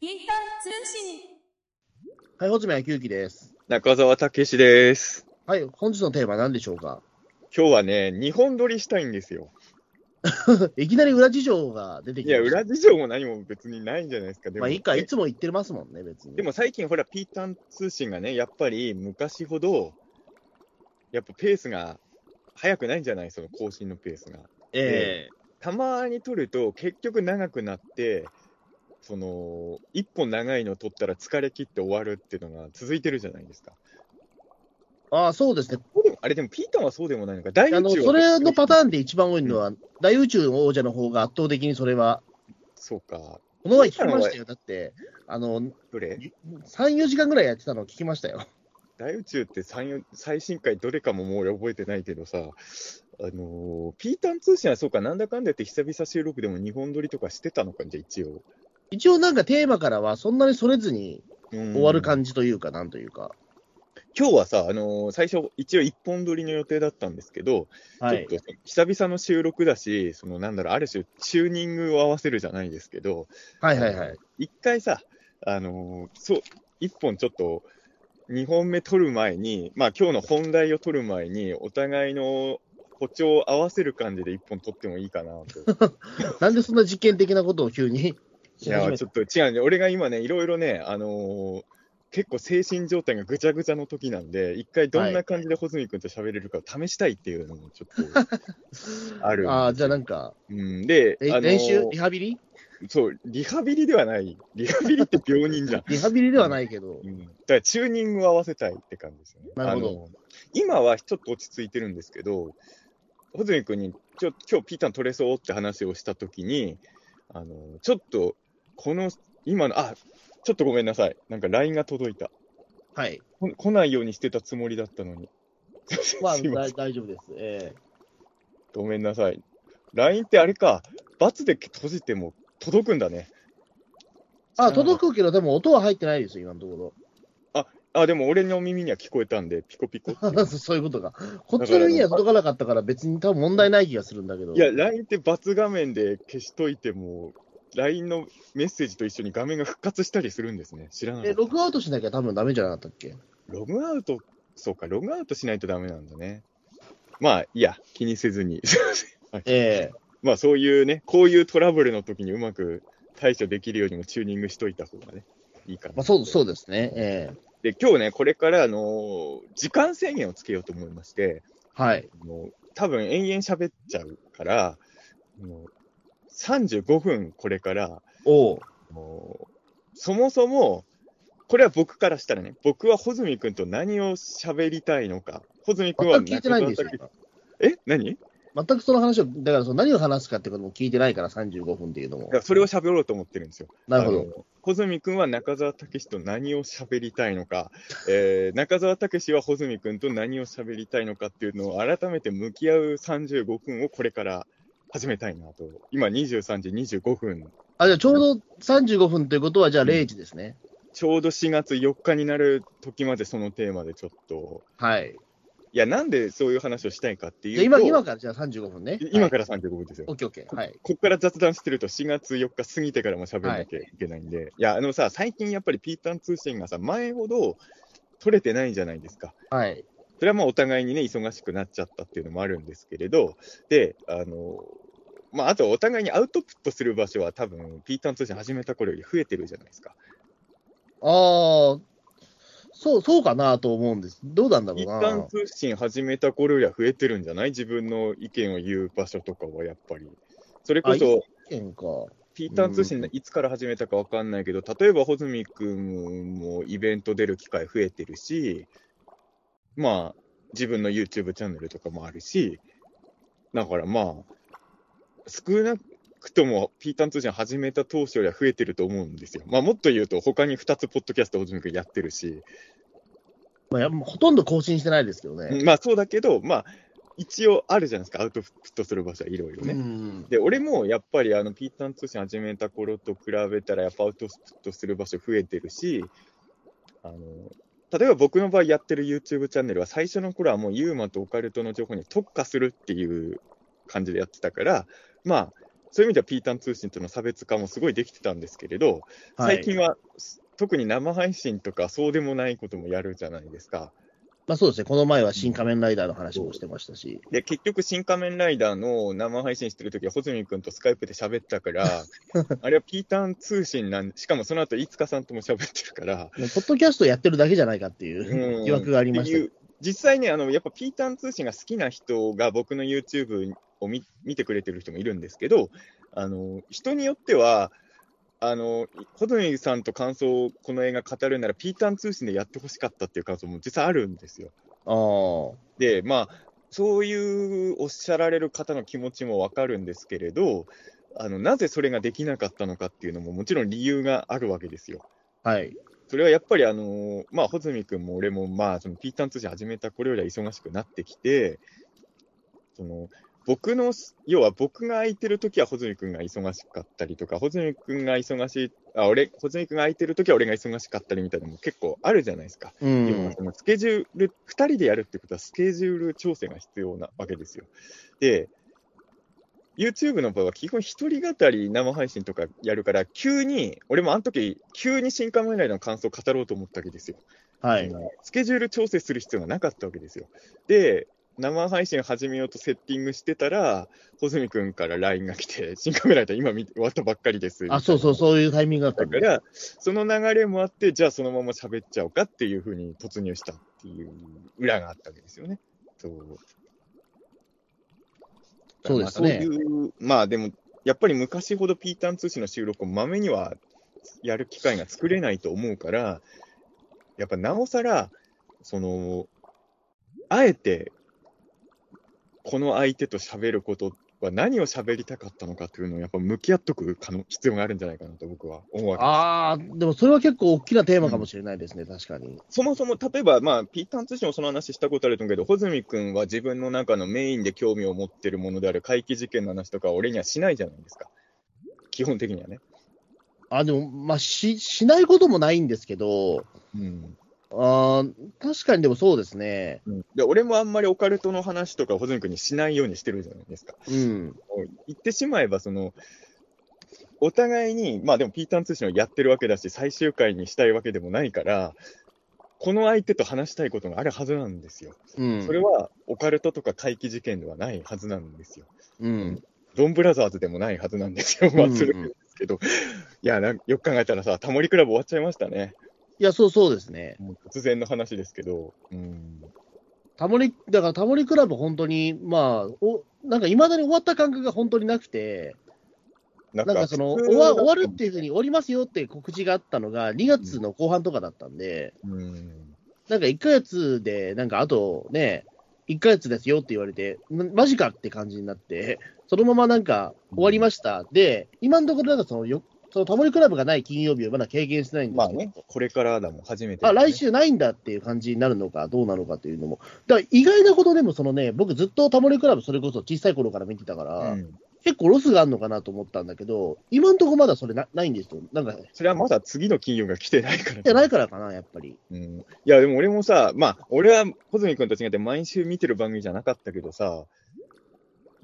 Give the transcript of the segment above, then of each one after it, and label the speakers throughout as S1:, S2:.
S1: ピータン通信。
S2: はい、穂積昭之です。
S3: 中澤武史です。
S2: はい、本日のテーマは何でしょうか？
S3: 今日はね、日本撮りしたいんですよ。
S2: いきなり裏事情が出てき
S3: いや。裏事情も何も別にないんじゃないですか。でも、
S2: まあいいか、
S3: え
S2: いつも言ってますもんね、別に。
S3: でも最近ほら、ピータン通信がね、やっぱり昔ほど、やっぱペースが速くないんじゃないその更新のペースが。
S2: え
S3: たまに撮ると、結局長くなって、その、一本長いの撮ったら疲れ切って終わるっていうのが続いてるじゃないですか。
S2: えああ、そうですね。
S3: でもあれでもピータンはそうでもないのか。大
S2: あの、
S3: 宇宙は
S2: それのパターンで一番多いのは、大宇宙の王者の方が圧倒的にそれは、
S3: そうか。
S2: この前聞きましたよ。だって、あの、
S3: どれ
S2: ？3、4時間ぐらいやってたのを聞きましたよ。
S3: 大宇宙って最最新回どれかももう俺覚えてないけどさ、あのーピータン通信はそうか、なんだかんだ言って久々収録でも日本撮りとかしてたのか、じゃあ一応。
S2: 一応なんかテーマからはそんなにそれずに
S3: 終
S2: 終わる感じというか、なんというか。
S3: 今日はさ、あのー最初、一応一本撮りの予定だったんですけど、
S2: はい。
S3: ちょっと久々の収録だし、そのなんだろう、ある種、チューニングを合わせるじゃないですけど、
S2: はいはいはい。
S3: 一回さ、あのーそう、一本ちょっと、2本目撮る前に、まあ今日の本題を撮る前に、お互いの歩調を合わせる感じで一本撮ってもいいかなと。
S2: なんでそんな実験的なことを急に？
S3: いや、ちょっと違うね。俺が今ね、いろいろね、あのー結構精神状態がぐちゃぐちゃの時なんで、一回どんな感じで穂積君と喋れるかを試したいっていうのもちょっと ある。
S2: ああ、じゃあなんか、
S3: うん、で、
S2: え
S3: あのー
S2: 練習、リハビリ？
S3: そう、リハビリではない。リハビリって病人じゃん。
S2: リハビリではないけど
S3: う、ん、だからチューニングを合わせたいって感じですよね。
S2: なるほど
S3: 今はちょっと落ち着いてるんですけど、穂積君にちょ今日ピータン取れそうって話をしたときに、あのちょっとこの今の、あちょっとごめんなさい、なんか LINE が届いた。
S2: はい。
S3: こ来ないようにしてたつもりだったのに。
S2: まあ、
S3: すいません
S2: 大大丈夫です。え
S3: ごめんなさい。LINE ってあれか、×で閉じても届くんだね。
S2: ー、あ、届くけど、でも音は入ってないですよ、今のとこ
S3: あ、でも俺の耳には聞こえたんで、ピコピコっていう
S2: ろ。そういうことか。こっちの耳には届かなかったから、別に多分問題ない気がするんだけど。
S3: いや、LINE って×画面で消しといても、LINE のメッセージと一緒に画面が復活したりするんですね。知らなか
S2: え、
S3: った。
S2: ログアウトしなきゃ多分ダメじゃなかったっけ？
S3: ログアウト、そうか、ログアウトしないとダメなんだね。まあ、いいや、気にせずに。はい
S2: え
S3: まあ、そういうね、こういうトラブルの時にうまく対処できるようにもチューニングしといた方がね、いいかな。
S2: まあ、そうそうですね。え
S3: で、今日ね、これから、あのー時間制限をつけようと思いまして、
S2: ーはい。
S3: もう多分延々喋っちゃうから、もう35分これから、
S2: お
S3: そもそも、これは僕からしたらね、僕は穂積君と何を喋りたいのか、穂積君は
S2: 全く聞いてないんですよ。
S3: え何？い
S2: 全くその話を、だからその何を話すかってことも聞いてないから、35分っていうのも。
S3: やそれを喋ろうと思ってるんですよ。
S2: なるほど。
S3: 穂積君は中澤武史と何を喋りたいのか、えー中澤武史は穂積君と何を喋りたいのかっていうのを改めて向き合う35分をこれから始めたいなと。今23時25分。
S2: あ、じゃあちょうど35分ということは、じゃあ0時ですね。
S3: ちょうど4月4日になる時までそのテーマでちょっと。
S2: はい。
S3: いや、なんでそういう話をしたいかっていう
S2: 今今からじゃあ35分ね。
S3: 今から35分ですよ。
S2: オッケーオッケー。はい。
S3: ここから雑談してると4月4日過ぎてからも喋らなきゃいけないんで、い、や、あのさ、最近やっぱりピータン通信がさ、前ほど取れてないじゃないですか。
S2: はい。
S3: それはまあお互いにね、忙しくなっちゃったっていうのもあるんですけれど、で、あの、まあ、あとお互いにアウトプットする場所は多分、ピータン通信始めた頃より増えてるじゃないですか。
S2: ああ、そう、そうかなと思うんです。どうなんだろ
S3: ピ
S2: うな。
S3: ータン通信始めた頃よりは増えてるんじゃない？自分の意見を言う場所とかはやっぱり。それこそ、
S2: 見か。
S3: ピーターン通信いつから始めたかわかんないけど、例えば穂積君もイベント出る機会増えてるし、まあ、自分の YouTube チャンネルとかもあるし、だからまあ、少なくともピーターン通信始めた当初よりは増えてると思うんですよ。まあ、もっと言うと、他に2つポッドキャスト穂積君やってるし、
S2: まあ、ほとんど更新してないですけどね。
S3: まあそうだけど、まあ、一応あるじゃないですか、アウトプットする場所はいろいろね。
S2: うん。
S3: で、俺もやっぱりあの、ピーターン通信始めた頃と比べたら、やっぱアウトプットする場所増えてるし、あの、例えば僕の場合やってる YouTube チャンネルは最初の頃はもうユーマとオカルトの情報に特化するっていう感じでやってたから、まあ、そういう意味ではピータン通信との差別化もすごいできてたんですけれど、最近は、特に生配信とかそうでもないこともやるじゃないですか。
S2: まあそうですね、この前は新仮面ライダーの話もしてましたし。
S3: で、結局、新仮面ライダーの生配信してるときは、穂積君とスカイプで喋ったから、あれはピータン通信なんしかもその後、飯塚さんとも喋ってるから。
S2: ポッドキャストやってるだけじゃないかっていう疑惑がありました。
S3: 実際ね、あの、やっぱピータン通信が好きな人が僕の YouTube を見見てくれてる人もいるんですけど、あの、人によっては、あの、穂積さんと感想をこの映画語るなら、ピータン通信でやってほしかったっていう感想も実際あるんですよ。
S2: ああ。
S3: で、まあ、そういうおっしゃられる方の気持ちもわかるんですけれど、あの、なぜそれができなかったのかっていうのももちろん理由があるわけですよ。
S2: はい。
S3: それはやっぱりあの、まあ、穂積君も俺も、まあ、そのピータン通信始めた頃よりは忙しくなってきて、その、僕の、要は僕が空いてるときは穂積君が忙しかったりとか、穂積君が忙しい、あ、俺、穂積君が空いてるときは俺が忙しかったりみたいなのも結構あるじゃないですか。
S2: う。
S3: 要はそのスケジュール、2人でやるってことはスケジュール調整が必要なわけですよ。で、YouTube の場合は基本一人語り生配信とかやるから、急に、俺もあの時、急に新仮面ライダーの感想を語ろうと思ったわけですよ。
S2: はい。
S3: スケジュール調整する必要がなかったわけですよ。で、生配信始めようとセッティングしてたら、穂積君から LINE が来て、新カメラで今見終わったばっかりです。
S2: あ、そうそう、そういうタイミングだった
S3: から、その流れもあって、じゃあそのまま喋っちゃおうかっていうふうに突入したっていう裏があったわけですよね。そう。
S2: そうですね
S3: まあそういう、まあでも、やっぱり昔ほどピータン通信の収録をまめにはやる機会が作れないと思うから、やっぱなおさら、その、あえて、この相手と喋ることは何を喋りたかったのかっていうのをやっぱ向き合っとく可能必要があるんじゃないかなと僕は思うわけです。
S2: ああ、でもそれは結構大きなテーマかもしれないですね、確かに。
S3: そもそも、例えば、まあ、ピータン通信もその話したことあると思うけど、穂積君は自分の中のメインで興味を持ってるものである怪奇事件の話とか、俺にはしないじゃないですか。基本的にはね。
S2: あ、でも、まあ、し、しないこともないんですけど、
S3: うん。
S2: あー確かにでもそうですね。
S3: で、俺もあんまりオカルトの話とか、穂積君にしないようにしてるじゃないですか。
S2: うん。
S3: 言ってしまえば、その、お互いに、まあでも、ピータン通信をやってるわけだし、最終回にしたいわけでもないから、この相手と話したいことがあるはずなんですよ。
S2: うん。
S3: それは、オカルトとか怪奇事件ではないはずなんですよ。
S2: うん。
S3: ドンブラザーズでもないはずなんですよ。まあ、するんですけど。いや、なんよく考えたらさ、タモリクラブ終わっちゃいましたね。
S2: いや、そうそうですね。
S3: 突然の話ですけど。うん。
S2: タモリ、だからタモリクラブ本当に、まあ、お、なんか未だに終わった感覚が本当になくて、
S3: な
S2: なんかその、終わ終わるっていうふうに、終わりますよって告知があったのが、2月の後半とかだったんで、
S3: うん。
S2: なんか1ヶ月で、なんかあとね、1ヶ月ですよって言われて、まマジかって感じになって、そのままなんか終わりました。で、今のところなんかそのよ、そのタモリクラブがない金曜日はまだ経験してないんですけど、
S3: まあね、これからだもん、初めて、
S2: あ、来週ないんだっていう感じになるのか、どうなのかっていうのも。だから意外なことでも、そのね、僕ずっとタモリクラブそれこそ小さい頃から見てたから、
S3: うん。
S2: 結構ロスがあるのかなと思ったんだけど、今んとこまだそれなないんですよ。なんか、
S3: それはまだ次の金曜が来てないから、
S2: じゃないからかな、やっぱり。
S3: うん。いや、でも俺もさ、まあ、俺は穂積君と違って毎週見てる番組じゃなかったけどさ、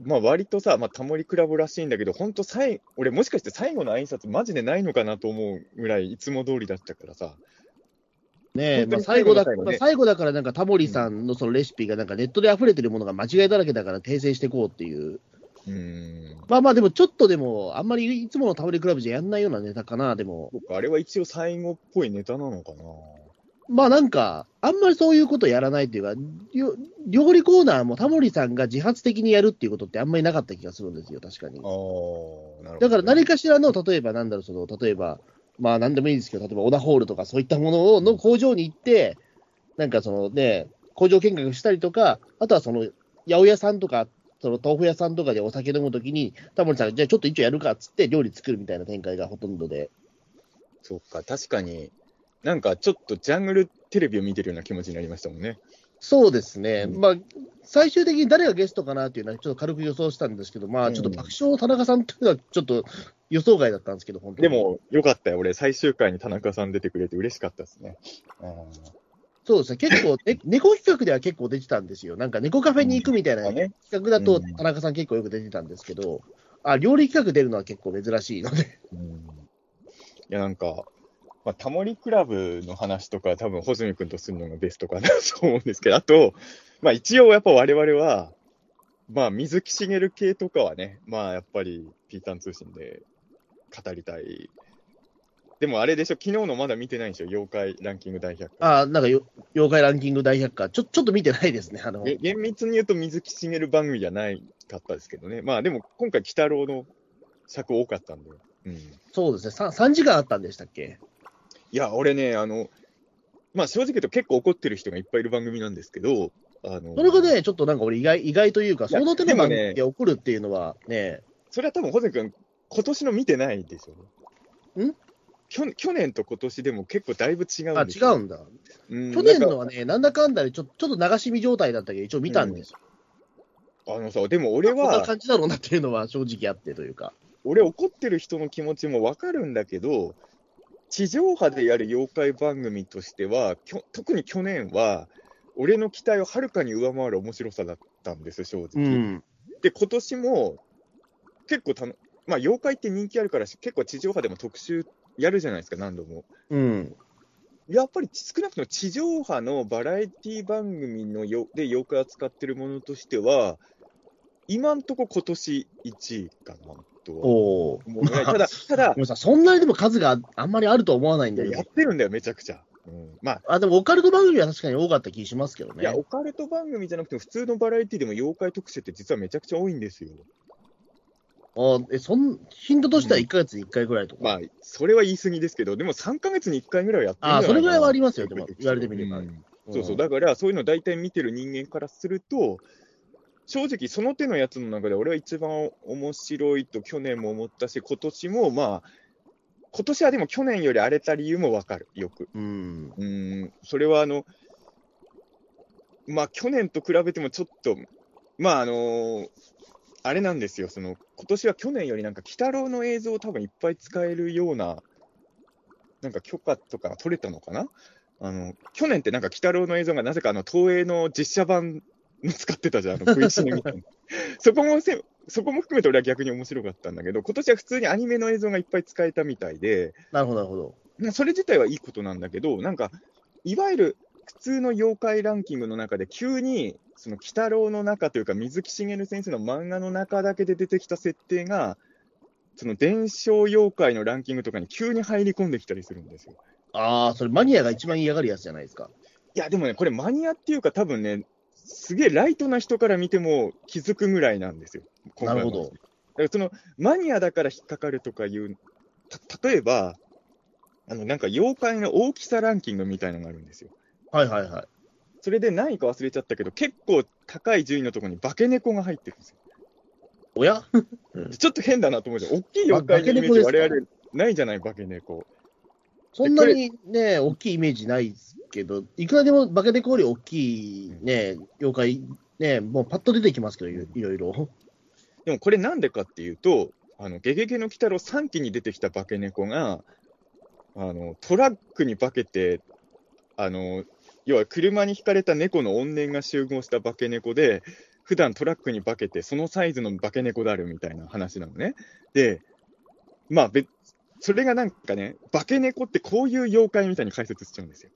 S3: まあ割とさ、まあ、タモリクラブらしいんだけど、本当最、俺もしかして最後の挨拶マジでないのかなと思うぐらいいつも通りだったからさ。
S2: ねえ、まあ、最後だまあ最後だから、なんかタモリさんのそのレシピがなんかネットで溢れてるものが間違いだらけだから訂正していこうっていう。
S3: うん。
S2: まあまあ、でもちょっとでも、あんまりいつものタモリクラブじゃやんないようなネタかな、でも。
S3: あれは一応最後っぽいネタなのかな。
S2: まあなんか、あんまりそういうことやらないっていうか、料理コーナーもタモリさんが自発的にやるっていうことってあんまりなかった気がするんですよ、確かに
S3: ああ、。なるほど、
S2: だから何かしらの、例えばなんだろう、その、例えば、まあなんでもいいですけど、例えばオダホールとかそういったものをの工場に行って、なんかそのね、工場見学したりとか、あとはその、八百屋さんとか、その豆腐屋さんとかでお酒飲むときに、タモリさんが、じゃあちょっと一応やるかっつって料理作るみたいな展開がほとんどで。
S3: そっか、確かに、なんかちょっとジャングルテレビを見てるような気持ちになりましたもんね。
S2: そうですね、
S3: うん
S2: まあ、最終的に誰がゲストかなっていうのは、ちょっと軽く予想したんですけど、まあ、ちょっと爆笑の田中さんっていうのは、ちょっと予想外だったんですけど、本当に。
S3: でも、よかったよ。俺、最終回に田中さん出てくれて嬉しかったですね。
S2: そうですね、結構、ね、猫企画では結構出てたんですよ、なんか猫カフェに行くみたいな。企画だと
S3: うん、
S2: 田中さん結構よく出てたんですけど、あ、料理企画出るのは結構珍しいので。
S3: うん、いや、なんか、まあ、タモリクラブの話とか、多分穂積君とするのがベストかな と思うんですけど、あと、まあ、一応やっぱ我々は、まあ、水木しげる系とかはね、まあ、やっぱり、ピータン通信で語りたい。でもあれでしょ、昨日のまだ見てないんでしょ、妖怪ランキング大百科。
S2: あ、なんかよ、妖怪ランキング大百科、ちょ、ちょっと見てないですね。あの、
S3: げ厳密に言うと水木しげる番組じゃないかったですけどね。まあ、でも今回、鬼太郎の尺多かったんで。うん。
S2: そうですね。3, 3時間あったんでしたっけ？
S3: いや、俺ね、あの、まあ正直言うと結構怒ってる人がいっぱいいる番組なんですけど、あの、
S2: それがね、ちょっとなんか俺意外、意外というか、その手の番組が送るっていうのはね、
S3: それは多分、ホゼ君、今年の見てないでしょ。
S2: ん？
S3: 去去年と今年でも結構だいぶ違うん
S2: あ、
S3: ですよ。
S2: 違うんだ。
S3: うん
S2: 去年のはね、なんだかんだでちょちょっと流し見状態だったけど、一応見たんですよ。
S3: あのさ、でも俺
S2: こんな
S3: は、
S2: 感じだろうなっていうのは正直あってというか。
S3: 俺怒ってる人の気持ちもわかるんだけど、地上波でやる妖怪番組としては、きょ特に去年は、俺の期待をはるかに上回る面白さだったんです、正直。
S2: うん。
S3: で、今年も、結構たの、まあ、妖怪って人気あるからし、結構地上波でも特集やるじゃないですか、何度も。
S2: うん。
S3: やっぱり少なくとも地上波のバラエティ番組のよで妖怪扱ってるものとしては、今んとこ今年1位かなとは
S2: おお。
S3: 思うね。ただ、ただ
S2: で、もさ、そんなにでも数があんまりあるとは思わないんだけど
S3: やっ。てるんだよ、めちゃくちゃ。うん、まあ、
S2: あ、でもオカルト番組は確かに多かった気しますけどね
S3: いや、。オカルト番組じゃなくても、普通のバラエティでも妖怪特集って実はめちゃくちゃ多いんですよ。
S2: あえ、そん、頻度としては1ヶ月に1回ぐらいとか。
S3: まあ、それは言い過ぎですけど、でも3ヶ月に1回ぐらいはやってるんじゃない
S2: あそれぐらいはありますよでも言われてみれば
S3: うんそうそう、だからそういうの大体見てる人間からすると、正直その手のやつの中で俺は一番面白いと去年も思ったし、今年もまあ、今年はでも去年より荒れた理由もわかる、よく。
S2: うん。
S3: うん、それはあの、まあ去年と比べてもちょっと、まああのあれなんですよ、その今年は去年よりなんか、鬼太郎の映像を多分いっぱい使えるような、なんか許可とか取れたのかな？あの去年ってなんか、鬼太郎の映像がなぜかあの東映の実写版の使ってたじゃん、あの V シネみたいな。そこもせそこも含めて俺は逆に面白かったんだけど、今年は普通にアニメの映像がいっぱい使えたみたいで、
S2: なるほど、なるほど。
S3: なそれ自体はいいことなんだけど、なんか、いわゆる普通の妖怪ランキングの中で、急に、その、鬼太郎の中というか、水木しげる先生の漫画の中だけで出てきた設定が、その、伝承妖怪のランキングとかに急に入り込んできたりするんですよ。
S2: ああ、それマニアが一番嫌がるやつじゃないですか。
S3: いや、でもね、これマニアっていうか、多分ね、すげえライトな人から見ても気づくぐらいなんですよ。今回の
S2: なるほど
S3: 話だからそのマニアだから引っかかるとかいう、た例えば、あのなんか妖怪の大きさランキングみたいなのがあるんですよ。
S2: はいはいはい。
S3: それで何位か忘れちゃったけど、結構高い順位のところに化け猫が入ってるんですよ。
S2: おや？
S3: ちょっと変だなと思うじゃん。大きい妖怪のイメージ、我々ないじゃない、化け猫。
S2: そんなにね、大きいイメージないですけど、いくらでも化け猫より大きいね、妖怪、ね、もうパッと出てきますけど、いろいろ。
S3: でもこれなんでかっていうと、あのゲゲゲの鬼太郎3期に出てきた化け猫が、あのトラックに化けて、あの要は車にひかれた猫の怨念が集合した化け猫で、普段トラックに化けて、そのサイズの化け猫であるみたいな話なのね。で、まあ別、それがなんかね、化け猫ってこういう妖怪みたいに解説しちゃうんですよ。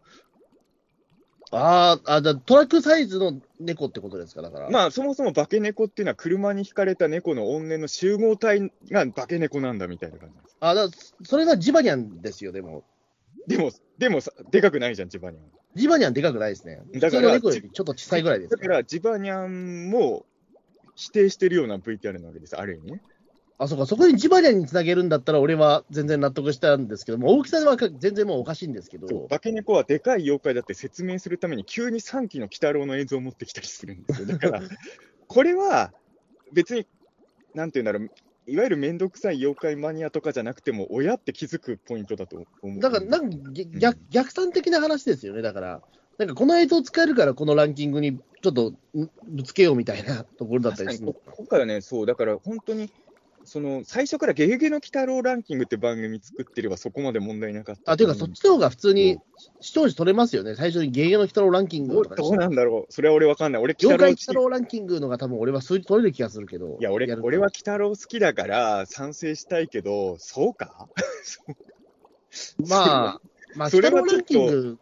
S2: あーあ、じゃあトラックサイズの猫ってことですか、だから。
S3: まあそもそも化け猫っていうのは車にひかれた猫の怨念の集合体が化け猫なんだみたいな感じです。
S2: あだそれがジバニャンですよ、でも。
S3: でも、でもさ、でかくないじゃん、ジバニャン。
S2: ジバニャンでかくないですね。
S3: だから
S2: ちょっと小さいぐらいですね、
S3: だから、ジバニャンも否定してるような VTR なわけです、ある意味ね。
S2: あ、そうか、そこにジバニャンにつなげるんだったら、俺は全然納得したんですけども、大きさはか全然もうおかしいんですけど、
S3: 化け猫はでかい妖怪だって説明するために、急に3期の鬼太郎の映像を持ってきたりするんですよ。だから、これは別に、なんていうんだろう、いわゆるめんどくさい妖怪マニアとかじゃなくても、親って気づくポイントだと思う。
S2: だから、なんかぎ逆逆算的な話ですよね、だから、なんかこの映像使えるから、このランキングにちょっとんぶつけようみたいなところだったりするの。
S3: 今回はね、そう、だから本当に、その最初からゲゲゲの鬼太郎ランキングって番組作ってればそこまで問題なかった
S2: あ、ていうか、そっちの方が普通に視聴者取れますよね。最初にゲゲゲの鬼太郎ランキング
S3: どう
S2: とかに
S3: どうなんだろうそれは俺わかんない。俺、鬼
S2: 妖怪鬼
S3: 太郎好き
S2: 太郎ランキングのが多分俺は数字取れる気がするけど。
S3: いや、俺俺は鬼太郎好きだから賛成したいけど、そうか？
S2: まあ、まあ、
S3: それは
S2: ランキング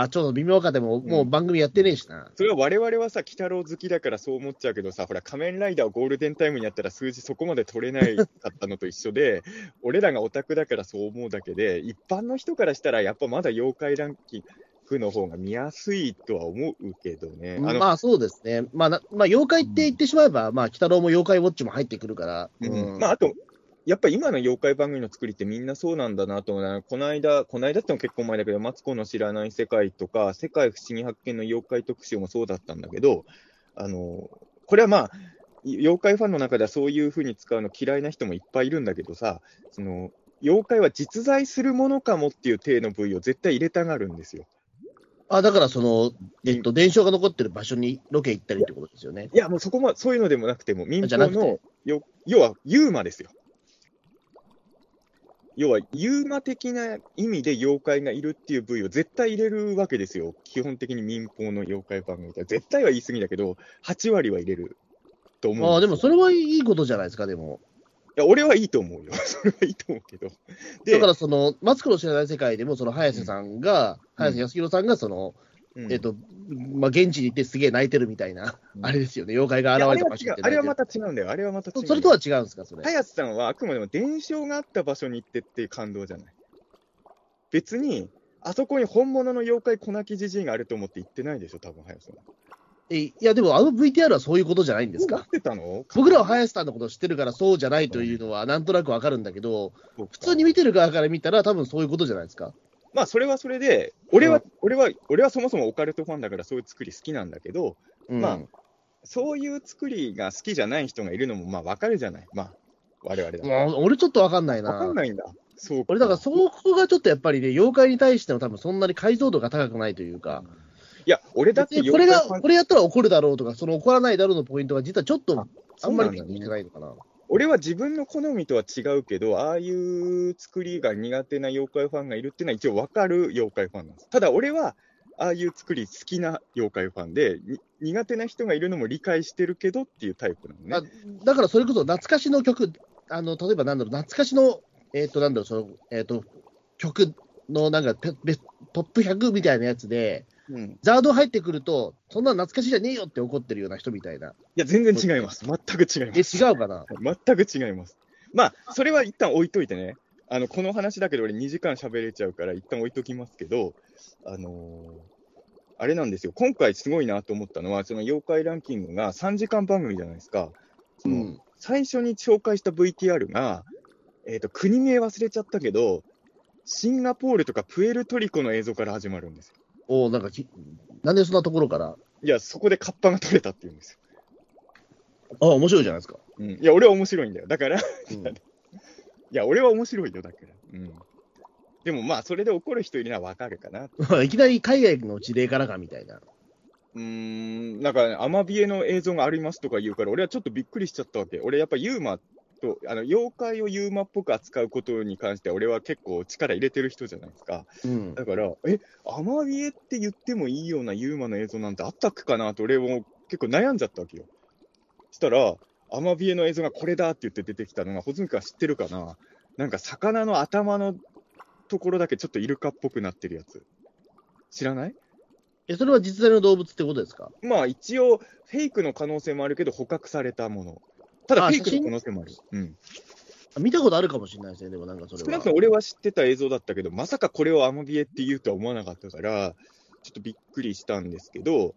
S2: はちょっと微妙かでも、もう番組やってねえしな。
S3: それは我々はさ、鬼太郎好きだからそう思っちゃうけどさ、ほら、仮面ライダーをゴールデンタイムにやったら数字そこまで取れないかったのと一緒で、俺らがオタクだからそう思うだけで、一般の人からしたら、やっぱまだ妖怪ランキングの方が見やすいとは思うけどね。あの
S2: まあそうですね。まあ、なまあ、妖怪って言ってしまえば、まあ、鬼太郎も妖怪ウォッチも入ってくるから。
S3: うんまあ、あと、やっぱ今の妖怪番組の作りってみんなそうなんだなと思うな。この間、この間っても結構前だけど、マツコの知らない世界とか、世界不思議発見の妖怪特集もそうだったんだけど、あの、これはまあ、妖怪ファンの中ではそういうふうに使うの嫌いな人もいっぱいいるんだけどさ、その、妖怪は実在するものかもっていう体の部位を絶対入れたがるんですよ。
S2: あ、だからその、えっと、伝承が残ってる場所にロケ行ったりってことですよね。
S3: いや、もうそこも、そういうのでもなくても、民放の、よ要は、ユーマですよ。要は、ユーマ的な意味で妖怪がいるっていう部位を絶対入れるわけですよ。基本的に民放の妖怪番組で。絶対は言い過ぎだけど、8割は入れると思うん
S2: ああ、でもそれはいいことじゃないですか、でも。
S3: いや、俺はいいと思うよ。それはいいと思うけど。で、
S2: だからその、マツコの知らない世界でも、その早瀬さんが、早瀬康弘さんが、その、
S3: うん
S2: えっと、まあ、現地に行ってすげえ泣いてるみたいな、
S3: うん
S2: あれですよね、妖怪が現れた場所
S3: あれはまた違うんだよ。あれはまた違う。
S2: それとは違うんですか、それ？
S3: 早瀬さんはあくまでも伝承があった場所に行ってっていう感動じゃない。別に、あそこに本物の妖怪粉木じじいがあると思って行ってないでしょ、多分早瀬さんは。
S2: えいや、でもあの VTR はそういうことじゃないんですか？僕らは林さんのことを知ってるからそうじゃないというのはなんとなくわかるんだけど、普通に見てる側から見たら多分そういうことじゃないですか？
S3: まあ、それはそれで、俺は、
S2: うん
S3: 俺は、俺はそもそもオカルトファンだからそういう作り好きなんだけど、
S2: うん、
S3: まあそういう作りが好きじゃない人がいるのも、まあ、わかるじゃない。まあ、我々だと。
S2: もう俺ちょっとわかんないな。
S3: わかんないんだ。そう
S2: 俺だからそこがちょっとやっぱりね、妖怪に対しての多分そんなに解像度が高くないというか、
S3: いや、俺だって
S2: でこれが、これやったら怒るだろうとか、その怒らないだろうのポイントが実はちょっとあんまりピ
S3: そうなんだね
S2: ンてないのかな。
S3: 俺は自分の好みとは違うけど、ああいう作りが苦手な妖怪ファンがいるっていうのは一応わかる妖怪ファンなんです。ただ俺は、ああいう作り好きな妖怪ファンで、苦手な人がいるのも理解してるけどっていうタイプなのね。
S2: だからそれこそ懐かしの曲、あの例えばなんだろう、懐かしの、えっ、と、なんだろう、その、えっ、と、曲のなんかトップ100みたいなやつで、
S3: うん、
S2: ザード入ってくると、そんな懐かしいじゃねえよって怒ってるような人みたいな。
S3: いや、全然違います。全く違いま
S2: え、
S3: す。
S2: 違うかな？
S3: 全く違います。まあ、それは一旦置いといてね。あの、この話だけど俺2時間喋れちゃうから一旦置いときますけど、あのーあれなんですよ。今回すごいなと思ったのは、その妖怪ランキングが3時間番組じゃないですか。その
S2: うん。
S3: 最初に紹介した VTR が、えっ、と、国名忘れちゃったけど、シンガポールとかプエルトリコの映像から始まるんですよ。
S2: おなんかき、なんでそんなところから、
S3: いや、そこでカッパが取れたって言うんですよ。
S2: あ、面白いじゃないですか。
S3: うん、いや、俺は面白いんだよ。だから、い
S2: うん
S3: や、俺は面白いよ、だから。うん。でもまあ、それで怒る人いるのはわかるかな。
S2: ま あいきなり海外の事例からかみたいな。
S3: うーん、なんか、ね、アマビエの映像がありますとか言うから、俺はちょっとびっくりしちゃったわけ。俺、やっぱユーマと、あの、妖怪をユーマっぽく扱うことに関しては、俺は結構力入れてる人じゃないですか。
S2: うん。
S3: だから、え、アマビエって言ってもいいようなユーマの映像なんてあったっけかなと、俺も結構悩んじゃったわけよ。したら、アマビエの映像がこれだって言って出てきたのが、ホズミ君は知ってるかななんか、魚の頭のところだけちょっとイルカっぽくなってるやつ。知らない？
S2: え、それは実在の動物ってことですか？
S3: まあ一応、フェイクの可能性もあるけど、捕獲されたもの。ただ、
S2: あ
S3: フェイクの可能性もある。うん。
S2: あ見たことあるかもしれないですね、でもなんかそれは。
S3: 少なくとも俺は知ってた映像だったけど、まさかこれをアマビエって言うとは思わなかったから、ちょっとびっくりしたんですけど、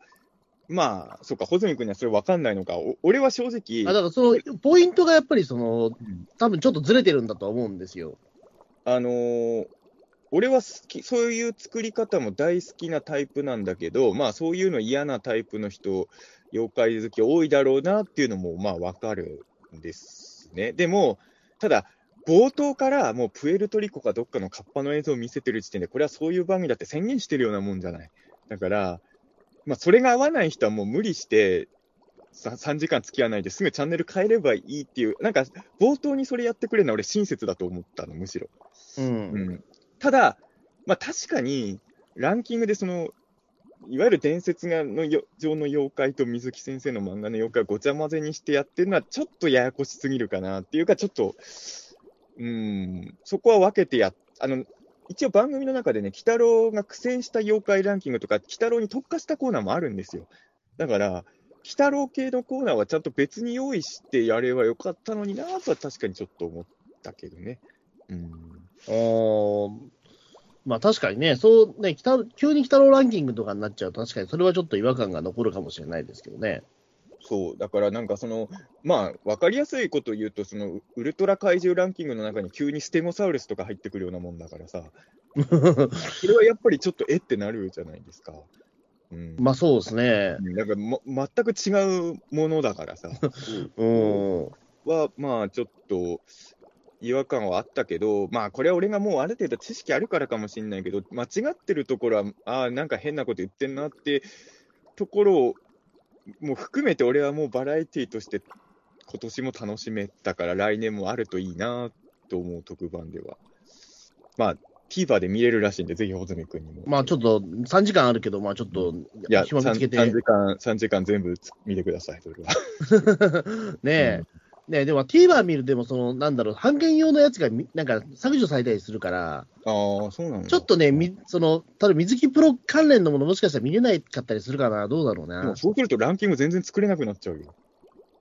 S3: まあ、そうか、穂積君にはそれ分かんないのか、お俺は正直、
S2: あだからそのポイントがやっぱりその
S3: うん、
S2: 多分ちょっとずれてるんだとは思うんですよ。
S3: あのー俺は好き、そういう作り方も大好きなタイプなんだけど、まあそういうの嫌なタイプの人、妖怪好き多いだろうなっていうのもまあわかるんですね。でも、ただ、冒頭からもうプエルトリコかどっかのカッパの映像を見せてる時点で、これはそういう番組だって宣言してるようなもんじゃない。だから、まあそれが合わない人はもう無理して、さ3時間付き合わないですぐチャンネル変えればいいっていう、なんか冒頭にそれやってくれるのは俺親切だと思ったの、むしろ。
S2: うん。
S3: うん、ただ、まあ確かに、ランキングでその、いわゆる伝説がのよ上の妖怪と水木先生の漫画の妖怪をごちゃ混ぜにしてやってるのは、ちょっとややこしすぎるかなっていうか、ちょっと、うん、そこは分けてやあの、一応番組の中でね、鬼太郎が苦戦した妖怪ランキングとか、鬼太郎に特化したコーナーもあるんですよ。だから、鬼太郎系のコーナーはちゃんと別に用意してやればよかったのになとは確かにちょっと思ったけどね。うん。
S2: おーまあ確かにね、そうね、北急に鬼太郎ランキングとかになっちゃうと、確かにそれはちょっと違和感が残るかもしれないですけどね。
S3: そう、だからなんかその、まあ、わかりやすいこと言うと、そのウルトラ怪獣ランキングの中に急にステゴサウルスとか入ってくるようなもんだからさ、それはやっぱりちょっとえってなるじゃないですか。うん。
S2: まあそうですね。
S3: なんか、ま、全く違うものだからさ、
S2: うん。
S3: は、まあ、ちょっと違和感はあったけど、まあ、これは俺がもうある程度知識あるからかもしれないけど、間違ってるところは、ああ、なんか変なこと言ってんなってところを、もう含めて俺はもうバラエティーとして今年も楽しめたから、来年もあるといいなと思う特番では。まあ、TVer で見れるらしいんで、ぜひ穂積君にも。
S2: まあちょっと3時間あるけど、まあちょっと
S3: いや、
S2: 暇見
S3: 3,
S2: つけて。
S3: 3時間、3時間全部見てください、それは。
S2: ねえ、ねえ、でも TVer 見るでも、その、なんだろう、半減用のやつがみなんか削除されたりするから、
S3: ああ、そうなんだ。
S2: ちょっとね、みその、ただ水木プロ関連のものもしかしたら見れないかったりするかな、どうだろう
S3: で
S2: な
S3: も。そうするとランキング全然作れなくなっちゃうよ。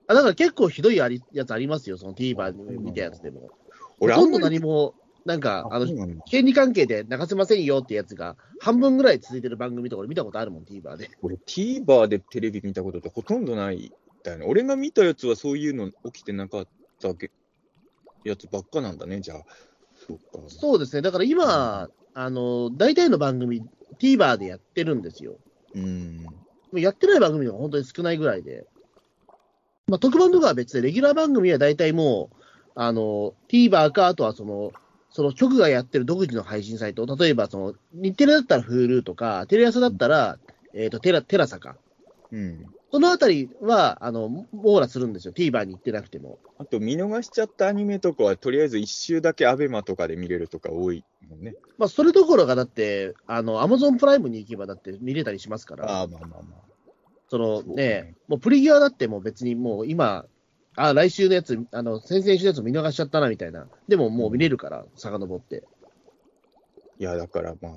S2: あだから結構ひどいありやつありますよ、その TVer で見たやつでも。ほ
S3: 俺、
S2: とんど何も、なんか、あの権利関係で流せませんよってやつが、半分ぐらい続いてる番組とか俺見たことあるもん、TVer で。
S3: 俺、TVer でテレビ見たことってほとんどないんだよね。俺が見たやつはそういうの起きてなかったけやつばっかなんだね、じゃあ。そうか。
S2: そうですね、だから今、あの、大体の番組、TVer でやってるんですよ。
S3: うん。
S2: やってない番組が本当に少ないぐらいで。まあ、特番とかは別で、レギュラー番組は大体もう、あの、TVer か、あとはその、その局がやってる独自の配信サイト、例えばその、日テレだったら Hulu とか、テレ朝だったら、えっ、と、テラ、テラサか。
S3: うん。
S2: そのあたりは、あの、網羅するんですよ。TVer に行ってなくても。
S3: あと、見逃しちゃったアニメとかは、とりあえず一周だけアベマとかで見れるとか多いもんね。
S2: まあ、それどころがだって、あの、Amazon プライムに行けばだって見れたりしますから。
S3: ああ、まあまあまあ。
S2: そのね
S3: ね、
S2: もうプリギュアだってもう別にもう今、あ、来週のやつ、あの、先々週のやつ見逃しちゃったなみたいな。でももう見れるから、遡って。
S3: いや、だからまあ、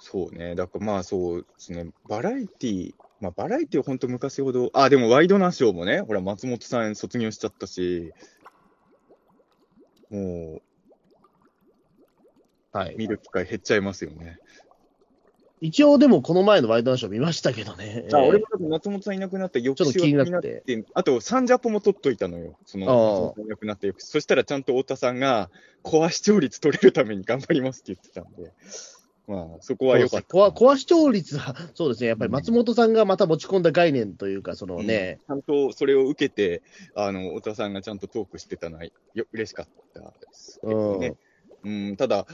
S3: そうね。だからまあそうですね。バラエティー、まあバラエティーは本当昔ほど、あ、でもワイドナショーもね、ほら松本さん卒業しちゃったし、も
S2: はい。
S3: う見る機会減っちゃいますよね。
S2: 一応でもこの前のワイドナショー見ましたけどね。
S3: あ、
S2: えー
S3: 俺もだって松本さんいなくなった翌週
S2: ちょっと気にな
S3: は
S2: って
S3: あと、サンジャポも取っといたのよ。その、
S2: ああ
S3: 松本さんいなくなった翌週。そしたらちゃんと太田さんが、コア視聴率取れるために頑張りますって言ってたんで、まあ、そこは良かった。
S2: コアコア視聴率は、そうですね、やっぱり松本さんがまた持ち込んだ概念というか、そのね、
S3: ちゃんとそれを受けて、あの、太田さんがちゃんとトークしてたのは、よ嬉しかったですけどね。うん、ただ、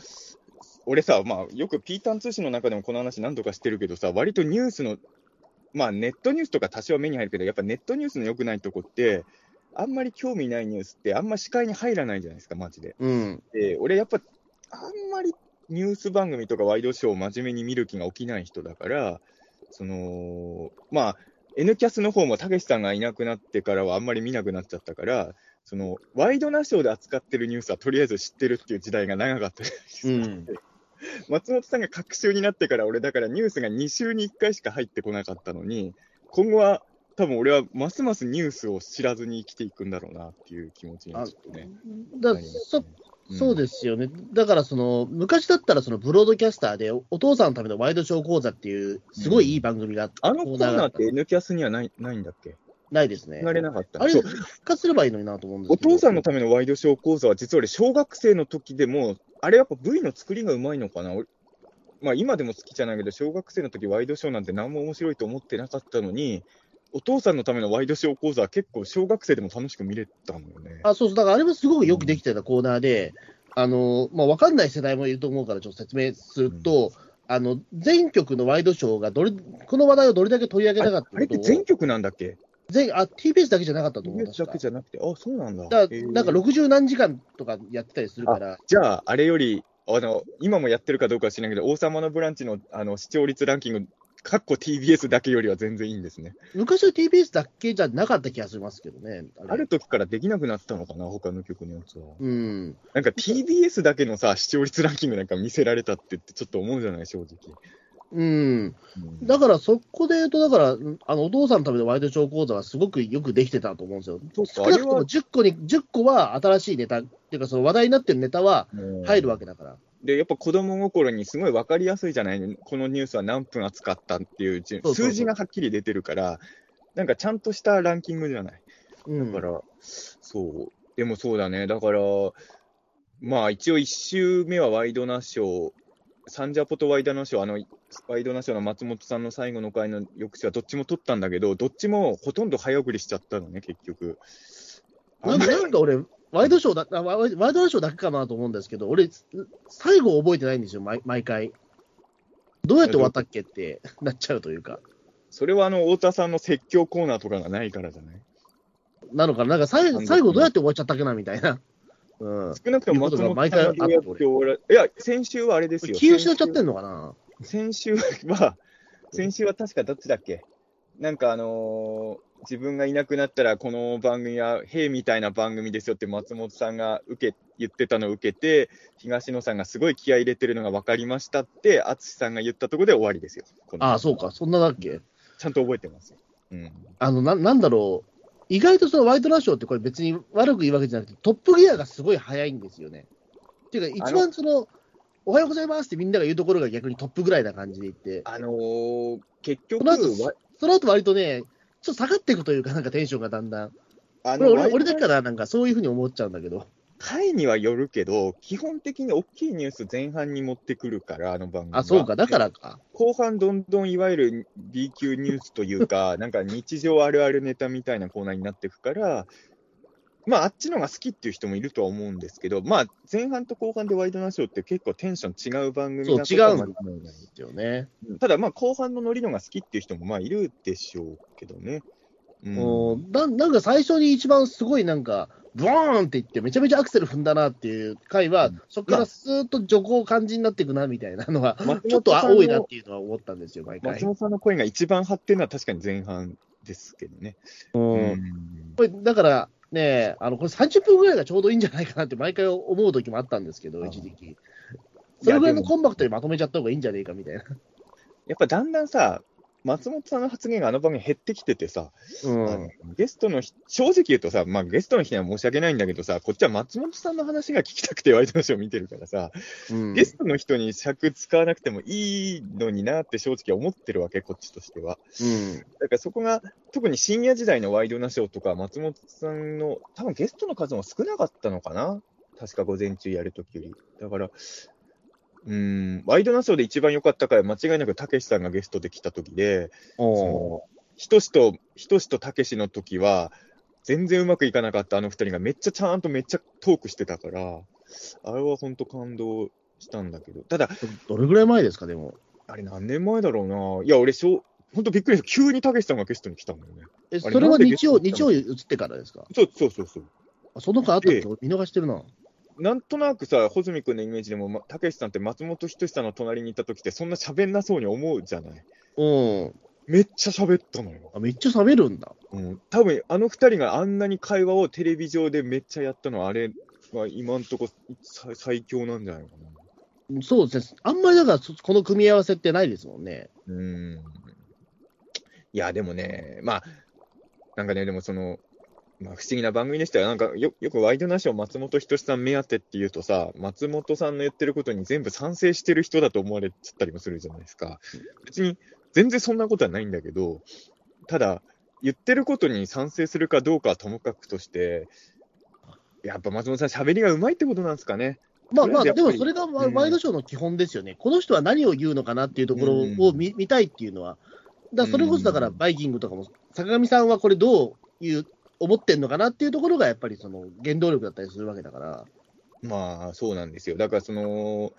S3: 俺さ、まあ、よくピータン通信の中でもこの話何度かしてるけどさ、割とニュースの、まあ、ネットニュースとか多少は目に入るけど、やっぱネットニュースの良くないとこって、あんまり興味ないニュースって、あんま視界に入らないじゃないですか、マジで。
S2: うん、
S3: で、俺やっぱ、あんまりニュース番組とかワイドショーを真面目に見る気が起きない人だから、その、まあ、N キャスの方もたけしさんがいなくなってからはあんまり見なくなっちゃったから、その、ワイドナショーで扱ってるニュースはとりあえず知ってるっていう時代が長かったじゃないですか。
S2: うん
S3: 松本さんが隔週になってから、俺だからニュースが2週に1回しか入ってこなかったのに、今後は多分俺はますますニュースを知らずに生きていくんだろうなっていう気持ちにちょっとね。
S2: だそうですよね、だからその昔だったら、そのブロードキャスターでおお父さんのためのワイドショー講座っていう、すごいいい番組が
S3: あのコー
S2: が
S3: ナーって N キャスにはないないんだっけ？
S2: ないですね。
S3: なれなかった。
S2: あれ、復活すればいいのになと思うんです
S3: お
S2: けど。
S3: 父さんのためのワイドショー講座は、実は俺、小学生の時でも、あれやっぱ V の作りがうまいのかな、俺まあ、今でも好きじゃないけど、小学生の時ワイドショーなんて何も面白いと思ってなかったのに、お父さんのためのワイドショー講座は結構、小学生でも楽しく見れたのよね。
S2: あそうそう、だからあれはすごくよくできてたコーナーで、あのまあ、分かんない世代もいると思うから、ちょっと説明すると、あの全局のワイドショーがどれ、この話題をどれだけ取り上げたかって
S3: あれって全曲なんだっけ？
S2: 全あ TBS だけじゃなかったと思う。
S3: TBS だけじゃなくて、あ、そうなんだ。
S2: だなんか60何時間とかやってたりするから、
S3: じゃあ、あれより、あの、今もやってるかどうかは知らないけど、王様のブランチのあの視聴率ランキング、かっこ TBS だけよりは全然いいんですね。
S2: 昔は TBS だけじゃなかった気がしますけどね。あ
S3: る時からできなくなったのかな、他の曲のやつは。
S2: うん。
S3: なんか TBS だけのさ、視聴率ランキングなんか見せられたって言ってちょっと思うじゃない、正直。
S2: うん。
S3: うん
S2: だからそこで言うと、だから、あのお父さんのためのワイドショー講座はすごくよくできてたと思うんですよ。
S3: そう
S2: 少なくとも
S3: かあれは
S2: 10個に、10個は新しいネタ、っていうかその話題になってるネタは入るわけだから。
S3: で、やっぱ子供心にすごい分かりやすいじゃない、このニュースは何分扱ったっていう数字がはっきり出てるから、なんかちゃんとしたランキングじゃない？
S2: うん。
S3: だから、そう、でもそうだね、だから、まあ一応1週目はワイドナショー、サンジャポとワイドナショー、あのワイドナショーの松本さんの最後の回の翌週はどっちも取ったんだけど、どっちもほとんど早送りしちゃったのね、結局。
S2: なんかなんか俺、ワイドショーだあワイワイドナショーだけかなと思うんですけど、俺、最後覚えてないんですよ、毎毎回。どうやって終わったっけってなっちゃうというか。
S3: それはあの太田さんの説教コーナーとかがないからじゃない？
S2: なのかな、なんか最後最後どうやって終わっちゃったっけなみたいな。うん。
S3: 少なくとも松本さんがいや、先週はあれですよ。
S2: 気失っちゃってんのかな？
S3: 先週は、先週は確かどっちだっけ？なんかあのー自分がいなくなったら、この番組は、兵みたいな番組ですよって松本さんが受け言ってたのを受けて、東野さんがすごい気合い入れてるのが分かりましたって、淳さんが言ったところで終わりですよ。
S2: ああ、そうか、そんなだっけ？
S3: ちゃんと覚えてますよ。うん。
S2: あのな、なんだろう。意外とそのワイドナショーってこれ別に悪く言うわけじゃなくて、トップギアがすごい早いんですよね。っていうか、一番その、おはようございますってみんなが言うところが逆にトップぐらいな感じでいって、
S3: あのー結局
S2: その後割とね、ちょっと下がっていくというか、なんかテンションがだんだん。
S3: あ
S2: これ俺俺だけかな、なんかそういうふうに思っちゃうんだけど。
S3: 回にはよるけど、基本的に大きいニュース前半に持ってくるから、あの番組は。
S2: あ、そうか、だからか。
S3: 後半どんどんいわゆる B 級ニュースというか、なんか日常あるあるネタみたいなコーナーになっていくから、まあ、あっちのが好きっていう人もいるとは思うんですけど、まあ、前半と後半でワイドナショーって結構テンション違う番組
S2: そう、
S3: な
S2: 違うんですよね。
S3: ただ、まあ、後半のノリのが好きっていう人もまあいるでしょうけどね。うん
S2: ななんか最初に一番すごいなんか、ブワーンっていって、めちゃめちゃアクセル踏んだなっていう回は、
S3: うん
S2: そこからスーッと徐行感じになっていくなみたいなのが、
S3: 松
S2: ちょっと多いなっていうのは思ったんですよ、毎回
S3: 松。本さんの声が一番張ってるのは確かに前半ですけどね。
S2: うん
S3: うん
S2: これだからね、あのこれ30分ぐらいがちょうどいいんじゃないかなって毎回思う時もあったんですけど、
S3: あ
S2: 一時期。それぐらいのコンパクトにまとめちゃった方がいいんじゃねえかみたいな。
S3: やっぱだんだんさ、松本さんの発言があの番組減ってきててさ、
S2: うん。
S3: ゲストの日、正直言うとさ、まあ、ゲストの日には申し訳ないんだけどさ、こっちは松本さんの話が聞きたくてワイドナショー見てるからさ、
S2: うん
S3: ゲストの人に尺使わなくてもいいのになって正直思ってるわけ、こっちとしては。
S2: うん。
S3: だからそこが、特に深夜時代のワイドナショーとか、松本さんの、多分ゲストの数も少なかったのかな確か午前中やるときより。だから、うーん、ワイドナショーで一番良かった回は間違いなくたけしさんがゲストで来たときで、ひとしと、ひとしとたけしの時は、全然うまくいかなかったあの二人がめっちゃちゃんとめっちゃトークしてたから、あれは本当感動したんだけど、ただ、
S2: どれぐらい前ですか、でも。
S3: あれ何年前だろうな。いや、俺、しょう本当びっくりした。急にたけしさんがゲストに来たんだよね。
S2: え、そ
S3: あれ
S2: れは日曜、日曜移ってからですか？
S3: そうそうそうそう。
S2: あその間あったっ
S3: え
S2: け見逃してるな。
S3: なんとなくさ、穂積君のイメージでも、またけしさんって松本人志さんの隣にいた時って、そんな喋んなそうに思うじゃない？
S2: うん。
S3: めっちゃ喋ったのよ。
S2: あ、めっちゃ喋るんだ。
S3: うん、多分あの二人があんなに会話をテレビ上でめっちゃやったのは、あれは今んとこ最最強なんじゃないかな。
S2: そうですね。あんまりだから、そこの組み合わせってないですもんね。
S3: うん。いや、でもね、まあ、なんかね、でもその、まあ、不思議な番組でしたよ。なんかよよくワイドナショー松本人志さん目当てっていうとさ、松本さんの言ってることに全部賛成してる人だと思われちゃったりもするじゃないですか。別に全然そんなことはないんだけど、ただ、言ってることに賛成するかどうかはともかくとして、やっぱ松本さん喋りがうまいってことなんですかね。
S2: まあまあ、でもそれがワイドショーの基本ですよね。この人は何を言うのかなっていうところを見,、見たいっていうのは。だそれこそだから、
S3: うん
S2: バイキングとかも、坂上さんはこれどういう、思ってんのかなっていうところがやっぱりその原動力だったりするわけだから。
S3: まあ、そうなんですよ。だから、その、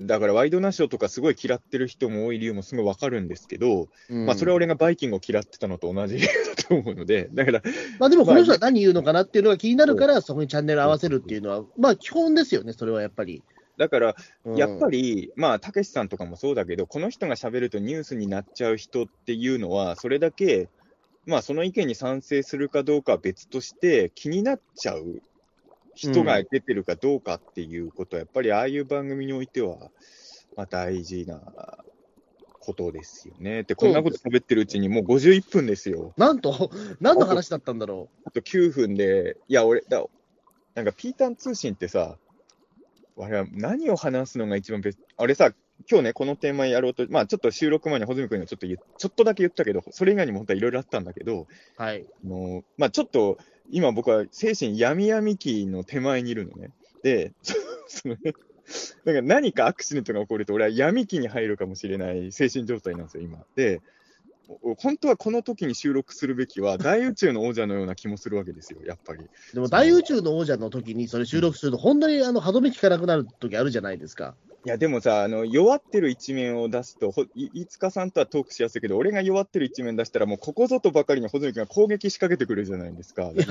S3: だからワイドナショーとかすごい嫌ってる人も多い理由もすごいわかるんですけど、
S2: うん
S3: まあそれは俺がバイキングを嫌ってたのと同じ理由だと思うので、だから、
S2: まあでもこの人は何言うのかなっていうのが気になるから、そこにチャンネル合わせるっていうのは、まあ基本ですよね、それはやっぱり。
S3: だから、
S2: うん
S3: やっぱり、まあ、たけしさんとかもそうだけど、この人が喋るとニュースになっちゃう人っていうのは、それだけ、まあ、その意見に賛成するかどうかは別として、気になっちゃう人が出てるかどうかっていうことは、やっぱりああいう番組においては、まあ、大事なことですよね。で、こんなこと喋ってるうちにもう51分ですよ。
S2: なんと、何の話だったんだろ
S3: あと9分で、いや、俺、だなんか、ピータン通信ってさ、俺は何を話すのが一番ベスト、俺さ、今日ね、このテーマやろうと、まあちょっと収録前に穂積君にはちょっとちょっとだけ言ったけど、それ以外にも本当はいろいろあったんだけど、
S2: う。はい。
S3: あのまあちょっと、今僕は精神闇闇期の手前にいるのね。で、そなんか何かアクシデントが起こると、俺は闇期に入るかもしれない精神状態なんですよ、今。で、お本当はこの時に収録するべきは、大宇宙の王者のような気もするわけですよ、やっぱり。
S2: でも大宇宙の王者の時にそれ収録すると、本当にあの歯止め効かなくなる時あるじゃないですか。
S3: いや、でもさ、あの弱ってる一面を出すと、ほい飯塚さんとはトークしやすいけど、俺が弱ってる一面出したら、もうここぞとばかりに穂積君が攻撃仕掛けてくるじゃないですか。
S2: や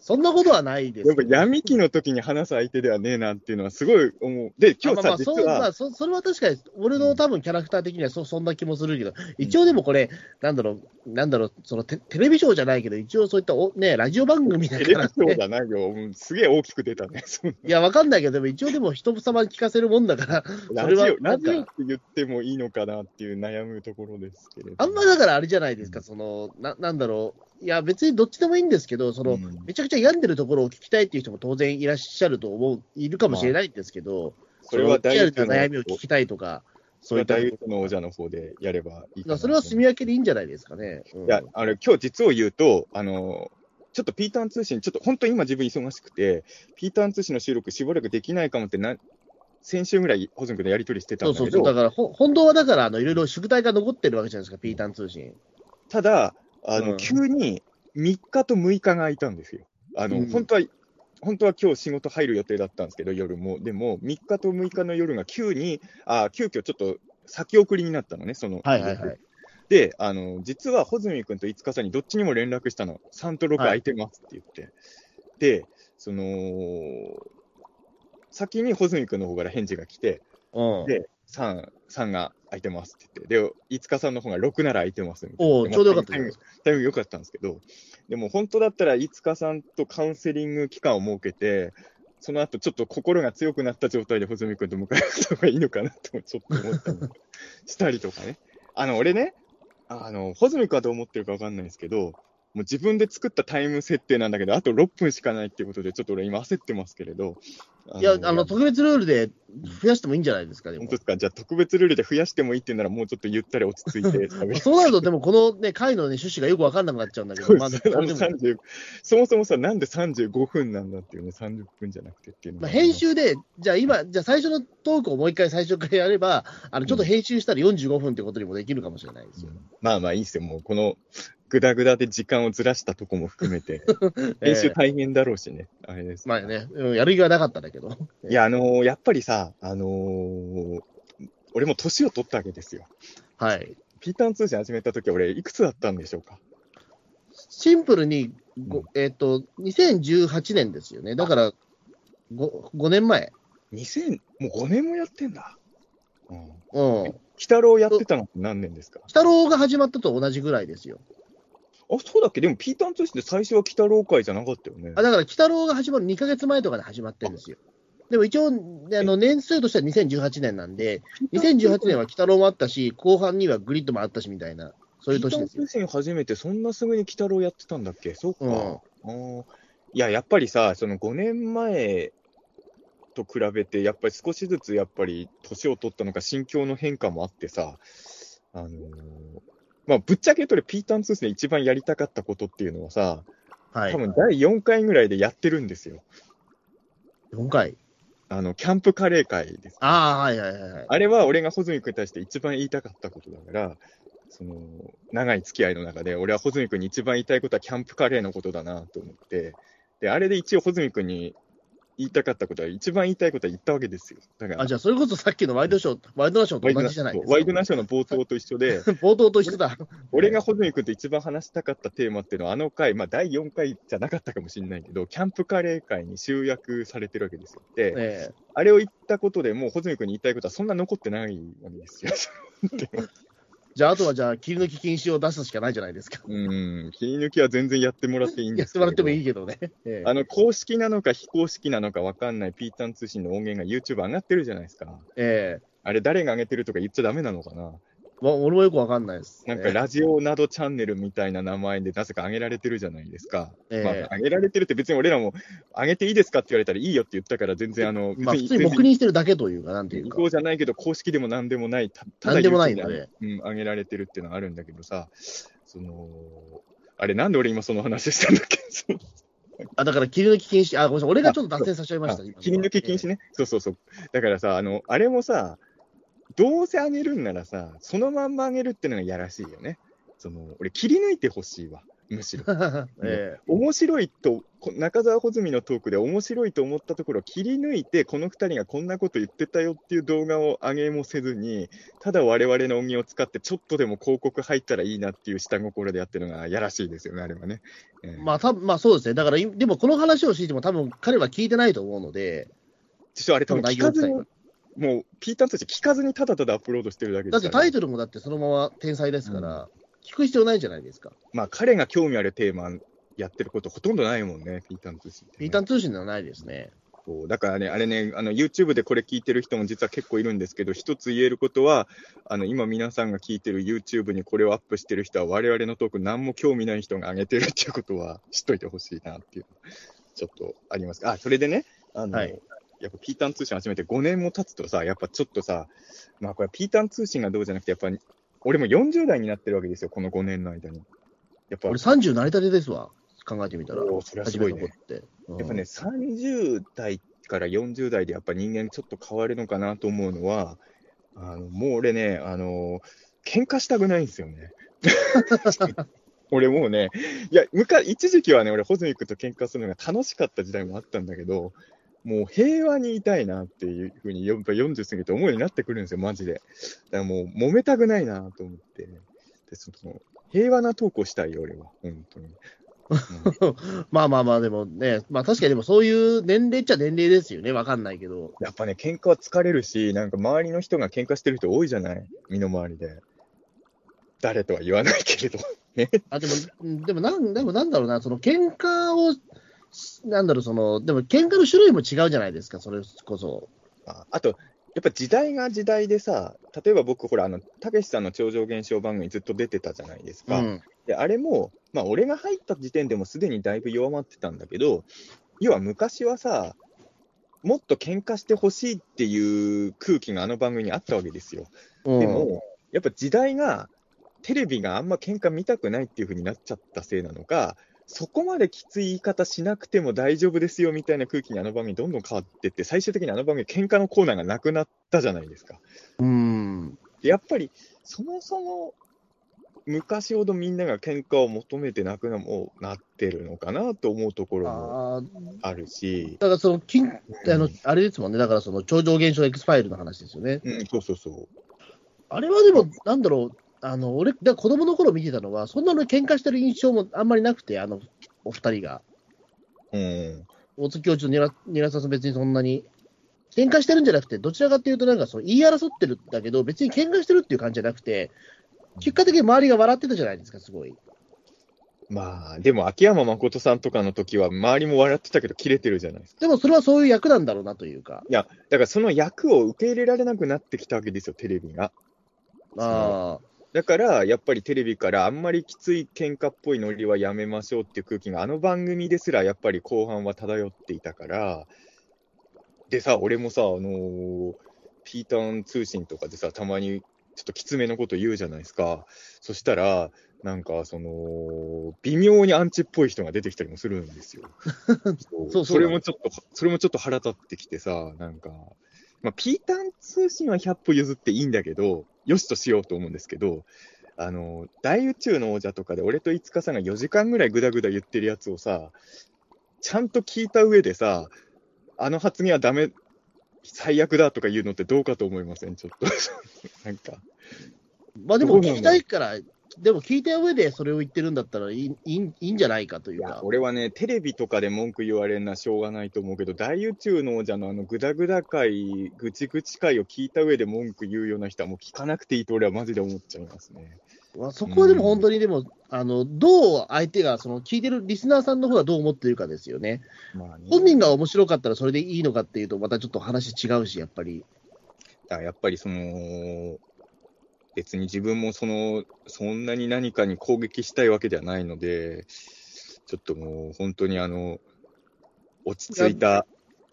S2: そんなことはないです
S3: やっぱ闇期の時に話す相手ではねえなっていうのはすごい思う。で、今日さ、
S2: まあ
S3: 実は、
S2: まあ、そそれは確かに、俺の多分キャラクター的にはそそんな気もするけど、一応でもこれ、なんだろう、なんだろう、そのテテレビショーじゃないけど、一応そういったお、ね、ラジオ番組だ
S3: テレビ
S2: から、ね、
S3: ショーじゃないよ。うんすげえ大きく出たね。
S2: いや、わかんないけど、でも一応でも人様に聞かせるもんだから、
S3: なラジオ、ラジオって言ってもいいのかなっていう悩むところですけれど。
S2: あんまだからあれじゃないですか、その、ななんだろう、いや、別にどっちでもいいんですけど、その、
S3: うん。
S2: めちゃくちゃ病んでるところを聞きたいっていう人も当然いらっしゃると思う、いるかもしれないんですけど、
S3: それは大宇宙の
S2: な悩みを聞きたいとか、
S3: そ
S2: ういった
S3: 大宇宙の王者の方でやればいい
S2: それは住み分けでいいんじゃないですかね。うん。
S3: いや、あれ、今日実を言うと、あの、ちょっとピーターン通信、ちょっと本当に今自分忙しくて、ピーターン通信の収録しばらくできないかもってな、先週ぐらい、ホズン君とやり取りしてたんだけど、
S2: そうそうそう、だからほ本当はだから、あのいろいろ宿題が残ってるわけじゃないですか、ピーターン通信。
S3: ただ、あの、
S2: うん
S3: 急に3日と6日が空いたんですよ。あの、
S2: うん
S3: 本当は、本当は今日仕事入る予定だったんですけど、夜も。でも、3日と6日の夜が急に、あ急遽ちょっと先送りになったのね、その。
S2: はいはいはい。
S3: で、あの、実は穂積君と五日さんにどっちにも連絡したの。3と6空いてますって言って。で、その、先に穂積君の方から返事が来て、
S2: うん、
S3: で、3、3が空いてますって言って、で、五日さんの方が6なら空いてますみたいな。
S2: おおちょうどよかった
S3: タイ良かったんですけど、でも本当だったら五日さんとカウンセリング期間を設けて、その後ちょっと心が強くなった状態で穂積君と迎えた方がいいのかなとちょっと思ったりしたりとかね。あの、俺ね、あの、穂積君はどう思ってるか分かんないんですけど、もう自分で作ったタイム設定なんだけど、あと6分しかないっていうことで、ちょっと俺今焦ってますけれど。
S2: いや、あの、特別ルールで増やしてもいいんじゃないですか、でも。
S3: 本当。ですか？じゃあ特別ルールで増やしてもいいって言うなら、もうちょっとゆったり落ち着いて
S2: そうなると、でもこのね、回のね、趣旨がよくわかんなくなっちゃうんだけど、まあ、でも
S3: あの30そもそもさ、なんで35分なんだっていうね、30分じゃなくてっていうの
S2: まあ、
S3: が
S2: 編集で、じゃあ今、じゃあ最初のトークをもう一回最初からやれば、あのちょっと編集したら45分ってことにもできるかもしれないですよ。
S3: まあまあいいですよ、もうこのぐだぐだで時間をずらしたとこも含めて、編集大変だろうしね、あれです。
S2: まあね、うんやる気はなかったんだけど。
S3: いや、あのーやっぱりさ、あのー俺も年を取ったわけですよ。
S2: はい。
S3: ピーターン通信始めた時は俺、いくつだったんでしょうか？
S2: シンプルに、ご
S3: うん
S2: えっ、と、2018年ですよね。だから5、5年前。
S3: 2000、もう5年もやってんだ。うん。
S2: うん。
S3: 鬼太郎やってたの何年ですか？
S2: 鬼太郎が始まったと同じぐらいですよ。
S3: あ、そうだっけ？でもピーターン通信って最初は鬼太郎会じゃなかったよね
S2: あ。だから、鬼太郎が始まる2ヶ月前とかで始まってるんですよ。でも一応、あの年数としては2018年なんで、2018年は鬼太郎もあったし、後半にはグリッドもあったしみたいな、そういう年ですよ
S3: ピーターン。通信始めてそんなすぐに鬼太郎やってたんだっけ？そうか。
S2: うん
S3: あーいや、やっぱりさ、その5年前と比べて、やっぱり少しずつやっぱり年を取ったのか、心境の変化もあってさ、あのーまあ、ぶっちゃけ言うと俺、ピーターン通信で一番やりたかったことっていうのはさ、
S2: はい
S3: 多。分第4回ぐらいでやってるんですよ。
S2: 4回？
S3: あの、キャンプカレー会です。
S2: ああ、はいはいはいはい。
S3: あれは俺が穂積君に対して一番言いたかったことだから、その、長い付き合いの中で、俺は穂積君に一番言いたいことはキャンプカレーのことだなと思って、で、あれで一応穂積君に、言いたかったことは、一番言いたいことは言ったわけですよ。だから
S2: あ、じゃあ、それこそさっきのワイドショー、ワイドナショーと同じじゃないですか。
S3: ワイドナショーの冒頭と一緒で、
S2: 冒頭と一緒だ。
S3: 俺が穂積君と一番話したかったテーマっていうのは、あの回、まあ、第4回じゃなかったかもしれないけど、キャンプカレー会に集約されてるわけですよ。で、
S2: ええ
S3: あれを言ったことでもう穂積君に言いたいことはそんな残ってないわけですよ。
S2: じゃあ、あとはじゃあ、切り抜き禁止を出すしかないじゃないですか。
S3: うん、切り抜きは全然やってもらっていいんですけど
S2: やってもらってもいいけどね。ええ
S3: あの、公式なのか非公式なのかわかんないピータン通信の音源が YouTube 上がってるじゃないですか。
S2: ええ
S3: あれ誰が上げてるとか言っちゃダメなのかな
S2: ま俺もよくわかんないです。
S3: なんかラジオなどチャンネルみたいな名前でなぜか上げられてるじゃないですか。
S2: ええ
S3: まあ、上げられてるって別に俺らも上げていいですかって言われたらいいよって言ったから全然あの、
S2: まあ、普
S3: 別
S2: 通に黙認してるだけというか、なんていうか
S3: 向こ。うじゃないけど公式でもなんでもない、たただ
S2: でもない。
S3: うん、上げられてるっていうのがあるんだけどさ、その、あれなんで俺今その話したんだっけ？
S2: あ、だから切り抜き禁止、あ、ごめんなさい、俺がちょっと脱線させちゃいました、
S3: 切り抜き禁止ね。そうそうそう。だからさ、あの、あれもさ、どうせあげるんならさ、そのまんまあげるってのがやらしいよね。その、俺切り抜いてほしいわ。むしろ。
S2: え
S3: 面白いと、こ中澤穂積のトークで面白いと思ったところを切り抜いて、この2人がこんなこと言ってたよっていう動画を上げもせずに、ただ我々の音源を使って、ちょっとでも広告入ったらいいなっていう下心でやってるのがやらしいですよね、あれはね。え
S2: えまあ、たまあ、そうですね。だから、いでもこの話をしていても、多分彼は聞いてないと思うので、
S3: 実はあれ多分
S2: 内
S3: 聞かずに。もうピーターンとして聞かずにただただアップロードしてるだけですから、
S2: だってタイトルもだってそのまま天才ですから、聞く必要ないじゃないですか。
S3: まあ彼が興味あるテーマやってることほとんどないもんね、ピーターン通信ってね、
S2: ピータン通信ではないですね。
S3: そうだからね、あれね、あの YouTube でこれ聞いてる人も実は結構いるんですけど、一つ言えることは、あの今、皆さんが聞いてる YouTube にこれをアップしてる人は、我々のトーク、何も興味ない人が上げてるっていうことは知っといてほしいなっていう、ちょっとあります。あ、それでね、あの
S2: はい
S3: やっぱピータン通信始めて5年も経つとさ、やっぱちょっとさ、まあこれ、ピータン通信がどうじゃなくて、やっぱり俺も40代になってるわけですよ、この5年の間に。やっぱ
S2: 俺30成り立てですわ。考えてみたら。
S3: おーそれはす
S2: 初
S3: ごいね。
S2: うん
S3: やっぱね、30代から40代でやっぱ人間ちょっと変わるのかなと思うのは、あのもう俺ね、あの喧嘩したくないんですよね。俺もうね、いや、昔、一時期はね、俺、穂積君と喧嘩するのが楽しかった時代もあったんだけど、もう平和にいたいなっていうふうに、やっぱ40過ぎて思うようになってくるんですよ、マジで。だからもう、揉めたくないなと思って、でその平和なトークをしたいよ、俺は、本当に。う ん
S2: まあまあまあ、でもね、まあ確かにでもそういう年齢っちゃ年齢ですよね。わかんないけど。
S3: やっぱね、喧嘩は疲れるし、なんか周りの人が喧嘩してる人多いじゃない？身の回りで。誰とは言わないけれど。
S2: あ、でも、うんでもなん、でもなんだろうな、その喧嘩を、なんだろう、その、でも喧嘩の種類も違うじゃないですか、それこそ。
S3: ああと、やっぱ時代が時代でさ、例えば僕、ほら、あの、たけしさんの超常現象番組ずっと出てたじゃないですか。
S2: うん。
S3: で、あれも、まあ、俺が入った時点でもすでにだいぶ弱まってたんだけど、要は昔はさ、もっと喧嘩してほしいっていう空気があの番組にあったわけですよ。
S2: うん
S3: でも、やっぱ時代が、テレビがあんま喧嘩見たくないっていう風になっちゃったせいなのか、そこまできつい言い方しなくても大丈夫ですよみたいな空気にあの番組どんどん変わってって、最終的にあの番組喧嘩のコーナーがなくなったじゃないですか。
S2: うん。
S3: でやっぱり、そもそも、昔ほどみんなが喧嘩を求めてなくなもなってるのかなと思うところも
S2: あ
S3: るし、
S2: だからその、金あの
S3: うん、
S2: あれですもんね、だからその超常現象 X ファイルの話ですよね。
S3: うん、そうそうそう。
S2: あれはでも、なんだろう、あの、俺、だ子供の頃見てたのは、そんなの喧嘩してる印象もあんまりなくて、あの、お二人が。
S3: うん、
S2: 大津教授とニラニラさん別にそんなに、喧嘩してるんじゃなくて、どちらかっていうと、なんかその言い争ってるんだけど、別に喧嘩してるっていう感じじゃなくて、結果的に周りが笑ってたじゃないですか、すごい。
S3: まあ、でも秋山誠さんとかの時は周りも笑ってたけど切れてるじゃないですか。
S2: でもそれはそういう役なんだろうなというか。
S3: いや、だからその役を受け入れられなくなってきたわけですよ、テレビが。
S2: ああ、
S3: だから、やっぱりテレビからあんまりきつい喧嘩っぽいノリはやめましょうっていう空気が、あの番組ですらやっぱり後半は漂っていたから、でさ、俺もさ、あのーピーターン通信とかでさ、たまにちょっときつめのこと言うじゃないですか。そしたら、なんか、その、微妙にアンチっぽい人が出てきたりもするんですよ。そう
S2: そ
S3: れもちょっと、それもちょっと腹立ってきてさ、なんか、まあ、ピーターン通信は100歩譲っていいんだけど、よしとしようと思うんですけど、あの、大宇宙の王者とかで俺と五日さんが4時間ぐらいぐだぐだ言ってるやつをさ、ちゃんと聞いた上でさ、あの発言はダメ、最悪だとか言うのってどうかと思いません？ちょっと。なんか。
S2: まあでも聞きたいから、でも聞いた上でそれを言ってるんだったらいいいいんじゃないかというか、。
S3: 俺はね、テレビとかで文句言われるのはしょうがないと思うけど、大宇宙の王者のあのグダグダ会、ぐちぐち会を聞いた上で文句言うような人はもう聞かなくていいと俺はマジで思っちゃいますね。
S2: まあ、そこはでも本当にでも、あのどう相手が、その聞いてるリスナーさんの方がどう思ってるかですよね。
S3: まあね、
S2: 本人が面白かったらそれでいいのかっていうと、またちょっと話違うし、やっぱり。
S3: やっぱりその、別に自分もその、そんなに何かに攻撃したいわけではないので、ちょっともう本当にあの、落ち着いた、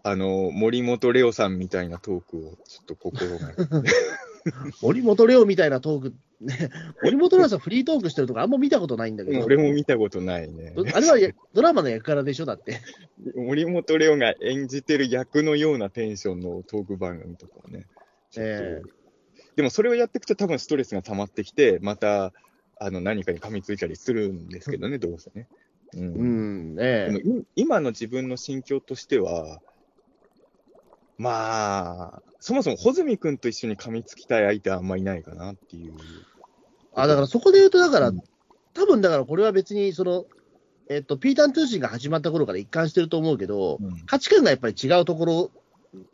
S3: あの、森本レオさんみたいなトークをちょっと心が
S2: 森本レオみたいなトーク、ね、森本レオさん、フリートークしてるとかあんま見たことないんだけど、
S3: 俺も見たことないね。
S2: どあれはやドラマの役柄でしょ、だって。
S3: 森本レオが演じてる役のようなテンションのトーク番組とかをね。ちょっと
S2: え
S3: でもそれをやっていくと多分ストレスが溜まってきて、またあの何かに噛みついたりするんですけどね、どうせね。うん。
S2: うん、
S3: でも今の自分の心境としては、まあ、そもそも穂積君と一緒に噛みつきたい相手はあんまいないかなっていう。
S2: あだからそこで言うと、だから
S3: うん、
S2: 多分だからこれは別にその、えっと、ピータン通信が始まった頃から一貫してると思うけど、
S3: うん。
S2: 価値観がやっぱり違うところ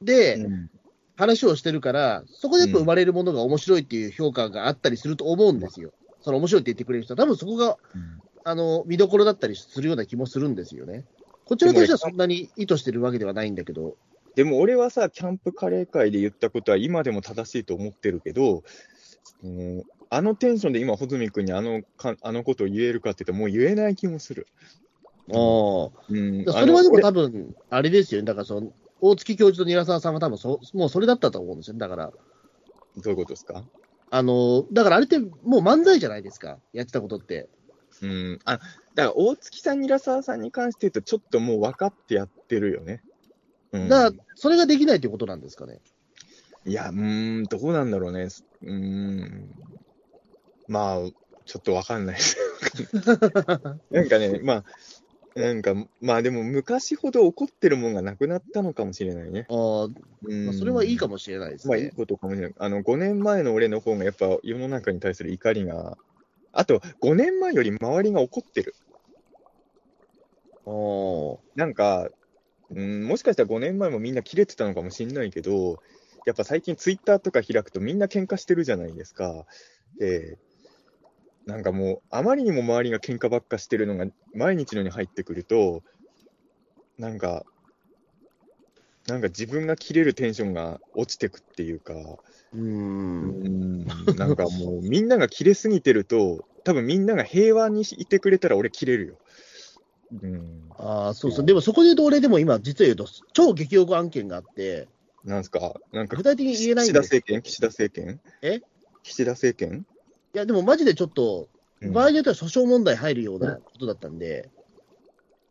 S2: で
S3: うん
S2: 話をしてるから、そこでやっぱ生まれるものが面白いっていう評価があったりすると思うんですよ。その面白いって言ってくれる人は、多分そこが
S3: うん
S2: あの見どころだったりするような気もするんですよね。こちらとしてはそんなに意図してるわけではないんだけど、
S3: でも俺はさ、キャンプカレー会で言ったことは今でも正しいと思ってるけど、うんあのテンションで今、穂積君にあのかあのことを言えるかって言ったらもう言えない気もする。
S2: あ
S3: うん、
S2: あそれはでも多分、あれですよね、だからその大月教授と韮沢さんは多分そもうそれだったと思うんですよ、だから。
S3: 俺どういうことですか？
S2: あの、だからあれってもう漫才じゃないですか、やってたことって。
S3: うん、あだから大月さん、韮沢さんに関して言うと、ちょっともう分かってやってるよね。うん、
S2: だから、それができないということなんですかね。
S3: いや、うーん、どうなんだろうね。うーん。まあ、ちょっとわかんないです。なんかね、まあ、なんか、まあでも昔ほど怒ってるもんがなくなったのかもしれないね。
S2: あー
S3: うん
S2: まあ、それはいいかもしれないです
S3: まあいい
S2: ね。
S3: ことかもしれない。あの、5年前の俺の方がやっぱ世の中に対する怒りが、あと5年前より周りが怒ってる。
S2: あー
S3: なんか、うん、もしかしたら5年前もみんな切れてたのかもしれないけど、やっぱ最近ツイッターとか開くとみんな喧嘩してるじゃないですか。で、なんかもう、あまりにも周りが喧嘩ばっかしてるのが毎日のように入ってくると、なんか、なんか自分が切れるテンションが落ちてくっていうか、
S2: う
S3: ん。ん、なんかもうみんなが切れすぎてると、多分みんなが平和にいてくれたら俺切れるよ。うん。
S2: ああ、そうそう。でもそこで言うと、俺でも今、実は言うと、超激おこ案件があって、
S3: なんすか、なんか
S2: 具体的に言えないん
S3: 岸田
S2: です。い
S3: 政権？岸田政権？
S2: え？
S3: 岸田政権、
S2: や、でもマジでちょっと、
S3: うん。
S2: 場合によっては訴訟問題入るようなことだったんで、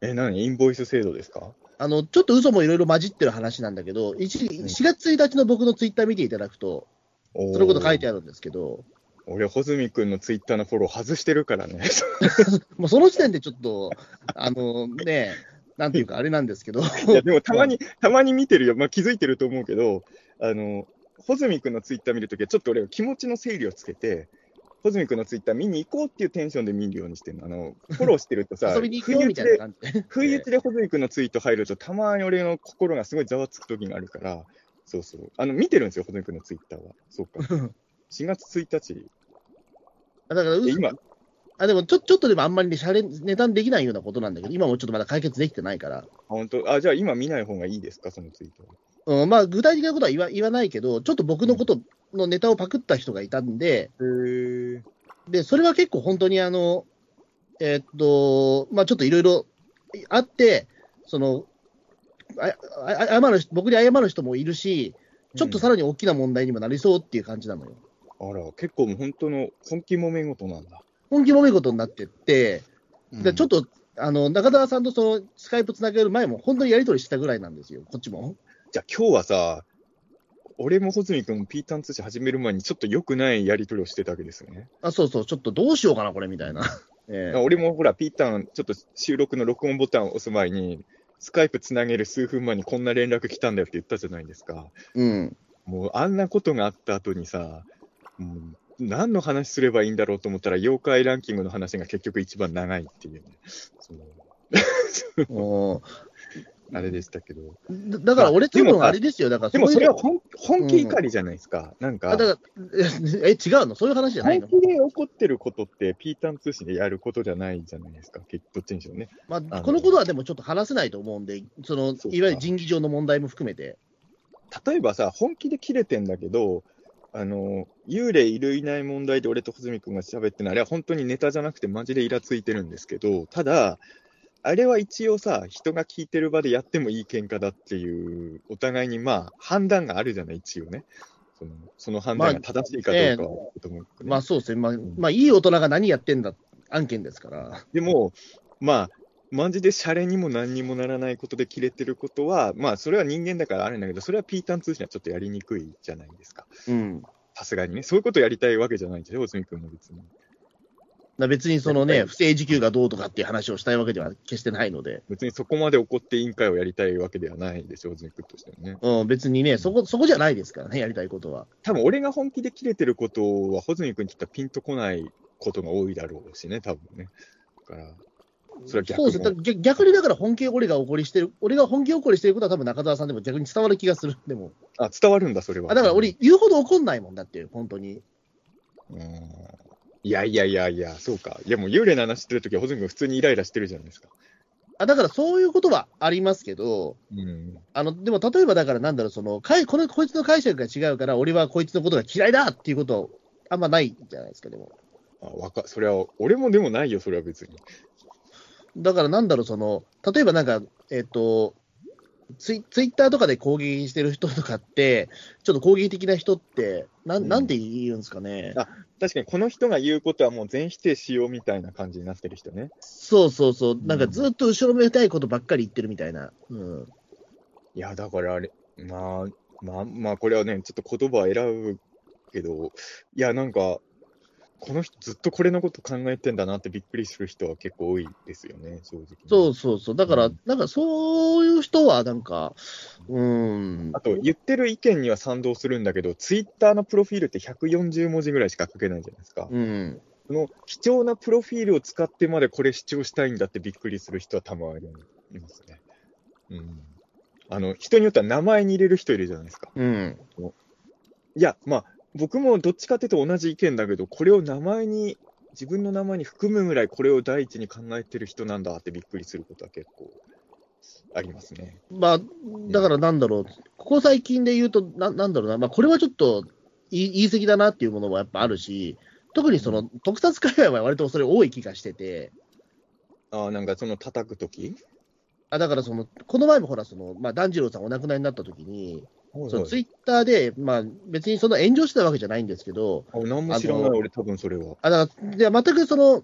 S3: え、何？インボイス制度ですか？
S2: あの、ちょっと嘘もいろいろ混じってる話なんだけど、一時
S3: ん。
S2: 4月1日の僕のツイッター見ていただくと、そのこと書いて
S3: あ
S2: あるんですけど、
S3: 俺、穂積君のツイッターのフォロー外してるからね。
S2: もうその時点でちょっと、あのね、なんていうか、あれなんですけど、
S3: いや、でもたまに、たまに見てるよ。まあ気づいてると思うけど、あの、穂積君のツイッター見るときは、ちょっと俺は気持ちの整理をつけて、穂積君のツイッター見に行こうっていうテンションで見るようにしてるの。あの、フォローしてるとさ、不意打ちで。不意打ちで穂積君のツイート入ると、たまに俺の心がすごいざわつくときがあるから、そうそう。あの、見てるんですよ、穂積君のツイッターは。そうか。4月1日。
S2: だから
S3: 今、
S2: あ、でもちょ、ちょっとでもあんまりね、シャレ、値段できないようなことなんだけど、今もちょっとまだ解決できてないから。
S3: あ本当？あ、じゃあ今見ない方がいいですか、そのツイートは。
S2: うん、まあ、具体的なことは言わ言わないけど、ちょっと僕のことのネタをパクった人がいたんで。で、それは結構本当にあの、えーっと、まあちょっといろいろあって、その、ああ謝る人僕に謝る人もいるし、ちょっとさらに大きな問題にもなりそうっていう感じなのよ。
S3: あら、結構もう本当の本気揉め事なんだ。
S2: 本気もめ事になってって、でちょっ
S3: と、
S2: と、あの、中澤さんとそのスカイプつなげる前も、本当にやり取りしたぐらいなんですよ、こっちも。
S3: じゃあ今日はさ、俺も穂積君もピーターン通信始める前にちょっと良くないやり取りをしてたわけですよね。
S2: あ、そうそう、ちょっとどうしようかな、これみたいな。ええ
S3: 俺もほら、ピーターン、ちょっと収録の録音ボタンを押す前に、スカイプつなげる数分前にこんな連絡来たんだよって言ったじゃないですか。
S2: うん。
S3: もうあんなことがあった後にさ、もう何の話すればいいんだろうと思ったら、妖怪ランキングの話が結局一番長いっていうね、その あれでしたけど。
S2: だだから俺多分あれですよ。だから
S3: でもそれは本本気怒りじゃないですか。なんか
S2: あ、だから、え、違うの？そういう話じゃないの？
S3: 本気で怒ってることって、ピータン通信でやることじゃないじゃないですか、結どっちにしろね。
S2: まあ、
S3: あの
S2: このことはでもちょっと話せないと思うんで、そのいわゆる人事上の問題も含めて。
S3: 例えばさ、本気で切れてんだけど、あの幽霊いるいない問題で俺と穂積君が喋ってるのは、あれは本当にネタじゃなくて、マジでイラついてるんですけど、ただ、あれは一応さ、人が聞いてる場でやってもいい喧嘩だっていう、お互いにまあ、判断があるじゃない、一応ね。そのその判断が正しいかどうかはと思うけどね
S2: まあそうですね。まあ、まあ、いい大人が何やってんだ案件ですから。
S3: でも、まあ、マジでシャレにも何にもならないことで切れてることは、まあ、それは人間だからあるんだけど、それはピータン通信はちょっとやりにくいじゃないですか。
S2: うん。
S3: さすがにね。そういうことやりたいわけじゃないんですよ、大隅君も別に。
S2: だ別にそのね、不正受給がどうとかっていう話をしたいわけでは決してないので、
S3: 別にそこまで怒って委員会をやりたいわけではないでしょ、大隅君としてもね。
S2: うん、別にね、そこ、そこじゃないですからね、やりたいことは。
S3: 多分俺が本気で切れてることは、穂積君にとってはピンとこないことが多いだろうしね、多分ね。だから、それは逆も
S2: そうです逆逆にだから本気俺が怒りしてる、俺が本気怒りしてることは多分中澤さんでも逆に伝わる気がする。でも。
S3: あ、伝わるんだ、それは。
S2: あだから俺、言うほど怒んないもんだって、本当に。
S3: うんいやいやいやいや、そうか。いやもう幽霊の話してるときは、穂積君普通にイライラしてるじゃないですか。
S2: あだからそういうことはありますけど、
S3: うん。
S2: あの、でも例えばだからなんだろう、その、かいこの、こいつの解釈が違うから、俺はこいつのことが嫌いだっていうことあんまないじゃないですか、でも。
S3: あ、わか、それは、俺もでもないよ、それは別に。
S2: だからなんだろう、その、例えばなんか、えっ、と、ツイツイッターとかで攻撃してる人とかって、ちょっと攻撃的な人って、な
S3: うん
S2: んなんて言うんですかね。
S3: あ確かにこの人が言うことはもう全否定しようみたいな感じになってる人ね。
S2: そうそうそう、なんかずっと後ろめたいことばっかり言ってるみたいな。うん。
S3: いや、だからあれ、まあ、まあ、まあ、これはね、ちょっと言葉を選ぶけど、いや、なんか、この人ずっとこれのこと考えてんだなってびっくりする人は結構多いですよね、正直。
S2: そうそうそう。だから、
S3: うん
S2: なんかそういう人は、なんか、うーん。
S3: あと、言ってる意見には賛同するんだけど、ツイッターのプロフィールって140文字ぐらいしか書けないじゃないですか。
S2: うん。
S3: その貴重なプロフィールを使ってまでこれ主張したいんだってびっくりする人はたまにいますね。うん。あの、人によっては名前に入れる人いるじゃないですか。
S2: うん。
S3: いや、まあ、僕もどっちかっていうと同じ意見だけど、これを名前に、自分の名前に含むぐらいこれを第一に考えてる人なんだってびっくりすることは結構ありますね。
S2: まあ、だからなんだろう、ここ最近で言うと、ななんだろうな、まあ、これはちょっと言い言い過ぎだなっていうものもやっぱあるし、特にその特撮界隈は割とそれ多い気がしてて、
S3: ああ、なんかその叩くとき
S2: あだからその、この前もほら、そのまあ、團次郎さんお亡くなりになった時に、そのツイッターで、まあ、別にその炎上してたわけじゃないんですけど、
S3: あ何も知らない、俺、多分それは。
S2: あだからで全くその、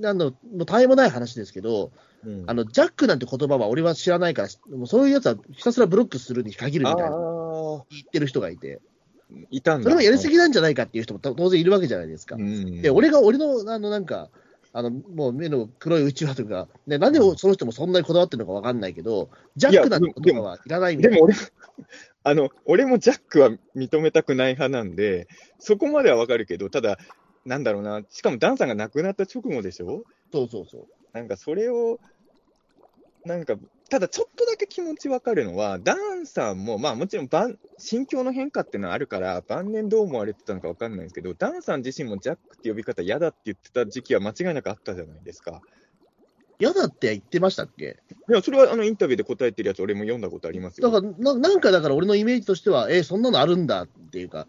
S2: なんだろう、もうたわいもない話ですけど、
S3: うん、
S2: あのジャックなんて言葉は俺は知らないから、もうそういうやつはひたすらブロックするに限るみたいな
S3: あ
S2: 言ってる人がいて、
S3: ーいたんだ。
S2: それもやりすぎなんじゃないかっていう人もた当然いるわけじゃないですか。
S3: うん、
S2: で、俺が、俺の、あの、なんか、あの、もう目の黒いうちわとか、ね、なんでその人もそんなにこだわってるのかわかんないけど、ジャックなんて言葉はいらないみたいな。
S3: でも俺、あの、俺もジャックは認めたくない派なんで、そこまではわかるけど、ただ、なんだろうな、しかもダンさんが亡くなった直後でしょ？
S2: そうそうそう。
S3: なんかそれを、なんか、ただちょっとだけ気持ちわかるのは、ダンさんも、まあもちろん晩、心境の変化っていうのはあるから、晩年どう思われてたのかわかんないんですけど、ダンさん自身もジャックって呼び方嫌だって言ってた時期は間違いなくあったじゃないですか。
S2: 嫌だって言ってましたっけ？
S3: いや、それはあのインタビューで答えてるやつ、俺も読んだことありますよ。
S2: だからな、なんかだから俺のイメージとしては、えそんなのあるんだっていうか、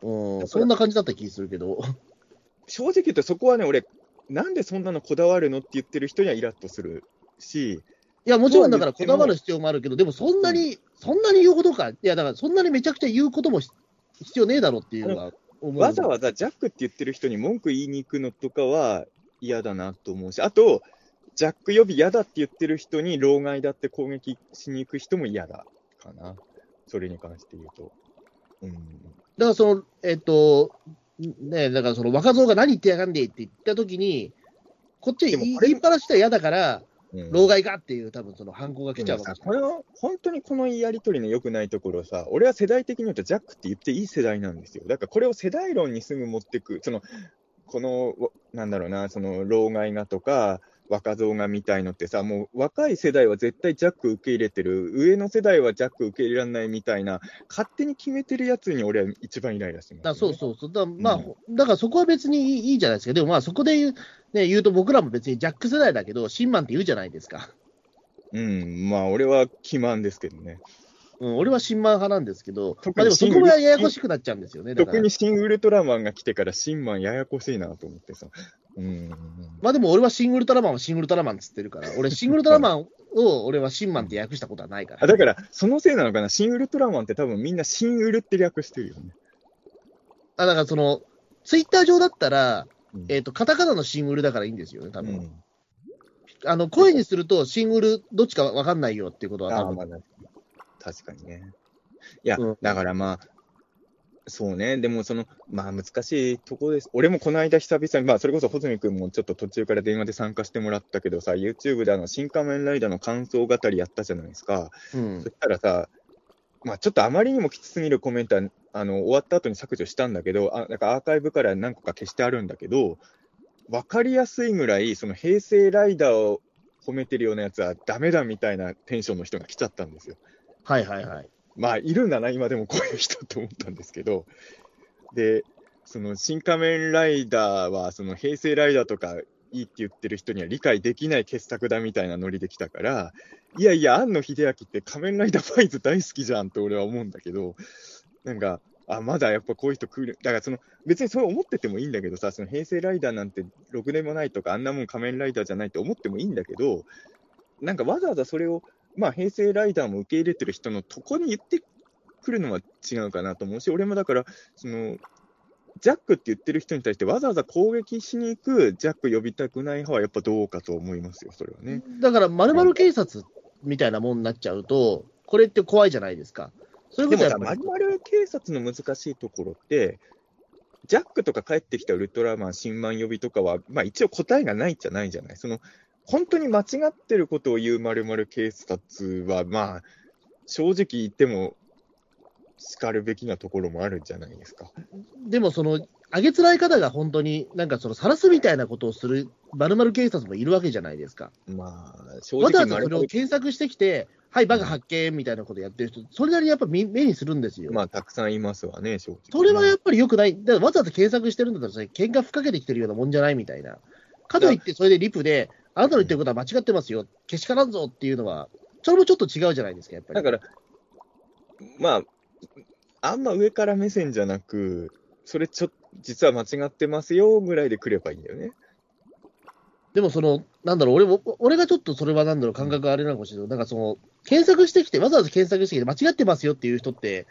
S2: うん、そんな感じだった気するけど、
S3: 正直言うとそこはね、俺、なんでそんなのこだわるのって言ってる人にはイラッとするし、
S2: いや、もちろんだからこだわる必要もあるけど、でもそんなに、そんなに言うほどか、いや、だからそんなにめちゃくちゃ言うこともし必要ねえだろっていうのは思う。
S3: わざわざジャックって言ってる人に文句言いに行くのとかは嫌だなと思うし、あと、ジャック呼び嫌だって言ってる人に老害だって攻撃しに行く人も嫌だかな。それに関して言うと。うん。
S2: だからその、えっ、と、ねだからその若造が何言ってやがんでって言ったときに、こっちは言いっぱなしは嫌だから、
S3: うん
S2: 老害かっていう、多分その反抗が来ちゃう
S3: でもさ、
S2: かもしれない。
S3: この、本当にこのやりとりの良くないところさ、俺は世代的に言うとジャックって言っていい世代なんですよ。だからこれを世代論にすぐ持ってく、その、この、わなんだろうな、その、老害がとか、若造がみたいのってさ、もう若い世代は絶対ジャック受け入れてる、上の世代はジャック受け入れられないみたいな、勝手に決めてるやつに俺は一番イライラしてます、
S2: だそうそうそう。だまあ、
S3: うん
S2: だからそこは別にいいいいじゃないですか。でもまあそこで言う,、ね、言うと僕らも別にジャック世代だけど、シンマンって言うじゃないですか。
S3: うん、まあ俺は欺瞞ですけどね。
S2: うん、俺はシンマン派なんですけど、まあでもそこがややこしくなっちゃうんですよね。
S3: 特に新ウルトラマンが来てからシンマンややこしいなと思ってさ。うん。
S2: まあでも俺はシン・ウルトラマンはシン・ウルトラマンっつってるから、俺、シン・ウルトラマンを俺はシンマンって訳したことはないから。
S3: あだから、そのせいなのかな、新ウルトラマンって多分みんな新ウルって略してるよね。
S2: あだからその、ツイッター上だったら、
S3: うん
S2: えっ、と、カタカナのシンウルだからいいんですよね、多分。
S3: うん
S2: あの、声にすると、シンウル、どっちかわかんないよっていうことは多分、
S3: まあ、確かにね。いや、
S2: うん
S3: だからまあ、そうね、でもその、まあ難しいとこです。俺もこの間久々に、まあそれこそ穂積君もちょっと途中から電話で参加してもらったけどさ、YouTube であの、新仮面ライダーの感想語りやったじゃないですか。
S2: うん
S3: そしたらさ、まあちょっとあまりにもきつすぎるコメントは、あの、終わった後に削除したんだけど、あなんかアーカイブから何個か消してあるんだけど、わかりやすいぐらい、その平成ライダーを褒めてるようなやつはダメだみたいなテンションの人が来ちゃったんですよ。
S2: はいはいはい。
S3: まあ、いるんだな、今でもこういう人って思ったんですけど、で、その新仮面ライダーは、その平成ライダーとかいいって言ってる人には理解できない傑作だみたいなノリで来たから、いやいや、庵野秀明って仮面ライダーファイズ大好きじゃんって俺は思うんだけど、なんか、あ、まだやっぱこういう人来る。だからその、別にそう思っててもいいんだけどさ、その平成ライダーなんてろくでもないとか、あんなもん仮面ライダーじゃないって思ってもいいんだけど、なんかわざわざそれを、まあ平成ライダーも受け入れてる人のとこに言ってくるのは違うかなと思うし、俺もだから、その、ジャックって言ってる人に対してわざわざ攻撃しに行くジャック呼びたくない派はやっぱどうかと思いますよ、それはね。
S2: だから、まる警察みたいなもんになっちゃうと、これって怖いじゃないですか。そういうことはやっぱり
S3: まるまる警察の難しいところって、ジャックとか帰ってきたウルトラマン、新マン呼びとかは、まあ一応答えがないじゃないじゃない。その、本当に間違ってることを言うまるまる警察は、まあ、正直言っても、叱るべきなところもあるんじゃないですか。
S2: でもその、あげつらい方が本当に、なんかその、晒すみたいなことをする、まるまる警察もいるわけじゃないですか。
S3: まあ、正
S2: わざわざそれを検索してきて、はい、バカ発見みたいなことやってる人、それなりにやっぱ目目にするんですよ。
S3: まあ、たくさんいますわね、正直。
S2: それはやっぱり良くない。だからわざわざ検索してるんだったら、それ喧嘩ふっかけてきてるようなもんじゃないみたいな。かといって、それでリプで、あなたの言ってることは間違ってますよ、けしからんぞっていうのは、それもちょっと違うじゃないですか、やっぱり。
S3: だから、まあ、あんま上から目線じゃなく、それちょっと、実は間違ってますよぐらいで来ればいいんだよね。
S2: でもその、なんだろう、俺も、俺がちょっとそれはなんだろう、感覚があれなのかもしれないけど、なんかその、検索してきて、わざわざ検索してきて、間違ってますよっていう人って、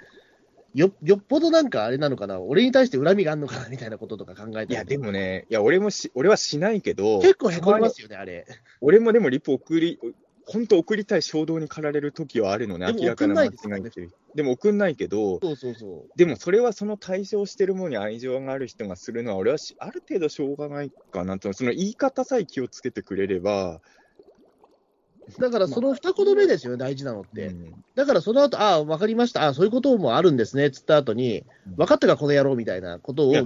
S2: よよっぽどなんかあれなのかな、俺に対して恨みがあるのかな？みたいなこととか考えて
S3: いや、でもね、いや、俺もし、俺はしないけど、
S2: 結構へこみますよね、あれ。
S3: 俺もでもリプ送り、本当送りたい衝動に駆られる時はあるのね、明らかな間違いってる。でも送んないけど、
S2: そうそうそう。
S3: でもそれはその対象してるものに愛情がある人がするのは、俺はしある程度しょうがないかなと、その言い方さえ気をつけてくれれば、
S2: だからその二言目ですよね、大事なのって。
S3: うん。
S2: だからその後、ああ、わかりました、ああ、そういうこともあるんですねっつった後に、分かったか、この野郎みたいなことを言い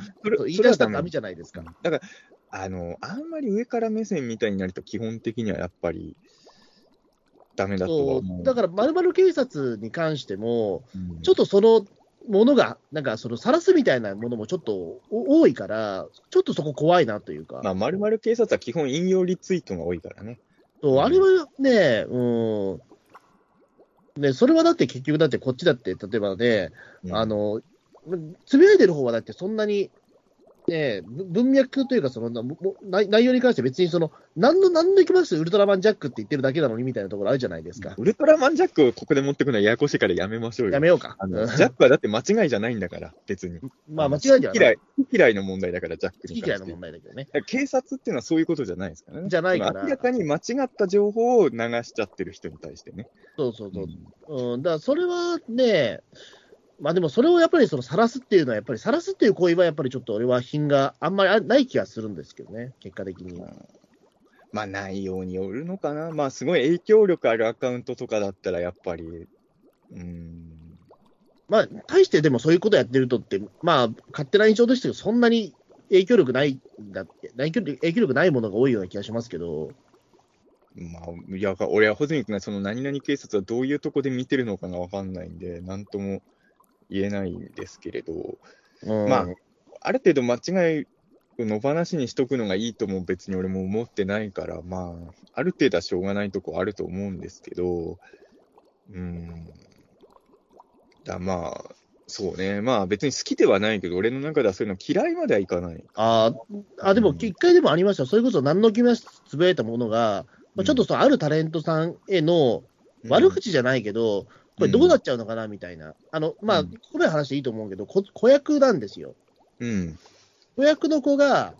S2: 出したらダメじゃないですか。
S3: だから、あの、あんまり上から目線みたいになると、基本的にはやっぱり、ダメだと
S2: だから、まるまる警察に関しても、
S3: うん。
S2: ちょっとそのものが、なんかその晒すみたいなものもちょっとお多いから、ちょっとそこ怖いなというか、
S3: まあ、まるまる警察は基本引用リツイートが多いからね。
S2: そうあれはね、うん、ね、それはだって結局、だってこっちだって、例えばね、
S3: うん
S2: あの、つぶやいてる方はだってそんなに、ね、ぶ文脈というかその内内容に関して別にその、何の、何の行きます？ウルトラマンジャックって言ってるだけなのにみたいなところあるじゃないですか。
S3: ウルトラマンジャックをここで持ってくのはややこしいからやめましょうよ。
S2: やめようか。
S3: ジャックはだって間違いじゃないんだから、別に。
S2: まあ間違いではない。
S3: 嫌い、嫌いの問題だから、ジャック
S2: 好
S3: に
S2: 嫌いの問題だけどね。
S3: 警察っていうのはそういうことじゃないですからね。
S2: じゃないから
S3: 明らかに間違った情報を流しちゃってる人に対してね。
S2: そうそうそう。うん、だからそれはね、まあでもそれをやっぱりその晒すっていうのは、やっぱり晒すっていう行為はやっぱりちょっと俺は品があんまりあない気がするんですけどね、結果的に。
S3: まあ内容によるのかな。まあすごい影響力あるアカウントとかだったらやっぱり、うーん。
S2: まあ、大してでもそういうことやってるとって、まあ、勝手な印象としてはそんなに影響力ないんだって、影響影響力ないものが多いような気がしますけど、
S3: まあ、いや、俺は穂積君がその何々警察はどういうとこで見てるのかがわかんないんで、なんとも言えないんですけれど、
S2: うん
S3: まあ、ある程度間違いを野放しにしとくのがいいとも別に俺も思ってないから、まあ、ある程度はしょうがないとこあると思うんですけど、うん。だまあ、そうね。まあ別に好きではないけど、俺の中ではそういうの嫌いまではいかない。
S2: あーあ、でも
S3: うん
S2: 一回でもありましたよ、それこそ何の気もつぶやいたものが、まあ、ちょっとそのあるタレントさんへの悪口じゃないけど、これどうなっちゃうのかなみたいな、あのまあ、
S3: うん
S2: ここまで話していいと思うけど、こ子役なんですよ。
S3: うん。
S2: 子役の子が、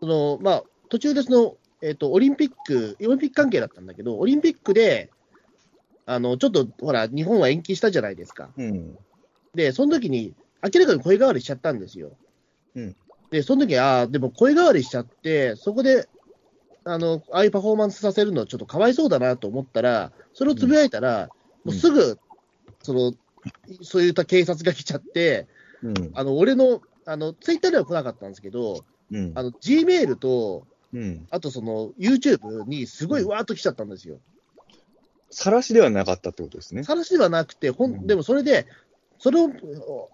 S2: そのまあ、途中でその、えっとオリンピック、オリンピック関係だったんだけど、オリンピックで、あのちょっとほら、日本は延期したじゃないですか。
S3: うん。
S2: で、その時に明らかに声変わりしちゃったんですよ。
S3: うん
S2: で、その時ああ、でも声変わりしちゃって、そこで、あの、ああいうパフォーマンスさせるのちょっとかわいそうだなと思ったら、それをつぶやいたら、
S3: うん
S2: もうすぐ、その、そういった警察が来ちゃって、
S3: うん。
S2: あの、俺の、あの、ツイッターでは来なかったんですけど、
S3: うん。
S2: あの、Gmail と、
S3: うん。
S2: あとその、YouTube にすごいわーっと来ちゃったんですよ。
S3: 晒しではなかったってことですね。
S2: 話ではなくて、ほ
S3: うん
S2: んでもそれで、それを、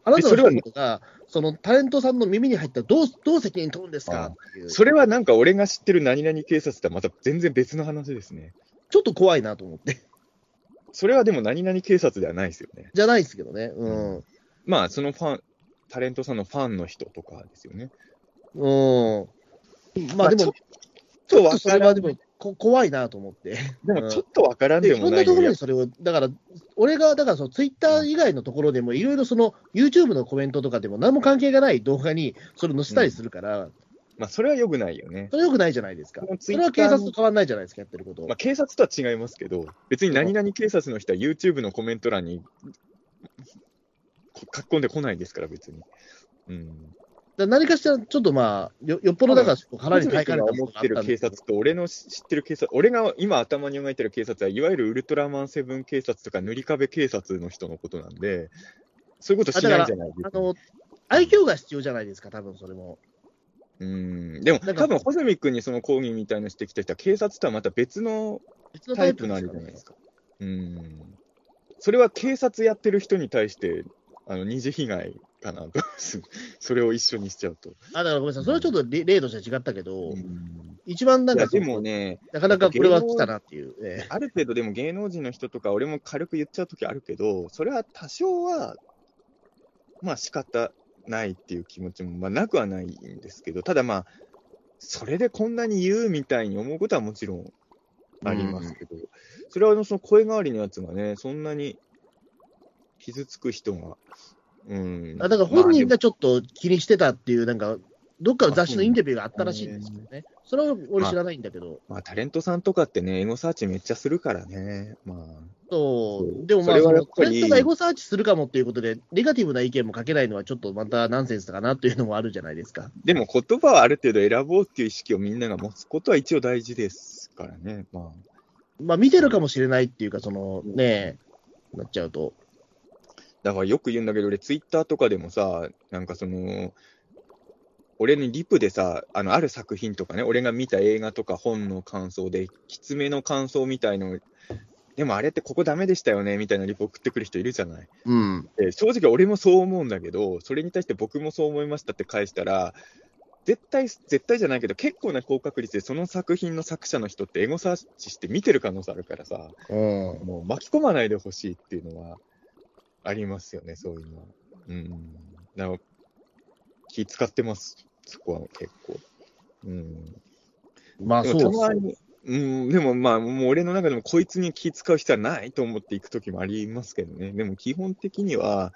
S2: あなたの一言が、そのタレントさんの耳に入ったらどう、どう責任取るんですか
S3: それはなんか俺が知ってる何々警察とはまた全然別の話ですね。
S2: ちょっと怖いなと思って。
S3: それはでも何々警察ではないですよね。
S2: じゃないですけどね。うん。
S3: まあ、そのファン、タレントさんのファンの人とかですよね。
S2: うん。まあでも、
S3: ちょっ
S2: ちょっとそれはでもこ怖いなと思って。
S3: でもちょっとわからん
S2: で、いろんなとこ
S3: でもないよ
S2: ろにそれを、だから、俺が、だからそのツイッター以外のところでも、いろいろその YouTube のコメントとかでも、何も関係がない動画にそれ載せたりするから、
S3: まあ、それは良くないよね。
S2: それよくないじゃないですか。それは警察と変わらないじゃないですか、やってること。
S3: まあ、警察とは違いますけど、別に何々警察の人は YouTube のコメント欄にこ書き込んでこないですから、別に。うん。
S2: だ何かしら、ちょっとまあ、よよっぽどだから、腹に耐えかれた
S3: 思ってる警察と、俺の知ってる警察、俺が今頭に描いてる警察は、いわゆるウルトラマンセブン警察とか塗り壁警察の人のことなんで、そういうことしないじゃないですか。
S2: あの、愛嬌が必要じゃないですか、多分それも。
S3: うん。でも、多分、穂積君にその抗議みたいなのしてきた人は、警察とはまた別のタイプのあるじゃないですか。うん。それは警察やってる人に対して、あの、二次被害かなと。それを一緒にしちゃうと。
S2: あ、だからごめんなさい、それはちょっと例例として違ったけど、
S3: うん
S2: 一番なんか
S3: でもね、
S2: なかなかこれは来たなっていう。ええ
S3: ある程度でも芸能人の人とか、俺も軽く言っちゃうときあるけど、それは多少は、まあ仕方ないっていう気持ちも、まあなくはないんですけど、ただまあ、それでこんなに言うみたいに思うことはもちろんありますけど、それはあのその声変わりのやつがね、そんなに傷つく人が、うん。
S2: あだから本人
S3: ま
S2: がちょっと気にしてたっていう、なんか、どっかの雑誌のインタビューがあったらしいんですけどね。それは俺知らないんだけど。
S3: まあ、タレントさんとかってね、エゴサーチめっちゃするからね。まあ、
S2: そ
S3: そう
S2: う。でもまあ、タレントがエゴサーチするかもっていうことで、ネガティブな意見も書けないのはちょっとまたナンセンスだかなっていうのもあるじゃないですか。
S3: でも言葉はある程度選ぼうっていう意識をみんなが持つことは一応大事ですからね。まあ、
S2: まあ見てるかもしれないっていうか、そのね、なっちゃうと。
S3: だからよく言うんだけど、俺ツイッターとかでもさ、なんかその、俺にリプでさ、あの、ある作品とかね、俺が見た映画とか本の感想で、きつめの感想みたいの、でもあれってここダメでしたよね、みたいなリプ送ってくる人いるじゃない。
S2: うん。
S3: で正直俺もそう思うんだけど、それに対して僕もそう思いましたって返したら、絶対、絶対じゃないけど、結構な高確率でその作品の作者の人ってエゴサーチして見てる可能性あるからさ、
S2: うん。
S3: もう巻き込まないでほしいっていうのはありますよね、そういうのは。うん。だから気使ってます、そこは結構。うん。
S2: まあ
S3: で
S2: そうそう。
S3: もたまに、うん、でもまあ、もう俺の中でもこいつに気使う必要はないと思っていくときもありますけどね。でも基本的には、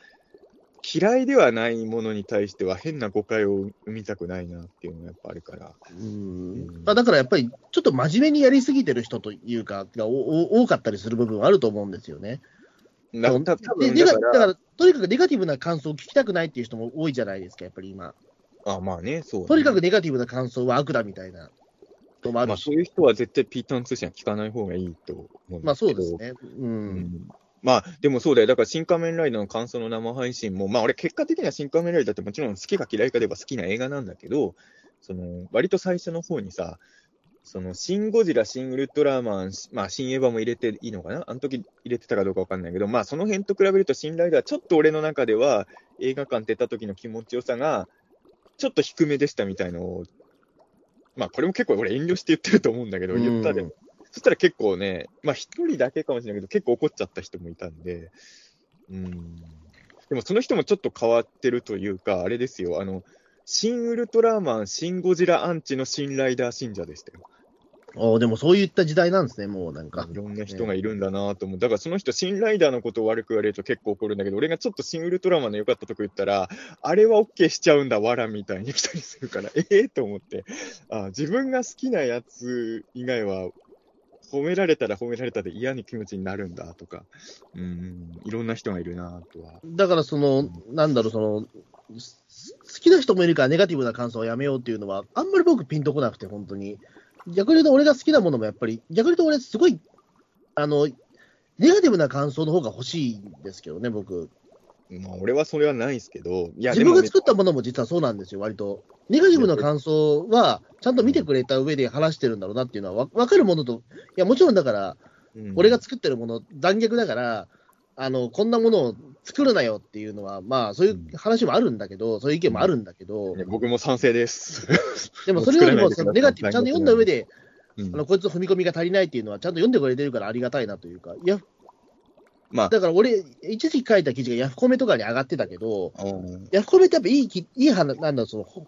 S3: 嫌いではないものに対しては変な誤解を生みたくないなっていうのがやっぱあるから。
S2: うんまあ、だからやっぱり、ちょっと真面目にやりすぎてる人というか、がおお多かったりする部分はあると思うんですよね。
S3: だた多
S2: で
S3: 分だから
S2: だから、とにかくネガティブな感想を聞きたくないっていう人も多いじゃないですか、やっぱり今。
S3: あまあね、そう、ね。
S2: とにかくネガティブな感想は悪だみたいな。
S3: まあ、
S2: のもあるし。
S3: そういう人は絶対ピーターン通信は聞かない方がいいと思うん
S2: まあ。そうですね。う。
S3: うんんまあ、でもそうだよ。だから、新仮面ライダーの感想の生配信も、まあ、俺、結果的には新仮面ライダーってもちろん好きか嫌いかで言えば好きな映画なんだけど、その、割と最初の方にさ、その、シン・ゴジラ、シン・ウルトラマン、まあ、新エヴァも入れていいのかな？あの時入れてたかどうかわかんないけど、まあ、その辺と比べると、新ライダー、ちょっと俺の中では、映画館出た時の気持ちよさが、ちょっと低めでしたみたいのを、まあ、これも結構俺遠慮して言ってると思うんだけど、言ったでも、そしたら結構ね、まあ一人だけかもしれないけど、結構怒っちゃった人もいたんで、うん。でもその人もちょっと変わってるというか、あれですよ、あの、新ウルトラマン、新ゴジラアンチの新ライダー信者でしたよ。
S2: おでもそういった時代なんですね、もうなんか
S3: い。ろんな人がいるんだなと思う。だからその人、新ライダーのことを悪く言われると結構怒るんだけど、俺がちょっと新ウルトラマンの良かったとこ言ったら、あれは OK しちゃうんだ、わらみたいに来たりするから、ええと思ってあ、自分が好きなやつ以外は、褒められたら褒められたで嫌な気持ちになるんだとか、うん、いろんな人がいるなとは。
S2: だからその、なんだろう、その、す好きな人もいるからネガティブな感想をやめようっていうのは、あんまり僕ピンとこなくて、本当に。逆に言うと、俺が好きなものもやっぱり、逆に言うと俺、すごい、あの、ネガティブな感想の方が欲しいんですけどね、僕。
S3: まあ、俺はそれはないですけど、いや、
S2: 自分が
S3: ね
S2: 作ったものも実はそうなんですよ、割と。ネガティブな感想は、ちゃんと見てくれた上で話してるんだろうなっていうのはわ分かるものと、いや、もちろんだから、
S3: うん
S2: 俺が作ってるもの、残虐だから、あの、こんなものを作るなよっていうのは、まあ、そういう話もあるんだけど、そういう意見もあるんだけど、
S3: ね僕も賛成です。
S2: でもそれよりも、そのネガティブ、ちゃんと読んだ上で、
S3: うん。
S2: あの、こいつの踏み込みが足りないっていうのは、ちゃんと読んでくれてるからありがたいなというか、いや、
S3: まあ、
S2: だから俺、一時期書いた記事がヤフコメとかに上がってたけど、
S3: うん。
S2: ヤフコメってやっぱいいき、いい話、なんだろう、その、ほ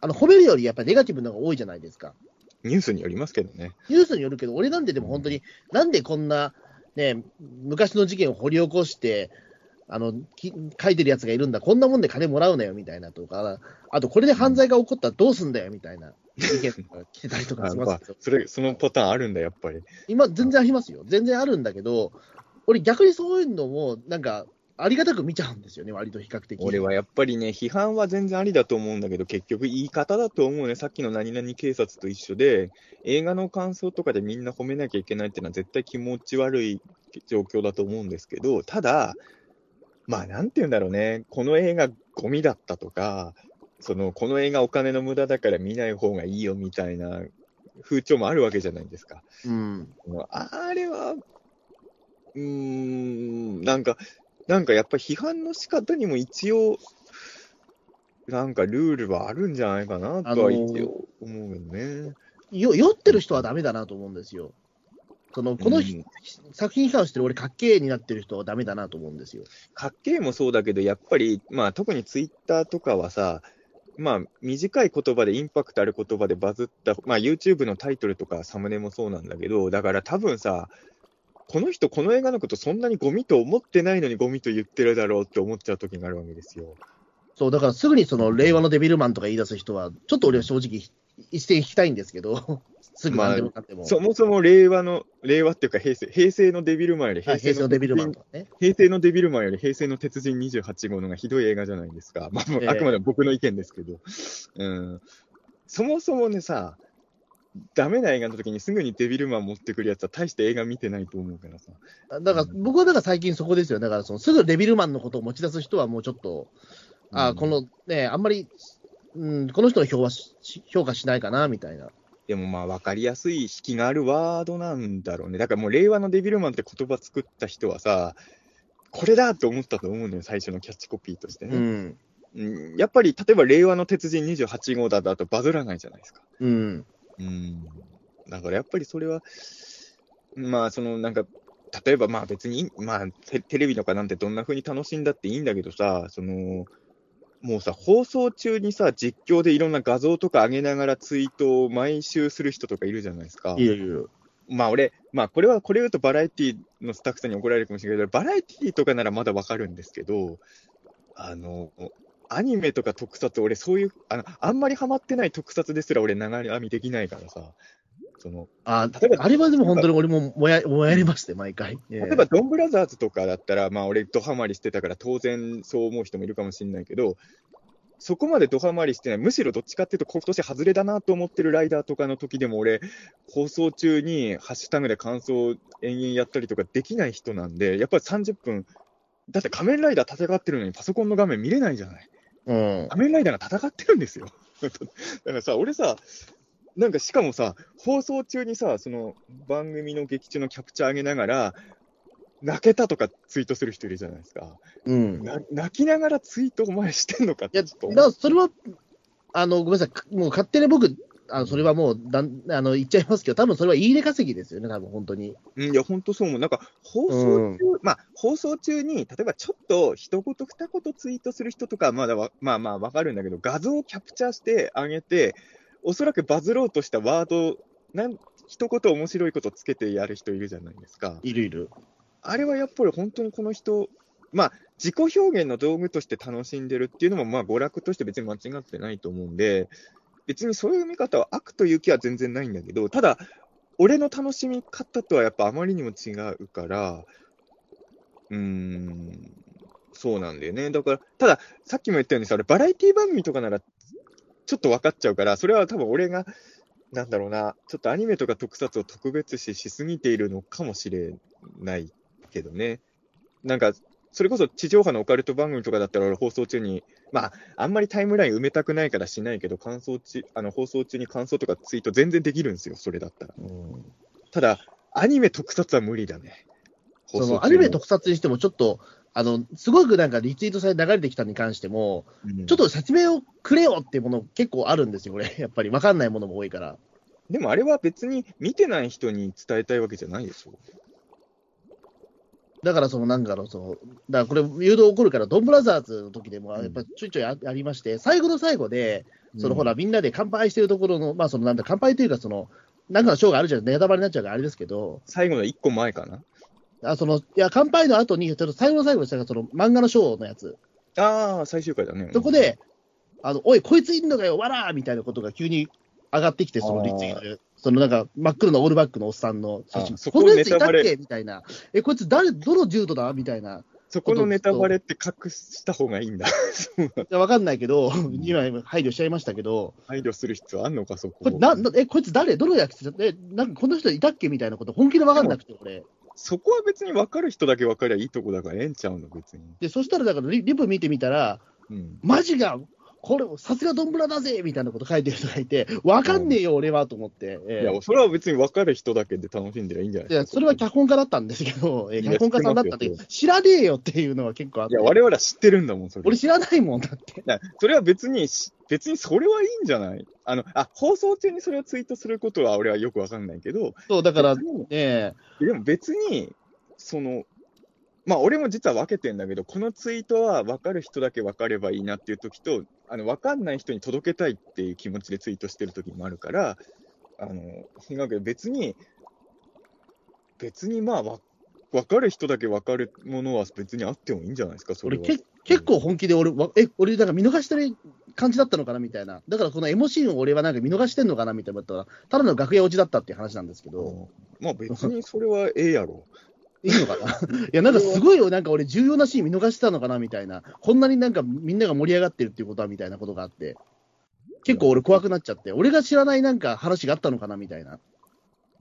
S2: あの、褒めるよりやっぱネガティブなのが多いじゃないですか。
S3: ニュースによりますけどね。
S2: ニュースによるけど、俺なんででも本当に、なんでこんな、ね、昔の事件を掘り起こして、あの、き書いてるやつがいるんだ、こんなもんで金もらうなよみたいなとか、あとこれで犯罪が起こったらどうすんだよみたいな意見とか来てたりとか
S3: あ
S2: します
S3: それ、そのパターンあるんだ、やっぱり。
S2: 今、全然ありますよ。全然あるんだけど、俺逆にそういうのも、なんか、ありがたく見ちゃうんですよね、割と比較的。
S3: 俺はやっぱりね、批判は全然ありだと思うんだけど、結局言い方だと思うね。さっきの何々警察と一緒で、映画の感想とかでみんな褒めなきゃいけないっていうのは絶対気持ち悪い状況だと思うんですけど、ただ、まあなんて言うんだろうね、この映画ゴミだったとか、その、この映画お金の無駄だから見ない方がいいよみたいな風潮もあるわけじゃないですか。
S2: うん。
S3: あれは、うーん、なんか、なんかやっぱり批判の仕方にも一応、なんかルールはあるんじゃないかなとは一応思うよね。
S2: よ酔ってる人はダメだなと思うんですよ。そのこの、
S3: うん
S2: 作品批判してる俺、かっけえになってる人はダメだなと思うんですよ。
S3: かっけえもそうだけど、やっぱり、まあ特にツイッターとかはさ、まあ短い言葉でインパクトある言葉でバズった、まあ YouTube のタイトルとかサムネもそうなんだけど、だから多分さ、この人、この映画のことそんなにゴミと思ってないのにゴミと言ってるだろうって思っちゃう時があるわけですよ。
S2: そう、だからすぐにその令和のデビルマンとか言い出す人は、ちょっと俺は正直、一線引きたいんですけど、すぐ何でもかんでも。
S3: そもそも令和の、令和っていうか平成、平成のデビルマンより
S2: はい平成のデビルマンとかね。
S3: 平成のデビルマンより平成の鉄人28号のがひどい映画じゃないですか。まあ、
S2: ええ
S3: あくまでも僕の意見ですけど。うん。そもそもねさ、ダメな映画の時にすぐにデビルマン持ってくるやつは大して映画見てないと思うからさ。
S2: だから僕はだから最近そこですよ。だからそのすぐデビルマンのことを持ち出す人はもうちょっと、あ
S3: うん
S2: このね、あんまり、うん、この人の評はし評価しないかなみたいな。
S3: でもまあ分かりやすい引きがあるワードなんだろうね。だからもう令和のデビルマンって言葉作った人はさ、これだと思ったと思うのよ、最初のキャッチコピーとしてね。
S2: うん。
S3: うん、やっぱり例えば令和の鉄人28号だとバズらないじゃないですか。
S2: うん。
S3: うん。だからやっぱりそれは、まあそのなんか、例えばまあ別に、まあテテレビとかなんてどんな風に楽しんだっていいんだけどさ、その、もうさ、放送中にさ、実況でいろんな画像とか上げながらツイートを毎週する人とかいるじゃないですか。
S2: いやいやいや。
S3: まあ俺、まあこれは、これ言うとバラエティのスタッフさんに怒られるかもしれないけど、バラエティとかならまだわかるんですけど、あの、アニメとか特撮、俺そういう、あの、あんまりハマってない特撮ですら俺流れ編みできないからさ、その、
S2: あ
S3: 例えば
S2: あれはでも本当に俺ももやもやりまして、毎回。例
S3: 例えばドンブラザーズとかだったら、まあ俺ドハマりしてたから当然そう思う人もいるかもしれないけど、そこまでドハマりしてない、むしろどっちかっていうと、今年外れだなと思ってるライダーとかの時でも、俺、放送中にハッシュタグで感想を延々やったりとかできない人なんで、やっぱり30分、だって仮面ライダー戦ってるのにパソコンの画面見れないじゃない。
S2: うん。
S3: 仮面ライダーが戦ってるんですよ。だからさ、俺さ、なんかしかもさ、放送中にさ、その番組の劇中のキャプチャー上げながら、泣けたとかツイートする人いるじゃないですか。
S2: うん。
S3: 泣きながらツイートお前してんのかって
S2: や、
S3: ちょっと思う
S2: だからそれは、あの、ごめんなさい、もう勝手に僕、あのそれはもうだんあの言っちゃいますけど、多分それはいいね稼ぎですよね、多分本当に。
S3: うん、いや、本当そう思う。なんか、放送中、まあ、放送中に、例えばちょっと一言二言ツイートする人とか、まだわまあまあわかるんだけど、画像をキャプチャーしてあげて、おそらくバズろうとしたワード、なん一言面白いことつけてやる人いるじゃないですか。
S2: いるいる。
S3: あれはやっぱり本当にこの人、まあ、自己表現の道具として楽しんでるっていうのも、まあ、娯楽として別に間違ってないと思うんで、別にそういう見方は悪という気は全然ないんだけど、ただ、俺の楽しみ方とはやっぱあまりにも違うから、うーん、そうなんだよね。だから、ただ、さっきも言ったようにさ、俺、バラエティ番組とかなら、ちょっと分かっちゃうから、それは多分俺が、なんだろうな、ちょっとアニメとか特撮を特別視しすぎているのかもしれないけどね。なんか、それこそ地上波のオカルト番組とかだったら、俺放送中に、まあ、あんまりタイムライン埋めたくないからしないけど、感想ちあの放送中に感想とかツイート全然できるんですよ、それだったら。
S2: うん
S3: ただ、アニメ特撮は無理だね。
S2: そのアニメ特撮にしても、ちょっと、あの、すごくなんかリツイートされて流れてきたに関しても、
S3: うん
S2: ちょっと説明をくれよっていうもの結構あるんですよ、これ。やっぱり分かんないものも多いから。
S3: でもあれは別に見てない人に伝えたいわけじゃないでしょ。
S2: だから、そのなんかの、その、だからこれ、誘導起こるから、ドンブラザーズの時でも、
S3: うん
S2: やっぱちょいちょいあありまして、最後の最後で、その
S3: うん
S2: ほら、みんなで乾杯してるところの、まあ、そのなんだ、乾杯というか、その、なんかのショーがあるじゃん、ネタバレになっちゃうからあれですけど、
S3: 最後の1個前かな。
S2: あそのいや乾杯の後に、ちょっと最後の最後でしたが、その漫画のショーのやつ、
S3: ああ、最終回だね。
S2: そこで、あのおい、こいついんのかよ、わらーみたいなことが急に上がってきて、そのリツイートで、そのなんか真っ黒のオールバックのおっさんの写真。
S3: あ、そこ
S2: このやついたっ
S3: ネタバレ。
S2: けみたいな、え、こいつ誰、どの柔道だ？みたいな。
S3: そこのネタバレって隠した方がいいんだ。
S2: わかんないけど、今、配慮しちゃいましたけど、
S3: 配慮する必要あんのか、そこ。
S2: これななえ、こいつ誰？どの役者？え、なんかこの人いたっけ？みたいなこと、本気でわかんなくて、俺。
S3: そこは別に分かる人だけ分かりゃいいとこだからええんちゃうの、別に。
S2: で、そしたら、だからリ、リプ見てみたら、
S3: うん。
S2: マジが、これ、さすがドンブラだぜみたいなこと書いてる人がいて、わかんねえよ、俺はと思って。ええ
S3: いや、それは別に分かる人だけで楽しんでりゃいいんじゃない
S2: いや、それは脚本家だったんですけど、脚本家さんだった
S3: ってますよ、
S2: 知らねえよっていうのは結構あって。
S3: いや、我々は知ってるんだもん、それ。
S2: 俺知らないもんだって。
S3: いやそれは別にし、別にそれはいいんじゃない？あの、あ、放送中にそれをツイートすることは俺はよくわかんないけど、
S2: そう、だからね、
S3: でも別に、その、まあ俺も実は分けてんだけど、このツイートは分かる人だけ分かればいいなっていう時と、あの、分かんない人に届けたいっていう気持ちでツイートしてる時もあるから、あの、なんか別に、別にまあわ、分かる人だけ分かるものは別にあってもいいんじゃないですか、それは。
S2: 俺け、結構本気で俺、わえ、俺なんか見逃してる感じだったのかな？みたいな。だからこのエモシーンを俺はなんか見逃してんのかな？みたいなたら、ただの楽屋落ちだったっていう話なんですけど、
S3: うんまあ別にそれはええやろ。
S2: いいのかな？いや、なんかすごいよ、なんか俺重要なシーン見逃してたのかなみたいな。こんなになんかみんなが盛り上がってるっていうことはみたいなことがあって。結構俺怖くなっちゃって、俺が知らないなんか話があったのかなみたいな。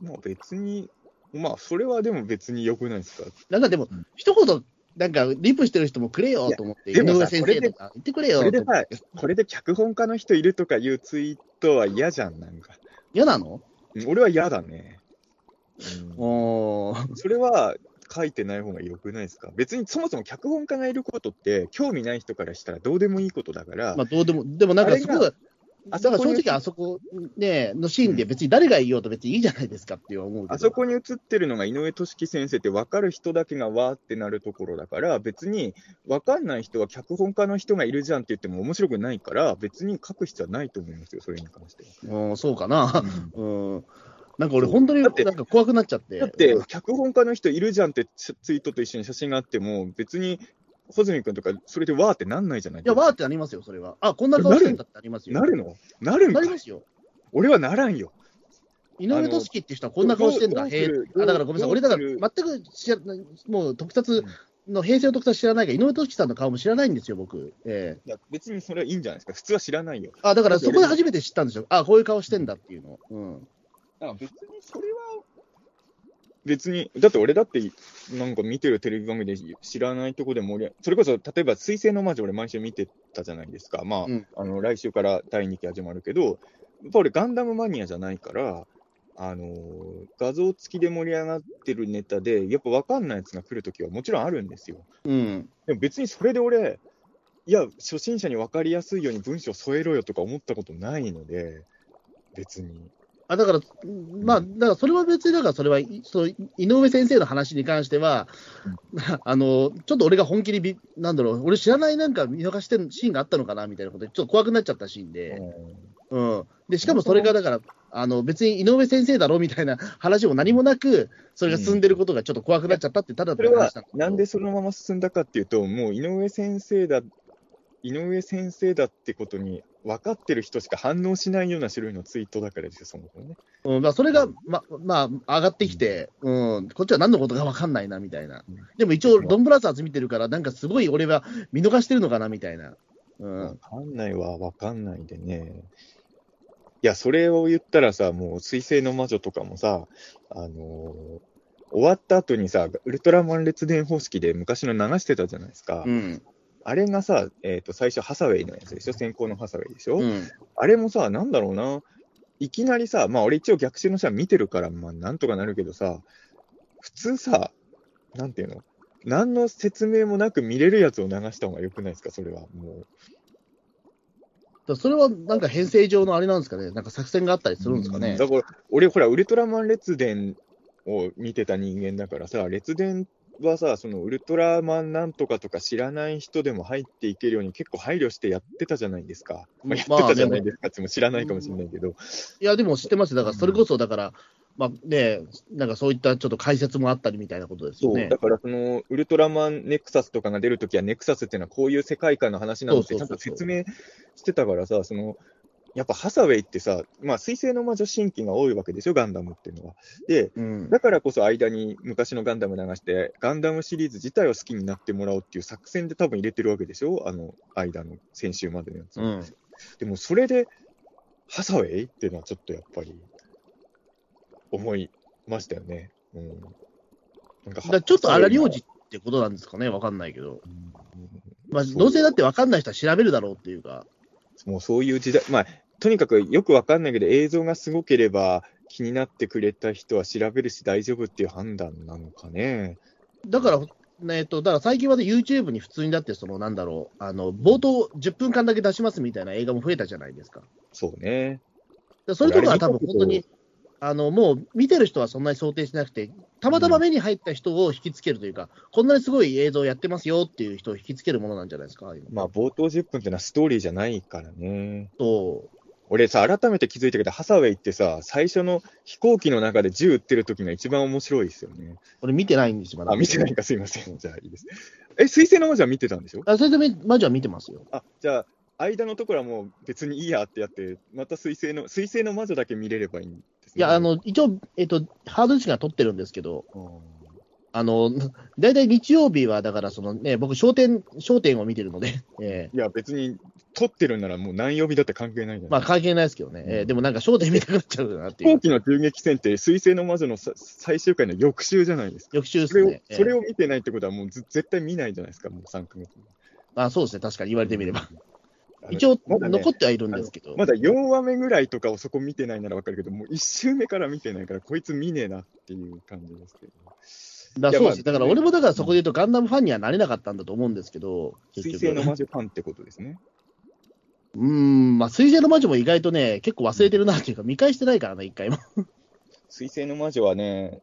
S3: まあ別に、まあそれはでも別に良くないですか？
S2: なんかでも
S3: うん、
S2: 一言、なんかリプしてる人もくれよと思って、井上先生とか言ってくれよ
S3: それでさこれで脚本家の人いるとかいうツイートは嫌じゃん、なんか。
S2: 嫌なの？
S3: うん俺は嫌だね。うん
S2: おー
S3: それは書いてない方が良くないですか？別にそもそも脚本家がいることって、興味ない人からしたらどうでもいいことだから、
S2: まあどうでも、でもなんかすごい、
S3: あ
S2: だから正直あそこ、ね、のシーンで別に誰が言おうと別にいいじゃないですかって思う。
S3: あそこに映ってるのが井上俊樹先生って分かる人だけがわーってなるところだから、別に分かんない人は脚本家の人がいるじゃんって言っても面白くないから、別に書く必要はないと思いますよ、それに関して
S2: うん、そうかな。
S3: は。
S2: うん。なんか俺本当になんか怖くなっちゃって。
S3: だって、脚本家の人いるじゃんってツツイートと一緒に写真があっても、別に穂積君とか、それでわーってなんないじゃない？
S2: いや、わーってなりますよ、それは。あ、こんな顔してんだってなりますよ。
S3: なるの？なるん
S2: なりますよ。
S3: 俺はならんよ。
S2: 井上俊樹って人はこんな顔してんだ。へあだからごめんなさい、俺だから全く知らもう特撮、の平成の特撮知らないから、井上俊樹さんの顔も知らないんですよ、僕。ええ
S3: いや、別にそれはいいんじゃないですか。普通は知らないよ。
S2: あ、だからそこで初めて知ったんですよ。あ、こういう顔してんだっていうの。うん。
S3: あ別にそれは、別に、だって俺だって、なんか見てるテレビ番組で知らないとこで盛り上がそれこそ、例えば、水星の魔女、俺、毎週見てたじゃないですか。まあ、
S2: うん
S3: あの来週から第2期始まるけど、やっぱ俺、ガンダムマニアじゃないから、あのー画像付きで盛り上がってるネタで、やっぱ分かんないやつが来るときはもちろんあるんですよ。
S2: うん。
S3: でも別にそれで俺、いや、初心者に分かりやすいように文章添えろよとか思ったことないので、別に。
S2: あだから、まあ、だからそれは別に、だからそれは、いそう井上先生の話に関しては、あのちょっと俺が本気にび、なんだろう、俺知らないなんか見逃してるシーンがあったのかなみたいなことで、ちょっと怖くなっちゃったシーンで、うん、でしかもそれがだから、あの別に井上先生だろみたいな話も何もなく、それが進んでることがちょっと怖くなっちゃったって、ただ
S3: それは
S2: なん
S3: でそのまま進んだかっていうと、もう井上先生だ、井上先生だってことに分かってる人しか反応しないような種類のツイートだからですよ、そもそもね。
S2: うんまあ、それが、ままあ、上がってきて、うん、こっちは何のことか分かんないなみたいな
S3: うん、
S2: でも一応、ドンブラザーズ見てるから、なんかすごい俺は見逃してるのかなみたいな。うん
S3: 分かんないは分かんないでね。いや、それを言ったらさ、もう、水星の魔女とかもさ、あのー終わった後にさ、ウルトラマン列伝方式で昔の流してたじゃないですか。
S2: うん
S3: あれがさ、えっ、と、最初、ハサウェイのやつでしょ？先行のハサウェイでしょ、
S2: うん。
S3: あれもさ、なんだろうな、いきなりさ、まあ俺一応逆襲の人は見てるから、まあなんとかなるけどさ、普通さ、なんていうの？何の説明もなく見れるやつを流した方が良くないですか、それは。も
S2: だそれはなんか編成上のあれなんですかね、なんか作戦があったりするんですかね？
S3: だから、俺、ほら、ウルトラマン列伝を見てた人間だからさ、列伝はさ、そのウルトラマンなんとかとか知らない人でも入っていけるように結構配慮してやってたじゃないですか。まあ、やってたじゃないですかっても知らないかもしれないけど。
S2: いや、でも知ってますよ、だからそれこそ、だから、まあね、なんかそういったちょっと解説もあったりみたいなことですよね
S3: そうだ。からそのウルトラマンネクサスとかが出るときは、ネクサスっていうのはこういう世界観の話なのってちゃんと説明してたからさ、そのやっぱハサウェイってさ、まあ、水星の魔女新規が多いわけでしょ、ガンダムっていうのは。で、
S2: うん、
S3: だからこそ間に昔のガンダム流して、ガンダムシリーズ自体を好きになってもらおうっていう作戦で多分入れてるわけでしょ、あの間の先週までのやつ。
S2: うん、
S3: でもそれで、ハサウェイっていうのはちょっとやっぱり思いましたよね。うん、なんか
S2: だちょっと荒領事ってことなんですかね、わかんないけど、
S3: うん
S2: まあ、どうせだってわかんない人は調べるだろうっていうか、
S3: もうそういう時代、まあ、とにかくよくわかんないけど、映像がすごければ気になってくれた人は調べるし大丈夫っていう判断なのかね。
S2: だから、えっと、だから最近はね、YouTube に普通にだって、そのなんだろう、あの冒頭10分間だけ出しますみたいな映画も増えたじゃないですか。
S3: そうね。
S2: でそういうところは多分本当に、あのもう見てる人はそんなに想定しなくて、たまたま目に入った人を引きつけるというか、こんなにすごい映像やってますよっていう人を引きつけるものなんじゃないですか、今
S3: まあ、冒頭10分ってのはストーリーじゃないからね。
S2: そう
S3: 俺さ、改めて気づいたけど、ハサウェイってさ、最初の飛行機の中で銃撃ってる時が一番面白いですよね。
S2: 俺見てないんですよ、まだ。
S3: あ、見てないか、すいません。じゃあいいです。え、水星の魔女は見てたんでしょ？
S2: あ、それでめ魔女は見てますよ。
S3: あ、じゃあ、間のところはもう別にいいやってやって、また水星の、水星の魔女だけ見れればいいんですね。
S2: いや、あの、一応、えっと、ハードディスクが撮ってるんですけど、
S3: うん、
S2: あの、大体日曜日は、だから、そのね、僕、焦点、焦点を見てるので、ええ
S3: いや、別に撮ってるんならもう何曜日だって関係ない
S2: まあ、関係ないですけどね、ええでもなんか、焦点見たくなっちゃうなっていう、
S3: 飛行機の銃撃戦って、水星の魔女のさ最終回の翌週じゃないですか。
S2: 翌週で
S3: それを
S2: すね。ええ
S3: それを見てないってことは、もうず絶対見ないじゃないですか、もう3ヶ月。
S2: あそうですね、確かに言われてみれば。一応、
S3: まだね
S2: 残ってはいるんですけど、
S3: まだ4話目ぐらいとかをそこ見てないならわかるけど、もう1週目から見てないから、こいつ見ねえなっていう感じですけど。
S2: だそうです。だから、俺もだからそこで言うと、ガンダムファンにはなれなかったんだと思うんですけど、
S3: 水。星の魔女ファンってことですね。
S2: うーん、まあ、水星の魔女も意外とね、結構忘れてるなっていうか、見返してないからな、一回も。
S3: 水星の魔女はね、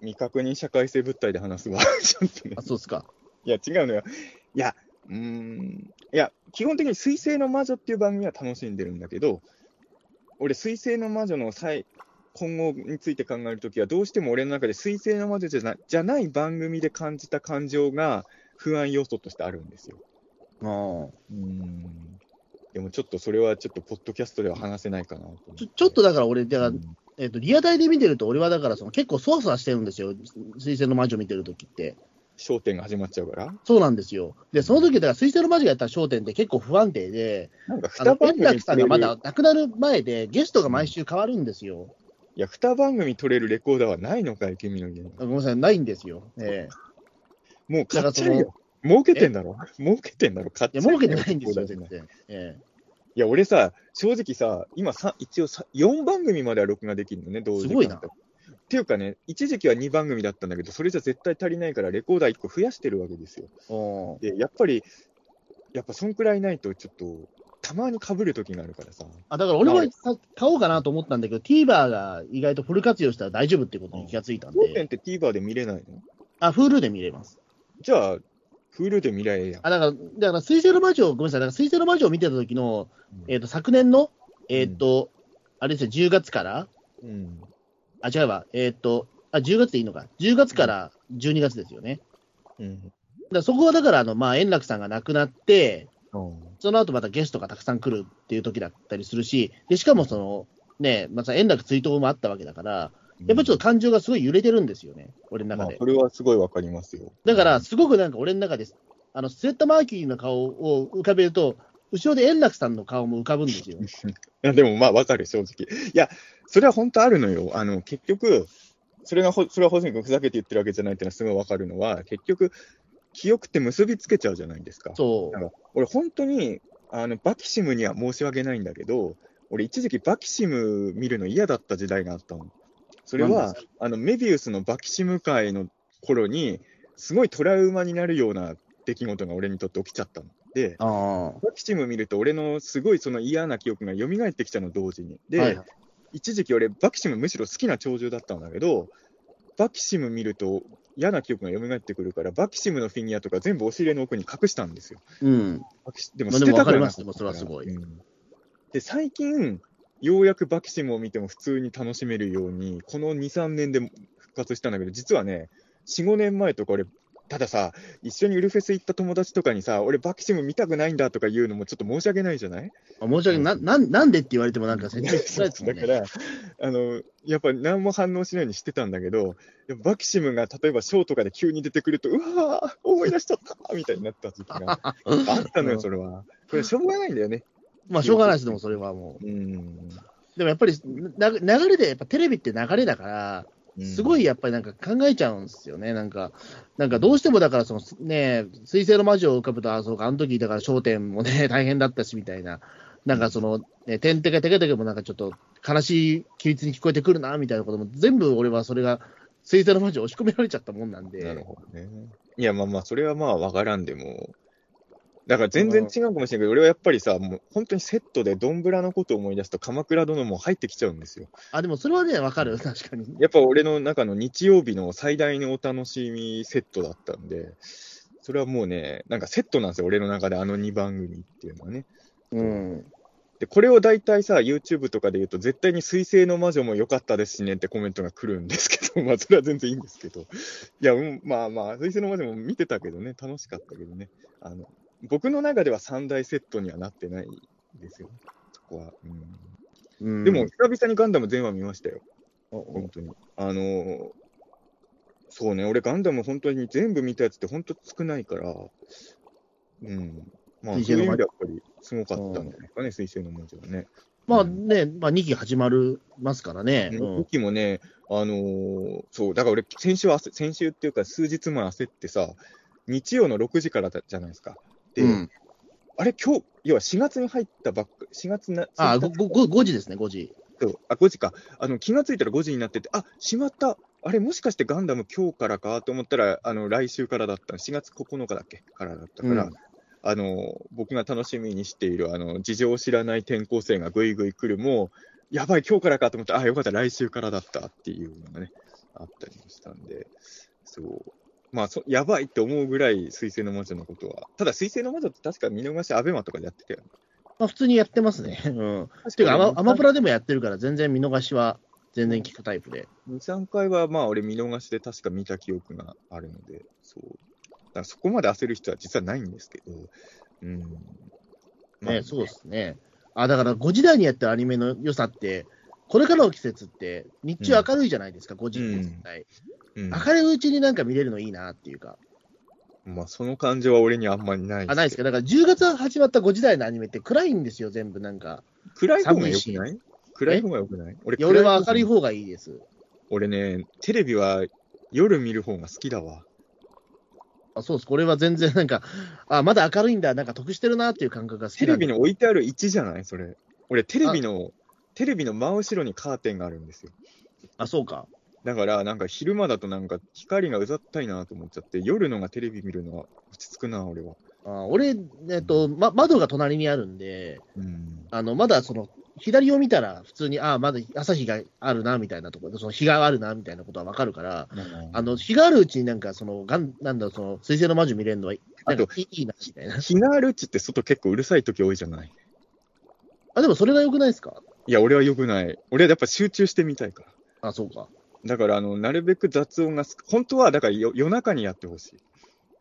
S3: 未確認社会性物体で話すわ。ちょっとね
S2: あ、。そうですか。
S3: いや、違うのよ。いや、うーん。いや、基本的に水星の魔女っていう番組は楽しんでるんだけど、俺、水星の魔女の際、今後について考えるときは、どうしても俺の中で水星の魔女じゃなじゃない番組で感じた感情が不安要素としてあるんですよ。
S2: うん
S3: うーん。でもちょっとそれはちょっとポッドキャストでは話せないかな
S2: ちょちょっとだから俺、だから
S3: うん
S2: えっとリアタイで見てると、俺はだからその結構そわそわしてるんですよ、水星の魔女見てるときって。
S3: 焦点が始まっちゃうから。
S2: そうなんですよ。で、その時だから、水星の魔女がやった焦点って結構不安定で、
S3: なんか
S2: あの
S3: 2番
S2: 楽さんがまだ亡くなる前で、ゲストが毎週変わるんですよ。
S3: いや、2番組取れるレコーダーはないのかい、君の家に。
S2: ごめんなさい、ないんですよ。ええ
S3: もう買っちゃ
S2: だから
S3: えよ。儲けてんだろ？儲けてんだろ？買っちゃえよ
S2: いや、儲けてないんですよ、全然。え
S3: いや、俺さ、正直さ、今さ、一応さ、4番組までは録画できるのね、同時
S2: すごいな
S3: っていうかね、一時期は2番組だったんだけど、それじゃ絶対足りないから、レコーダー1個増やしてるわけですよ。で、やっぱり、やっぱそんくらいないと、ちょっと、たまに被る時があるからさ。
S2: あだから俺もさ買おうかなと思ったんだけど、TVer が意外とフル活用したら大丈夫ってことに気がついたんで、
S3: 当店って TVer で見れないの？
S2: あ、Hulu で見れます。
S3: じゃあ、Hulu で見りゃええやん。
S2: あ、だから、だから、水星の魔女を、ごめんなさい、だから水星の魔女を見てた時の、えっ、と、昨年の、えっ、と、あれですよ、10月から、
S3: うん。
S2: あ、違うわ、えっ、と、あ、10月でいいのか。10月から12月ですよね。
S3: うん。
S2: だからそこはだから、あの、まあ、円楽さんが亡くなって、
S3: うん
S2: その後またゲストがたくさん来るっていう時だったりするし、で、しかもその、ね、また円楽追悼もあったわけだから、やっぱりちょっと感情がすごい揺れてるんですよね、俺の中で。
S3: まあそれはすごいわかりますよ。
S2: だから、すごくなんか俺の中で、あの、スレッタ・マーキーの顔を浮かべると、後ろで円楽さんの顔も浮かぶんですよ。
S3: いや、でもまあわかる、正直。いや、それは本当あるのよ。あの、結局、それがほ、それはホズミ君ふざけて言ってるわけじゃないっていうのはすごいわかるのは、結局、記憶って結びつけちゃうじゃないですか。
S2: そ
S3: なんか俺、本当に、あの、バキシムには申し訳ないんだけど、俺、一時期バキシム見るの嫌だった時代があったの。それは
S2: で、
S3: あの、メビウスのバキシム会の頃に、すごいトラウマになるような出来事が俺にとって起きちゃったの。でバキシム見ると、俺のすごいその嫌な記憶が蘇ってきたの、同時に。で、
S2: はい。
S3: 一時期俺、バキシムむしろ好きな鳥獣だったんだけど、バキシム見ると嫌な記憶が蘇ってくるから、バキシムのフィギュアとか全部押し入れの奥に隠したんですよ。
S2: うん。
S3: でも捨てたくな
S2: わかりますよそれはすごい
S3: うんで、最近、ようやくバキシムを見ても普通に楽しめるように、この2、3年で復活したんだけど、実はね、4、5年前とか俺、たださ、一緒にウルフェス行った友達とかにさ、俺バキシム見たくないんだとか言うのもちょっと申し訳ないじゃない？
S2: あ申し訳ない。な、なんなんでって言われてもなんか説明しづらいですもんね。
S3: だから、あの、やっぱ何も反応しないようにしてたんだけど、バキシムが例えばショーとかで急に出てくると、うわー、思い出しちゃったみたいになった時が あったのよ、それは。これ、しょうがないんだよね。
S2: まあ、しょうがないです、でもそれはも
S3: うん。
S2: う。でもやっぱり、な流れで、やっぱテレビって流れだから、すごいやっぱりなんか考えちゃうんですよね。なんか、なんかどうしてもだからそのね、水星の魔女を浮かぶと、あ、そうか、あの時だから焦点もね、大変だったしみたいな。なんかその、ね、点てけてけてけもなんかちょっと悲しい規律に聞こえてくるな、みたいなことも全部俺はそれが水星の魔女押し込められちゃったもんなん
S3: なる
S2: で。
S3: ほどね。いや、まあまあ、それはまあ、わからんでも。だから全然違うかもしれないけど、俺はやっぱりさ、もう本当にセットでドンブラのことを思い出すと、鎌倉殿も入ってきちゃうんですよ。
S2: あ、でもそれはね、わかる。確かに。
S3: やっぱ俺の中の日曜日の最大のお楽しみセットだったんで、それはもうね、なんかセットなんですよ、俺の中であの2番組っていうのはね。
S2: うん。
S3: で、これを大体さ、YouTube とかで言うと、絶対に水星の魔女も良かったですしねってコメントが来るんですけど、まあ、それは全然いいんですけど。いや、うん、まあまあ、水星の魔女も見てたけどね、楽しかったけどね。あの、僕の中では3大セットにはなってないですよ。そこは。うん、
S2: うん
S3: でも、、久々にガンダム全話見ましたよ。
S2: お
S3: 本当に。あのーそうね、俺ガンダム本当に全部見たやつって本当少ないから、うん。まあ、そういう意味でやっぱりすごかったんじゃないかね、水星の文字はね。
S2: まあ
S3: うん
S2: ね、まあ2期始まるますからね。う
S3: 2
S2: ん。
S3: 期もね、あのーそう、だから俺、先週焦、先週っていうか、数日前焦ってさ、日曜の6時からだじゃないですか。で、
S2: うん、
S3: あれ、今日、要は4月に入ったばっか、4月な、
S2: あ、
S3: 1
S2: 5,
S3: 日
S2: 5時ですね、5時。
S3: そうあ、5時か。あの、気がついたら5時になってて、あ、しまった。あれ、もしかしてガンダム今日からかと思ったら、あの、来週からだった。4月9日だっけからだったから、
S2: うん
S3: あの、僕が楽しみにしている、あの、事情を知らない転校生がぐいぐい来るも、やばい、今日からかと思って、あ、よかった、来週からだったっていうのがね、あったりもしたんで、そう。まあそ、やばいって思うぐらい、水星の魔女のことは。ただ、水星の魔女って確か見逃し、アベマとかでやってたよね。
S2: まあ普通にやってますね。うん。ていうか、アマアマプラでもやってるから、全然見逃しは全然聞くタイプで。
S3: 2、3回はまあ俺見逃しで確か見た記憶があるので、そう。だからそこまで焦る必要は実はないんですけど、うん。まあ
S2: ね、そうですね。あ、だから5時台にやってるアニメの良さって、これからの季節って、日中明るいじゃないですか、5時って絶対。
S3: うん
S2: 明るいうちになんか見れるのいいなっていうか。
S3: まあ、その感情は俺にあんまりない
S2: あ、ないですか？だから10月始まった5時代のアニメって暗いんですよ、全部なんか。
S3: 暗い方が良くない？暗い方が良くない？俺
S2: 俺は明るい
S3: 方
S2: 方がいいです。
S3: 俺ね、テレビは夜見る方が好きだわ。
S2: あそうです。これは全然なんか、あ、まだ明るいんだ、なんか得してるなっていう感覚が好き
S3: テレビに置いてある位置じゃない？それ。俺、テレビの、テレビの真後ろにカーテンがあるんですよ。
S2: あ、そうか。
S3: だから、なんか昼間だとなんか光がうざったいなと思っちゃって、夜のがテレビ見るのは落ち着くな、俺は。
S2: あ俺、えっと、ま、窓が隣にあるんで、
S3: うん。
S2: あの、まだその、左を見たら普通に、ああ、まだ朝日があるな、みたいなところ、その日があるな、みたいなことはわかるから、あの、日があるうちになんか、その、がん、なんだろう、その、水星の魔女見れるのは、なんかいいな、みたいな。
S3: 日があるうちって外結構うるさい時多いじゃない？
S2: あ、でもそれが良くないですか？
S3: いや、俺は良くない。俺はやっぱ集中してみたいから。
S2: あ、そうか。
S3: だから、あの、なるべく雑音がす、本当は、だからよ夜中にやってほしい。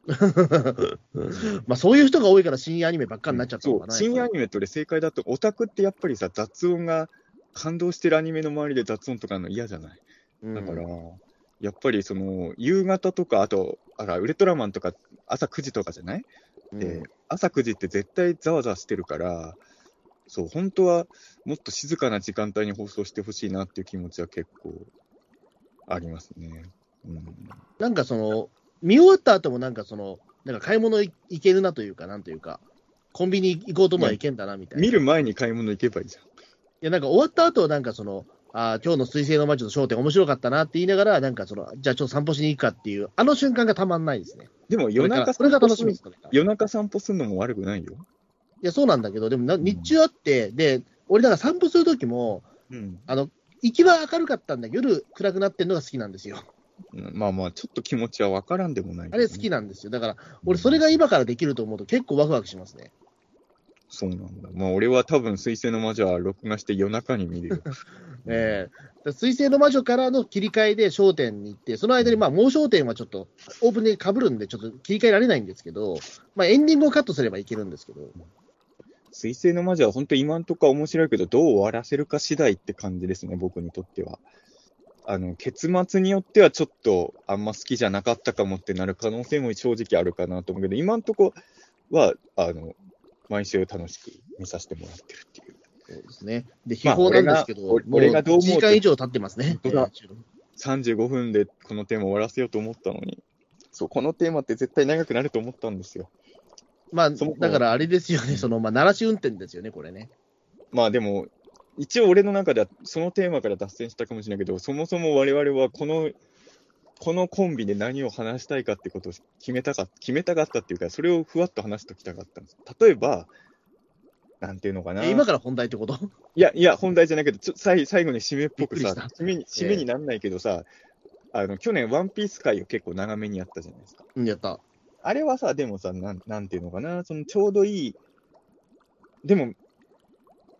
S2: まあ、そういう人が多いから深夜アニメばっかりになっちゃったのかな。
S3: そう、深夜アニメって俺正解だと、オタクってやっぱりさ、雑音が、感動してるアニメの周りで雑音とかの嫌じゃない？
S2: うん
S3: だから、やっぱりその、夕方とか、あと、あら、ウルトラマンとか、朝9時とかじゃない、
S2: うん
S3: で、朝9時って絶対ざわざわしてるから、そう、本当はもっと静かな時間帯に放送してほしいなっていう気持ちは結構ありますね。うん、
S2: なんかその、見終わった後もなんかその、なんか買い物い行けるなというか、なんというか、コンビニ行こうと思えば行けんだなみたいな。い
S3: 見る前に買い物行けばいいじゃん。
S2: や、なんか終わった後なんかその、あー今日の水星の魔女の商店面白かったなって言いながら、なんかその、じゃあちょっと散歩しに行くかっていう、あの瞬間がたまんないですね。
S3: でも夜中
S2: これがこれが楽しみ
S3: 散歩する夜中散歩するのも悪くないよ。
S2: や、そうなんだけど、でもな日中あって、で、俺だから散歩するときも、
S3: うん。
S2: あの、行きは明るかったんだけど、夜暗くなってるのが好きなんですよ。
S3: うんまあまあ、ちょっと気持ちは分からんでもない、
S2: あれ好きなんですよ。だから、俺それが今からできると思うと結構ワクワクしますね。
S3: そうなんだ。まあ俺は多分、水星の魔女は録画して夜中に見るよ。
S2: ええ水星の魔女からの切り替えで焦点に行って、その間に、まあ、もう焦点はちょっと、オープンで被るんで、ちょっと切り替えられないんですけど、まあ、エンディングをカットすればいけるんですけど、
S3: 水星の魔女は本当今んとこは面白いけど、どう終わらせるか次第って感じですね、僕にとっては。あの、結末によってはちょっとあんま好きじゃなかったかもってなる可能性も正直あるかなと思うけど、今んとこは、あの、毎週楽しく見させてもらってるっていう。
S2: そうですね。で、秘
S3: まあ
S2: 宝なんですけど、
S3: 俺が
S2: もう
S3: 俺がどう思う
S2: 1時間以上経ってますね。
S3: 本当だ
S2: ええ
S3: 35分でこのテーマ終わらせようと思ったのに、そう、このテーマって絶対長くなると思ったんですよ。
S2: まあ、だからあれですよね、その、まあ、鳴らし運転ですよね、これね。
S3: まあでも、一応俺の中ではそのテーマから脱線したかもしれないけど、そもそも我々はこの、このコンビで何を話したいかってことを決めたか、決めたかったっていうか、それをふわっと話しておきたかったんです。例えば、なんていうのかな。
S2: え今から本題ってこと？
S3: いや、いや、本題じゃないけど、ちょ最最後に締めっぽくさ締めに、締めになんないけどさ、あの、去年ワンピース会を結構長めにやったじゃないですか。
S2: うん、やった。
S3: あれはさ、でもさ、なんなんていうのかな、そのちょうどいい、でも、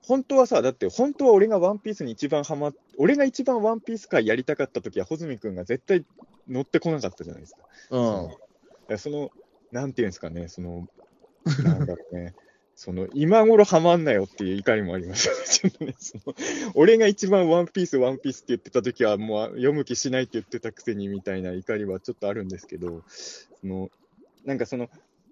S3: 本当はさ、だって本当は俺がワンピースに一番ハマっ、俺が一番ワンピース会やりたかった時は、穂積君が絶対乗ってこなかったじゃないですか。
S2: うん。
S3: いやその、なんていうんですかね、その、なんだろうね、その、今頃ハマんなよっていう怒りもありましたね。ちょっとねその俺が一番ワンピース、ワンピースって言ってた時は、もう読む気しないって言ってたくせにみたいな怒りはちょっとあるんですけど、その、なんかその、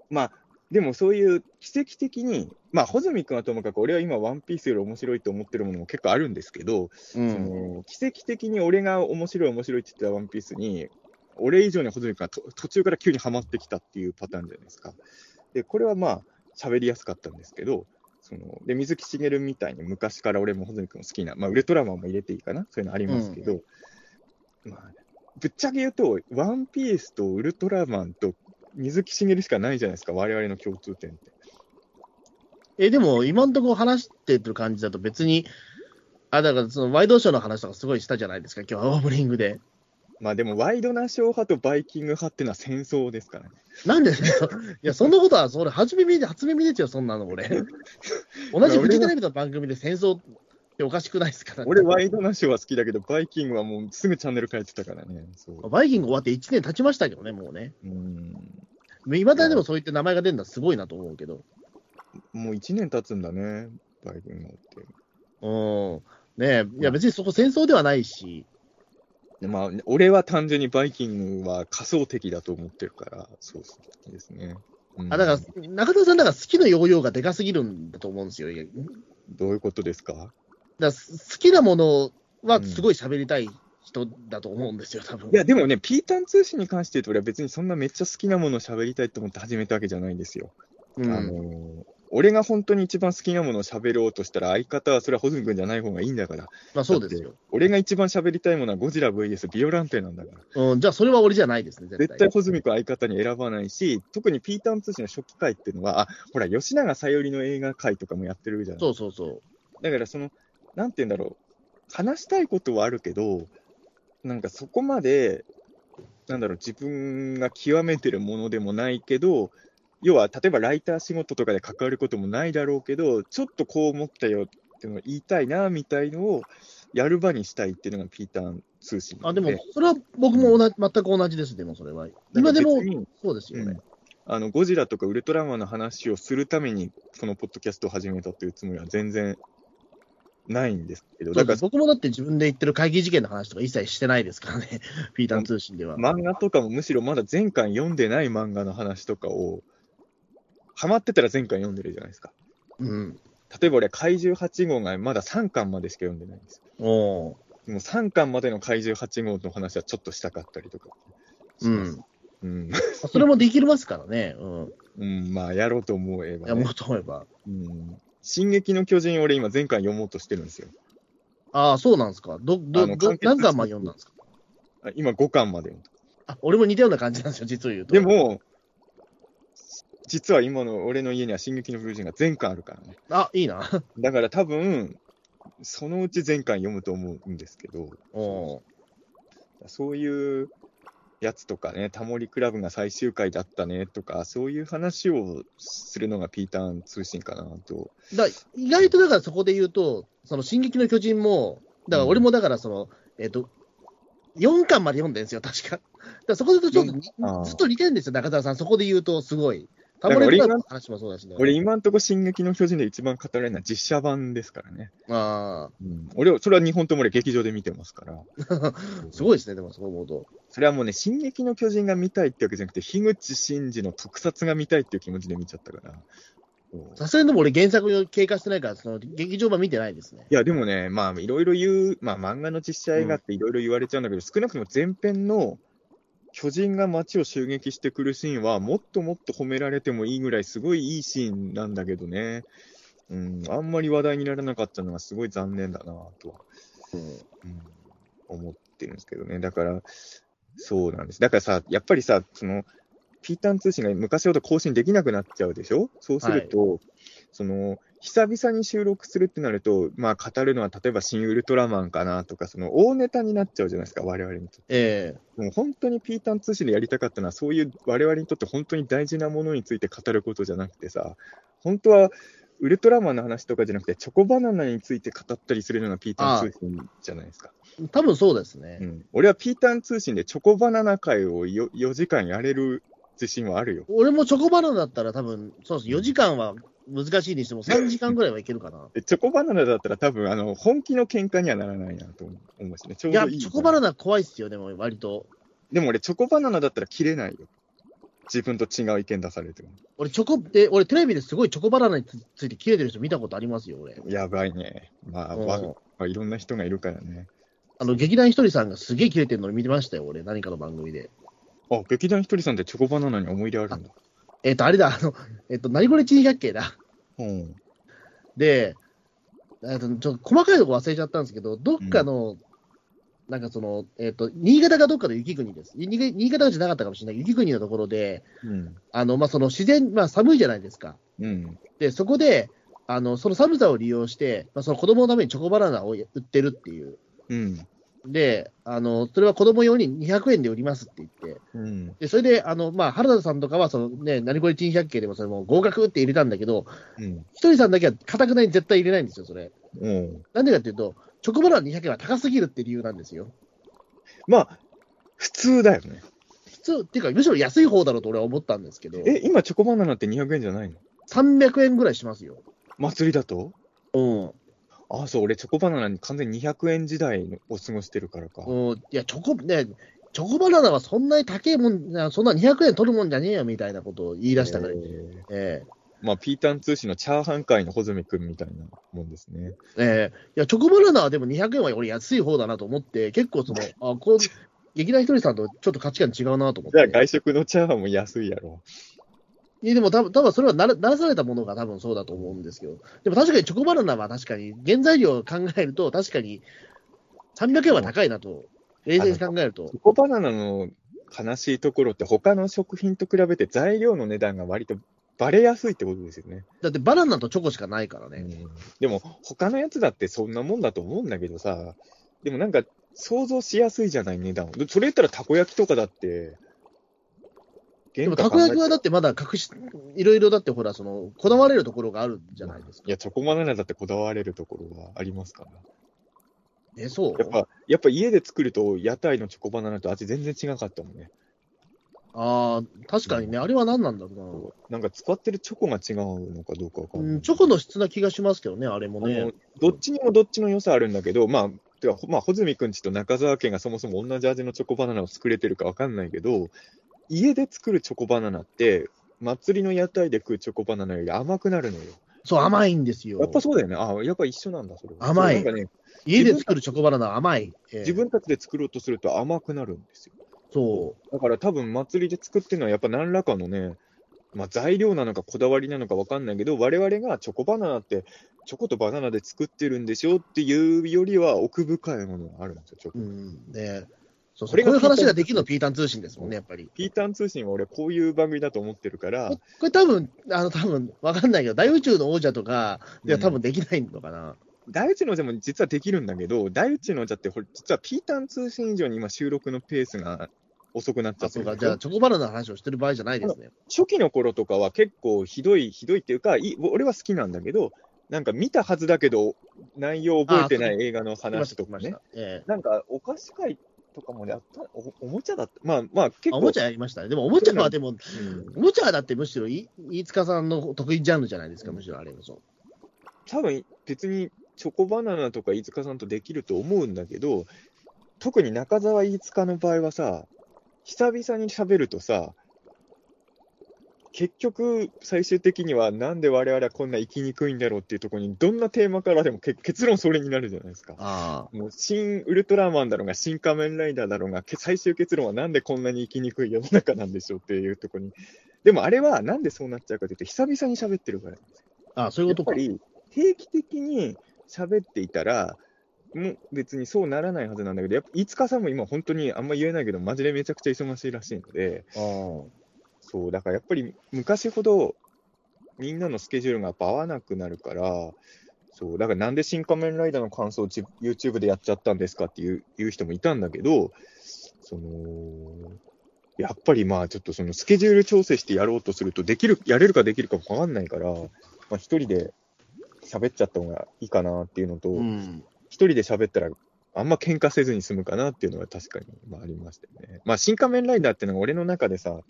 S3: まあ、でもそういう奇跡的に、まあ、穂積君はともかく、俺は今、ワンピースより面白いと思ってるものも結構あるんですけど、
S2: う
S3: そ
S2: ん。
S3: の奇跡的に俺が面白い、面白いって言ってたワンピースに、俺以上に穂積君がと途中から急にはまってきたっていうパターンじゃないですか。で、これはまあ、喋りやすかったんですけど、そので水木しげるみたいに昔から俺も穂積君好きな、まあ、ウルトラマンも入れていいかな、そういうのありますけど、まあ、ぶっちゃけ言うと、ワンピースとウルトラマンと水木しげるしかないじゃないですか、我々の共通点って。
S2: え、でも、今んところ話してる感じだと別に、あ、だから、その、ワイドショーの話とかすごいしたじゃないですか、今日はオープニングで。
S3: まあでも、ワイドナショー派とバイキング派っていうのは戦争ですからね。
S2: なんで、いや、そんなことは、それ、初耳で、初耳ですよ、そんなの、俺。同じフジテレビの番組で戦争っておかしくないですから、
S3: 俺、ワイドナショーは好きだけど、バイキングはもうすぐチャンネル変えてたからね。そう
S2: バイキング終わって1年経ちましたけどね、もうね。
S3: うん
S2: いまだにでもそういった名前が出るのはすごいなと思うけど。
S3: もう1年経つんだね、バイキングって。
S2: うん。ねえ、いや、別にそこ戦争ではないし、
S3: まあ、俺は単純にバイキングは仮想敵だと思ってるから、そうですね。うん
S2: あだから、中田さん、だから好きの容量がでかすぎるんだと思うんですよ。
S3: どういうことですか？ら
S2: 好きなものはすごい喋りたい人だと思うんですよ、多分
S3: いや、でもね、ピータン通信に関して言うと、俺は別にそんなめっちゃ好きなものを喋りたいと思って始めたわけじゃないんですよ。
S2: うん
S3: あのー俺が本当に一番好きなものを喋ろうとしたら、相方はそれはホズミ君じゃない方がいいんだから。
S2: まあそうですよ。
S3: 俺が一番喋りたいものはゴジラ VS ビオランテなんだから。
S2: うん、じゃあそれは俺じゃないですね、絶対。
S3: 絶対ホズミ君相方に選ばないし、特にピータン通信の初期回っていうのは、あ、ほら、吉永小百合の映画回とかもやってるじゃん。
S2: そうそうそう。
S3: だからその、なんて言うんだろう、話したいことはあるけど、なんかそこまで、なんだろう、自分が極めてるものでもないけど、要は、例えばライター仕事とかで関わることもないだろうけど、ちょっとこう思ったよっていうのを言いたいな、みたいのをやる場にしたいっていうのがピーターン通信
S2: あ、でも
S3: で、
S2: それは僕も同じ、全く同じです、でもそれは。今でもそうですよね
S3: うん。あのゴジラとかウルトラマンの話をするために、このポッドキャストを始めたというつもりは全然ないんですけど、だから
S2: 僕もだって自分で言ってる会議事件の話とか一切してないですからね、ピーターン通信では。
S3: 漫画とかもむしろまだ前巻読んでない漫画の話とかを、ハマってたら前巻読んでるじゃないですか。
S2: うん。
S3: 例えば俺、怪獣8号がまだ3巻までしか読んでないんですよ。
S2: おー
S3: でも3巻までの怪獣8号の話はちょっとしたかったりとか。
S2: うん。
S3: うん。
S2: それもできますからね。うん。
S3: うん、まあ、やろうと思えば、ね
S2: やもうと思えば。
S3: うん。進撃の巨人、俺今前巻読もうとしてるんですよ。
S2: ああ、そうなんですか。ど、
S3: あ
S2: ど、ど何巻まで読んだんですか？
S3: あ今5巻まで読んだ。
S2: あ、俺も似たような感じなんですよ、実を言うと。
S3: で、も、実は今の俺の家には進撃の巨人が全巻あるからね。
S2: あ、いいな。
S3: だから多分、そのうち全巻読むと思うんですけど、
S2: おー
S3: そういうやつとかね、タモリクラブが最終回だったねとか、そういう話をするのがピーターン通信かなと。
S2: だ意外とだからそこで言うと、その進撃の巨人も、だから俺もだからその、えっ、と、4巻まで読んでるんですよ、確か。だからそこで言うとちょっとずっと似てるんですよ、中澤さん。そこで言うと、すごい。タ
S3: だから俺
S2: モリクラブの話もそうだしね。
S3: 俺、今んとこ進撃の巨人で一番語られるのは実写版ですからね。
S2: あ
S3: うん、俺、それは日本とも俺劇場で見てますから。
S2: あ、すごいですね、でもそう思うと。
S3: それはもうね、進撃の巨人が見たいってわけじゃなくて、樋口真嗣の特撮が見たいっていう気持ちで見ちゃったから。
S2: さすがにでも俺原作を経過してないから、その劇場版見てないですね。
S3: いや、でもね、まあ、いろいろ言う、まあ、漫画の実写映画っていろいろ言われちゃうんだけど、少なくとも前編の巨人が街を襲撃してくるシーンは、もっともっと褒められてもいいぐらい、すごいいいシーンなんだけどね。うん、あんまり話題にならなかったのはすごい残念だなとは、
S2: うん
S3: うん、思ってるんですけどね。だから、そうなんです。だからさ、やっぱりさ、その、ピーターン通信が昔ほど更新できなくなっちゃうでしょ？そうすると、その、久々に収録するってなると、まあ、語るのは例えば新ウルトラマンかなとか、その大ネタになっちゃうじゃないですか、我々にとって。
S2: え
S3: もう本当にピーターン通信でやりたかったのは、そういう我々にとって本当に大事なものについて語ることじゃなくてさ、本当はウルトラマンの話とかじゃなくて、チョコバナナについて語ったりするのがピーターン通信じゃないですか。
S2: え多分そうですね。
S3: うん、俺はピーターン通信でチョコバナナ会をよ4時間やれる自信はあるよ。
S2: 俺もチョコバナナだったら多分、そうです。4時間は難しいにしても3時間ぐらいはいけるかな。
S3: でチョコバナナだったら多分あの本気の喧嘩にはならないなと思うしね。ちょう
S2: いや、
S3: どいい。
S2: チョコバナナ怖いっすよ、でも割と。
S3: でも俺、チョコバナナだったら切れないよ。自分と違う意見出されても。
S2: 俺、チョコって、俺テレビですごいチョコバナナにつついて切れてる人見たことありますよ、俺。
S3: やばいね。まあ、
S2: うん
S3: わまあ、いろんな人がいるからね。
S2: あの、劇団ひとりさんがすげえ切れてるの見てましたよ、俺。何かの番組で。
S3: あ、劇団ひとりさんってチョコバナナに思い出あるんだ。
S2: えっ、と、あれだ、あの、えっ、と、何これ珍百景だ。
S3: うん。
S2: で、えっと、ちょっと細かいとこ忘れちゃったんですけど、どっかの、なんかその、えっ、と、新潟かどっかの雪国です。新潟新潟じゃなかったかもしれない。雪国のところで、
S3: うん。
S2: あの、まあ、その自然、まあ、寒いじゃないですか。
S3: うん。
S2: で、そこで、あの、その寒さを利用して、まあ、その子供のためにチョコバナナを売ってるっていう。
S3: うん。
S2: で、あの、それは子供用に200円で売りますって言って、
S3: うん。
S2: で、それで、あの、まあ、原田さんとかは、そのね、何これ珍百景でもそれも合格って入れたんだけど、
S3: うん。
S2: ひとりさんだけはかたくなに絶対入れないんですよ、それ。
S3: うん。
S2: なんでかっていうと、チョコバナナ200円は高すぎるって理由なんですよ。
S3: まあ、普通だよね。
S2: 普通、っていうか、むしろ安い方だろうと俺は思ったんですけど、
S3: え、今チョコバナナって200円じゃないの
S2: ？300円ぐらいしますよ。
S3: 祭りだと？
S2: うん。
S3: あ、あ、そう、俺チョコバナナに完全に200円時代を過ごしてるからか。
S2: うん、いや、チョコ、ね、チョコバナナはそんなに高いもん、なそんな200円取るもんじゃねえよみたいなことを言い出したから、
S3: え
S2: え
S3: ー
S2: え
S3: まあ、ピータン通信のチャーハン界の穂積君みたいなもんですね。
S2: ええいや、チョコバナナはでも200円は俺安い方だなと思って、結構その、あ、こう、劇団ひとりさんとちょっと価値観違うなと思って。
S3: じゃあ外食のチャーハンも安いやろ。
S2: いやでも多分、多分それはならならされたものが多分そうだと思うんですけど、でも確かにチョコバナナは確かに、原材料を考えると、確かに300円は高いなと、冷静に考えると
S3: チョ。コバナナの悲しいところって、他の食品と比べて材料の値段が割とバレやすいってことですよね。
S2: だってバナナとチョコしかないからね。
S3: うんでも、他のやつだってそんなもんだと思うんだけどさ、でもなんか、想像しやすいじゃない、値段それ言ったらたこ焼きとかだって、
S2: でもたこ焼きはだ
S3: っ
S2: ってまだ隠し、いろいろだってほら、その、こだわれるところがあるじゃないですか。
S3: いや、チョコバナナだってこだわれるところはありますから。
S2: え、そう？
S3: やっぱ、やっぱ家で作ると、屋台のチョコバナナと味全然違かったもんね。
S2: ああ、確かにね、あれは何なんだろ
S3: なんか使ってるチョコが違うのかどうかわか
S2: うな。
S3: んない。
S2: うん、チョコの質な気がしますけどね、あれもね。
S3: どっちにもどっちの良さあるんだけど、まあ、てか、まあ、穂積君ちと中澤家がそもそも同じ味のチョコバナナを作れてるかわかんないけど、家で作るチョコバナナって、祭りの屋台で食うチョコバナナより甘くなるのよ。
S2: そう、甘いんですよ。
S3: やっぱそうだよね。あやっぱ一緒なんだ、それは。
S2: 甘い
S3: そうなんかね、
S2: 家で作るチョコバナナは甘い。ええ
S3: 自分たちで作ろうとすると甘くなるんですよ。
S2: そ
S3: だから多分祭りで作ってるのはやっぱ何らかのね、まあ、材料なのかこだわりなのかわかんないけど、我々がチョコバナナって、チョコとバナナで作ってるんでしょっていうよりは奥深いものがあるんですよ、チョ
S2: う。
S3: コ。
S2: うん。ねそうそ
S3: こ
S2: うこういう話ができるのピータン通信ですもんね、やっぱり。
S3: ピーターン通信は俺こういう番組だと思ってるから
S2: こ、これ多分、あの、多分、わかんないけど、大宇宙の王者とかでは多分できないのかな。
S3: 第一のじゃも実はできるんだけど、第一のじゃって、実はピーターン通信以上に今収録のペースが遅くなっちゃ。って
S2: じゃあ、チョコバナナの話をしてる場合じゃないですね。
S3: 初期の頃とかは結構ひどい、ひどいっていうか、い俺は好きなんだけど、なんか見たはずだけど、内容覚えてない映画の話とかね。
S2: ええ
S3: なんかお菓子会とかもやったお、おもちゃだった、まあまあ結構、
S2: あおもちゃやりましたね。でも、おもちゃはでも、
S3: うん
S2: おもちゃはだってむしろい、飯塚さんの得意ジャンルじゃないですか、むしろあれもそう。
S3: 多分別にチョコバナナとか飯塚さんとできると思うんだけど、特に中澤飯塚の場合はさ、久々に喋るとさ、結局、最終的にはなんで我々はこんな生きにくいんだろうっていうところに、どんなテーマからでもけ結論それになるじゃないですか。
S2: あ
S3: もう新ウルトラマンだろうが、新仮面ライダーだろうが、け最終結論はなんでこんなに生きにくい世の中なんでしょうっていうところに。でもあれはなんでそうなっちゃうかというと、久々に喋ってるからなんですよ。
S2: あ、あそういうことか。
S3: やっぱり定期的に喋っていたら、もう別にそうならないはずなんだけど、やっぱ飯塚さんも今、本当にあんま言えないけど、マジでめちゃくちゃ忙しいらしいので、
S2: ああ
S3: そう、だからやっぱり昔ほどみんなのスケジュールが合わなくなるから、そう、だからなんで新仮面ライダーの感想をじ YouTube でやっちゃったんですかっていういう人もいたんだけど、その、やっぱりまあちょっとそのスケジュール調整してやろうとすると、できる、やれるかできるかもわかんないから、まあ一人で喋っちゃった方がいいかなっていうのと、一、
S2: うん。
S3: 人で喋ったらあんま喧嘩せずに済むかなっていうのは確かに、まあ、ありましたよね。まあ、新仮面ライダーっていうのが俺の中でさ、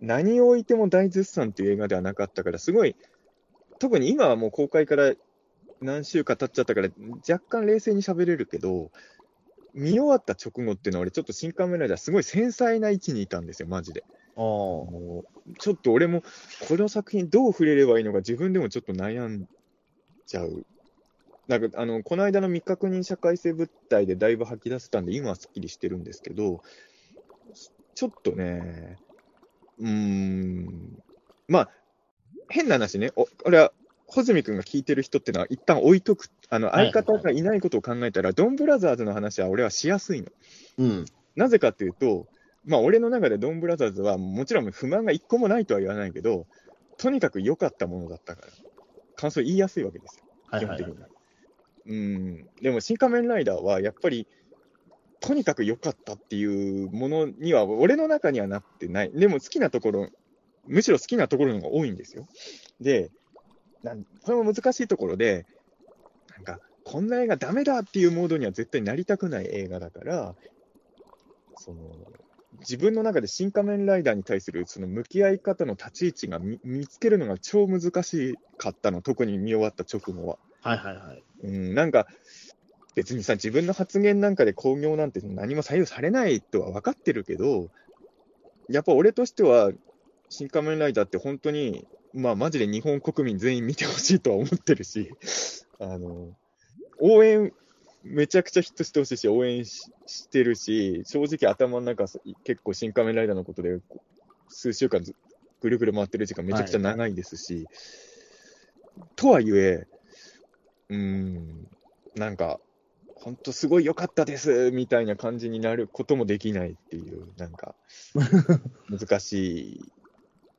S3: 何を置いても大絶賛っていう映画ではなかったから、すごい、特に今はもう公開から何週か経っちゃったから、若干冷静に喋れるけど、見終わった直後っていうのは俺ちょっと新仮面ライダーすごい繊細な位置にいたんですよ、マジで。
S2: ああ。
S3: もうちょっと俺もこの作品どう触れればいいのか自分でもちょっと悩んじゃう。なんかあのこの間の未確認社会性物体でだいぶ吐き出せたんで今はすっきりしてるんですけどちょっとねうーん。まあ変な話ね。お俺は穂積君が聞いてる人ってのは一旦置いとくあの
S2: はい
S3: 相方がいないことを考えたら、ドンブラザーズの話は俺はしやすいの。
S2: うん。
S3: なぜかというと、まあ、俺の中でドンブラザーズは、もちろん不満が一個もないとは言わないけど、とにかく良かったものだったから、感想言いやすいわけですよ、
S2: はいはい
S3: 基本的に。うん、でも、新仮面ライダーはやっぱり、とにかく良かったっていうものには、俺の中にはなってない。でも好きなところ、むしろ好きなところの方が多いんですよ。で、なんこれも難しいところで、なんか、こんな映画ダメだっていうモードには絶対なりたくない映画だから、その、自分の中で新仮面ライダーに対するその向き合い方の立ち位置が見見つけるのが超難しかったの、特に見終わった直後は。
S2: はいはいはい。
S3: うん、なんか、別にさ、自分の発言なんかで興行なんて何も左右されないとは分かってるけど、やっぱ俺としては、新仮面ライダーって本当に、まあマジで日本国民全員見てほしいとは思ってるし、あの、応援、めちゃくちゃヒットしてほしいし、応援ししてるし、正直頭の中、結構新仮面ライダーのことで、数週間ずぐるぐる回ってる時間めちゃくちゃ長いですし、とはいえ、うーん、なんか、本当すごい良かったですみたいな感じになることもできないっていう、なんか、難しい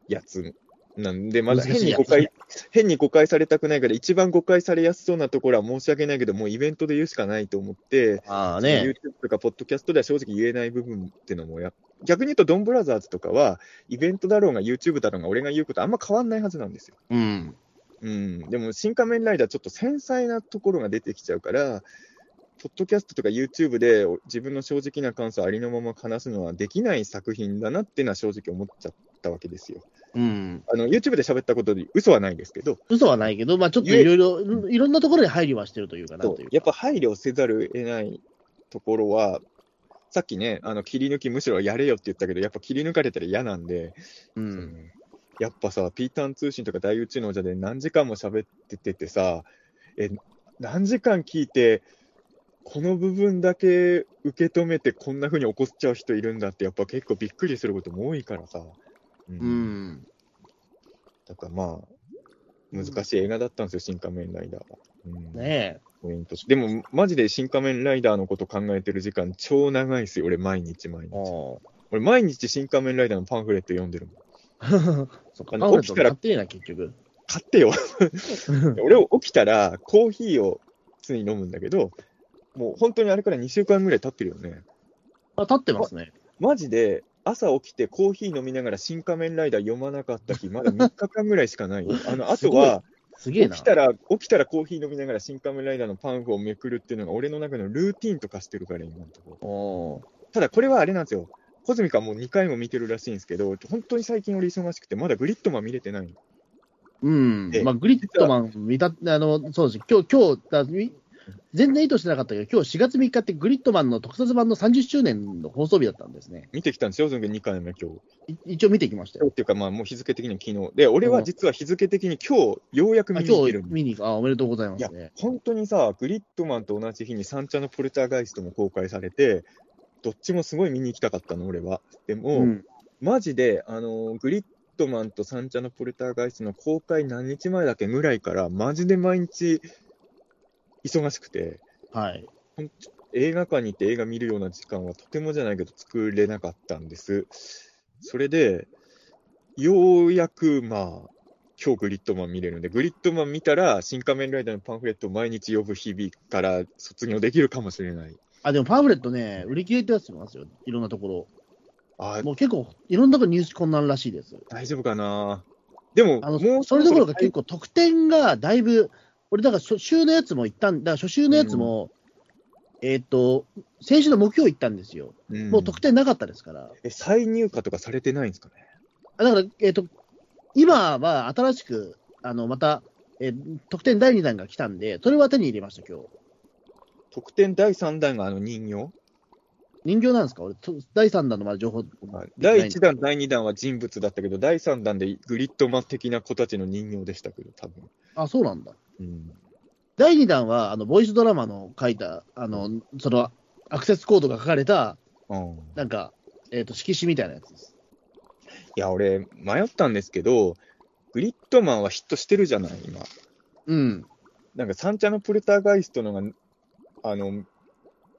S3: やつなんで、まだ変に誤解、変に誤解されたくないから、一番誤解されやすそうなところは申し訳ないけど、もうイベントで言うしかないと思って、
S2: ああね。
S3: YouTube とかポッドキャストでは正直言えない部分っていうのもや、逆に言うと、ドンブラザーズとかは、イベントだろうが YouTube だろうが、俺が言うことあんま変わんないはずなんですよ。
S2: うん。
S3: うん、でも、新仮面ライダー、ちょっと繊細なところが出てきちゃうから、ポッドキャストとか YouTube で自分の正直な感想をありのまま話すのはできない作品だなっていうのは正直思っちゃったわけですよ。
S2: うん。
S3: あの YouTube で喋ったことで嘘はないですけど、
S2: 嘘はないけど、まあちょっといろいろ、いろんなところで配慮はしてるというかなというか。
S3: やっぱ配慮せざるを得ないところは、さっきね、あの切り抜きむしろやれよって言ったけど、やっぱ切り抜かれたら嫌なんで、
S2: うん。
S3: やっぱさ、ピーターン通信とか大宇宙のじゃで何時間も喋ってててさ、え、何時間聞いて、この部分だけ受け止めてこんな風に怒っちゃう人いるんだって、やっぱ結構びっくりすることも多いからさ。う
S2: うん。
S3: だからまあ、難しい映画だったんですよ、新仮面ライダーは。うん、
S2: ね
S3: ポイントでも、マジで新仮面ライダーのこと考えてる時間超長いですよ、俺毎日毎
S2: え。
S3: 日。
S2: お
S3: 俺毎日新仮面ライダーのパンフレット読んでるもん。
S2: そっか、
S3: 起きたら
S2: 買ってえな、結局。
S3: 買ってよ。俺起きたらコーヒーを常に飲むんだけど、もう本当にあれから2週間ぐらい経ってるよね。
S2: あ、立ってますね。
S3: マジで朝起きてコーヒー飲みながら新仮面ライダー読まなかった日、まだ3日間ぐらいしかないよ。あの、あとは、
S2: すげえな。
S3: 起きたら、起きたらコーヒー飲みながら新仮面ライダーのパンフをめくるっていうのが俺の中のルーティンと化してるから、今のところ。ただこれはあれなんですよ。コズミカもう2回も見てるらしいんですけど、本当に最近俺忙しくて、まだグリッドマン見れてないの。
S2: うん
S3: で。
S2: まあ、グリッドマン見た、あの、そうです。今日、今日、だみ全然意図してなかったけど、今日4月3日ってグリッドマンの特撮版の30周年の放送日だったんですね。
S3: 見てきたんですよ、その2回目今日。
S2: い一応見てきましたよ。
S3: っていうか、まあ、もう日付的には昨日。で、俺は実は日付的に今日、ようやく
S2: あ
S3: 見に行
S2: 今
S3: ける
S2: 見に行く。あ、おめでとうございま
S3: いや
S2: すね。、
S3: 本当にさ、グリッドマンと同じ日に三茶のポルターガイストも公開されて、どっちもすごい見に行きたかったの、俺は。でも、
S2: うん。
S3: マジで、あのグリッドマンと三茶のポルターガイストの公開何日前だっけぐらいから、マジで毎日忙しくて、
S2: はい。
S3: 映画館に行って映画見るような時間はとてもじゃないけど作れなかったんです。それで、ようやく、まあ、今日グリッドマン見れるんで、グリッドマン見たら、新仮面ライダーのパンフレットを毎日呼ぶ日々から卒業できるかもしれない。
S2: あ、でもパンフレットね、売り切れてますよ。いろんなとこ
S3: あ
S2: ろ。もう結構、いろんなところニュース困難らしいです。
S3: 大丈夫かな？でも、
S2: あの
S3: もう
S2: それどころか
S3: そ
S2: 結構特典がだいぶ、俺だから初週のやつも行ったん、だ初週のやつも、えっ、と、先週の木曜行ったんですよ。
S3: うん
S2: もう特典なかったですから。
S3: え再入荷とかされてないんですかね？
S2: あだから、えっ、と、今は新しく、あの、また、えー特典第2弾が来たんで、それは手に入れました、今日。
S3: 特典第3弾があの人形？
S2: 人形なんですか？俺、と第3弾のまだ情報。
S3: 第1弾、第2弾は人物だったけど、第3弾でグリッドマン的な子たちの人形でしたけど、多分。
S2: あ、そうなんだ。
S3: うん
S2: 第2弾は、あの、ボイスドラマの書いた、あの、その、アクセスコードが書かれた、
S3: うん
S2: なんか、えっ、と、色紙みたいなやつです。
S3: いや、俺、迷ったんですけど、グリッドマンはヒットしてるじゃない、今。
S2: うん。
S3: なんか、三茶のプルターガイストのが、あの、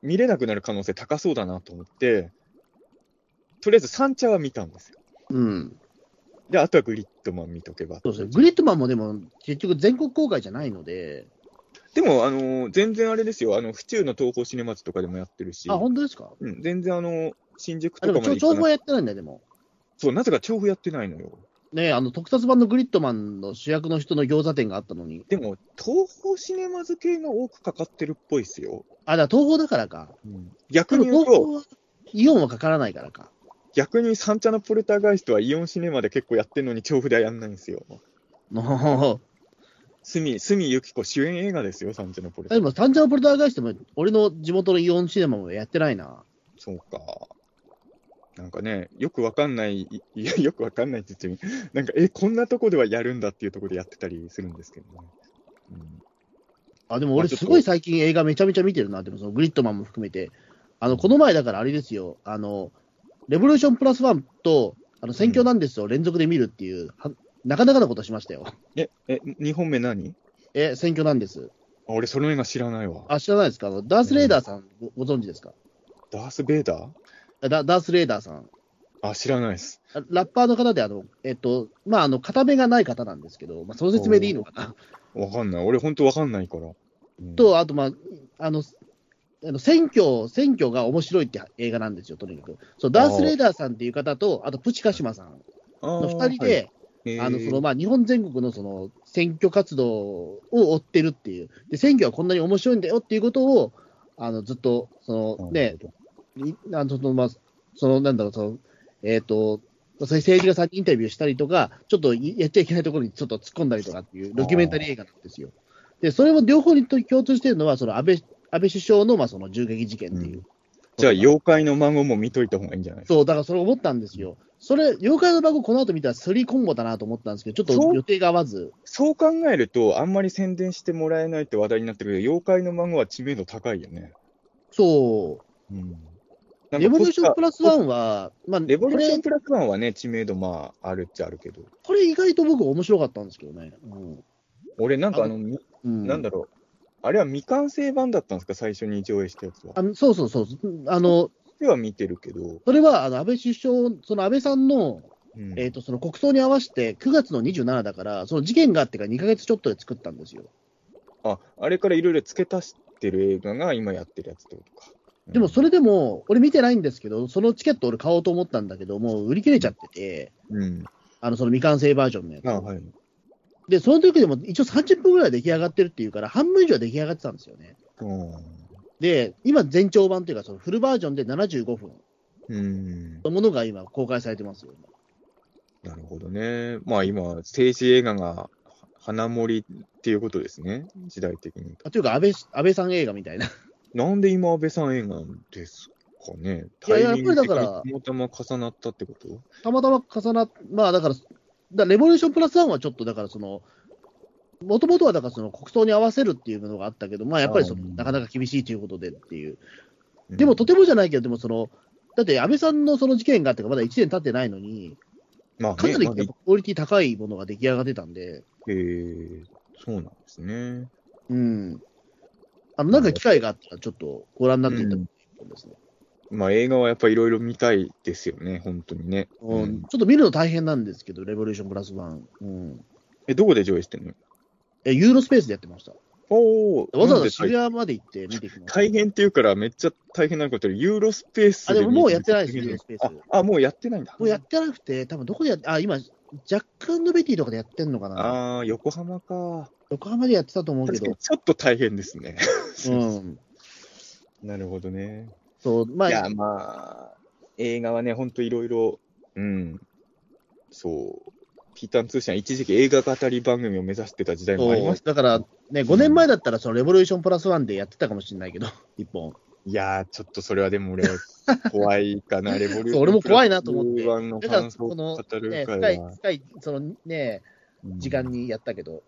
S3: 見れなくなる可能性高そうだなと思って、とりあえず三茶は見たんですよ。
S2: うん。
S3: で、あとはグリッドマン見とけば。
S2: そうですね。グリッドマンもでも、結局全国公開じゃないので、
S3: でも、あの、全然あれですよ。あの、府中の東宝シネマズとかでもやってるし、
S2: あ、本当ですか？
S3: うん、全然あの、新宿
S2: あ、
S3: とかまで行かな
S2: ちょ情報はやってないんだよ、でも。
S3: そう、なぜか調布やってないのよ。
S2: ねあの、特撮版のグリッドマンの主役の人の餃子店があったのに。
S3: でも、東宝シネマズ系が多くかかってるっぽいですよ。
S2: あ、だから東宝だからか。
S3: 逆に言うと、
S2: 東宝はイオンはかからないからか。
S3: 逆に三茶のポルターガイストはイオンシネマで結構やってるのに調布ではやんないんですよ。
S2: も
S3: 隅、隅由紀子主演映画ですよ、サンチャのポルタ
S2: でも、サンチャのポルターガイストも、俺の地元のイオンシネマもやってないな。
S3: そうか。なんかね、よくわかんない、いいや、よくわかんないって言ってみ、なんか、え、こんなとこではやるんだっていうところでやってたりするんですけどね。うん
S2: あ、でも俺すごい最近映画めちゃめちゃ見てるな。でもそのグリッドマンも含めて。あの、この前だからあれですよ。あの、レボリューションプラスワンと、あの、選挙なんですを連続で見るっていう、はなかなかなことしましたよ。
S3: え、え、2本目何？
S2: え、選挙なんです。
S3: あ俺、その映画知らないわ。
S2: あ、知らないですか？あのダース・レーダーさんごご存知ですか？
S3: ダース・ベイダー？
S2: あダダース・レーダーさん。
S3: あ、知らないです。
S2: あラッパーの方で、あの、えっと、まあ、あの、片目がない方なんですけど、まあ、その説明でいいのかな。
S3: わかんない。俺、ほんとわかんないから。うん、
S2: と、あと、まあ、あの、あの選挙、選挙が面白いって映画なんですよ、とにかく。そう、ダース・レーダーさんっていう方と、あと、プチカシマさんの
S3: の
S2: 二人で、あの、その、まあ、日本全国のその、選挙活動を追ってるっていう。で、選挙はこんなに面白いんだよっていうことを、あの、ずっと、その、ね、いあの、その、まあ、その、なんだろう、その、えっ、と、政治家さんにインタビューしたりとか、ちょっとやっちゃいけないところにちょっと突っ込んだりとかっていうドキュメンタリー映画なんですよ。で、それも両方にと共通してるのは、その安倍、安倍首相の、まあ、その銃撃事件っていう。
S3: じゃあ、妖怪の孫も見といた方がいいんじゃない？
S2: そう、だからそれ思ったんですよ。それ、妖怪の孫この後見たら3コンボだなと思ったんですけど、ちょっと予定が合わず。
S3: そう考えると、あんまり宣伝してもらえないって話題になってるけど、妖怪の孫は知名度高いよね。
S2: そ
S3: うん。
S2: う。
S3: なんか
S2: レボリューションプラスワ
S3: ン
S2: ンは、まあ、
S3: レボリューション
S2: こ
S3: プラスワンはね、知名度まあ、あるっちゃあるけど。
S2: れ、これ意外と僕面白かったんですけどね。
S3: 俺、なんかあの、み
S2: うん。
S3: なんだろう。あれは未完成版だったんですか、最初に上映したやつは。
S2: あそうそうそう。あの、
S3: では見てるけど。
S2: それは、あの、安倍首相、その安倍さんの、
S3: うん
S2: えっ、と、その国葬に合わせて9月の27だから、その事件があってから2ヶ月ちょっとで作ったんですよ。
S3: あ、あれからいろいろ付け足してる映画が今やってるやつってことか。
S2: でもそれでも、俺見てないんですけど、そのチケット俺買おうと思ったんだけど、もう売り切れちゃってて、
S3: うん。
S2: あの、その未完成バージョンのやつ。
S3: あはい。
S2: で、その時でも一応30分ぐらい出来上がってるっていうから、半分以上出来上がってたんですよね。
S3: うん
S2: で、今、全長版というか、そのフルバージョンで75分
S3: うん。
S2: のものが今、公開されてますよ。
S3: なるほどね。まあ今、政治映画が花盛りっていうことですね。時代的に。
S2: あというか安倍、安倍さん映画みたいな。
S3: なんで今安倍さん映画なんですかね。タイミング的たまたま重なったってこと？
S2: たまたま重なっ、まあだから、だレボリューションプラスワンはちょっとだからその、もともとはだからその国葬に合わせるっていうのがあったけど、まあやっぱりそのなかなか厳しいということでっていう。
S3: うん
S2: でもとてもじゃないけど、でもその、だって安倍さんのその事件があってまだ1年経ってないのに、
S3: まあね、
S2: かなりや
S3: まあ
S2: っぱクオリティ高いものが出来上がってたんで、
S3: えーそうなんですね。
S2: うん。あの、なんか機会があったらちょっとご覧になっていただきたいと思いますね。
S3: まあ映画はやっぱりいろいろ見たいですよね、本当にね。
S2: うん
S3: うん
S2: ちょっと見るの大変なんですけど、レボリューションプラスワン。うん。
S3: え、どこで上映してんの？
S2: え、ユーロスペースでやってました。
S3: おお。
S2: わざわざ渋谷まで行って見てきました。
S3: 大変っていうからめっちゃ大変なことユーロスペース
S2: あ、でももうやってないです、ユーロスペース。
S3: あ、あもうやってないんだ。
S2: もうやってなくて、多分どこでやって、あ、今、ジャックベティとかでやってんのかな。
S3: ああ、横浜か。
S2: 横浜でやってたと思うけど。
S3: ちょっと大変ですね。
S2: うん。
S3: なるほどね。
S2: そう、まあ、
S3: いや、まあ、映画はね、ほんといろいろ、うん、そう、ピーターン通信は一時期映画語り番組を目指してた時代もありました。
S2: だから、ね、5年前だったら、そのレボリューションプラスワンでやってたかもしれないけど、一本。
S3: いやー、ちょっとそれはでも俺、怖いかな、レボリューション。
S2: そう俺も怖いなと思って。
S3: プラスワンの感想を
S2: この、
S3: 語る
S2: ね、
S3: 会
S2: 深い、
S3: は
S2: 深い、そのね、
S3: うん
S2: 時間にやったけど、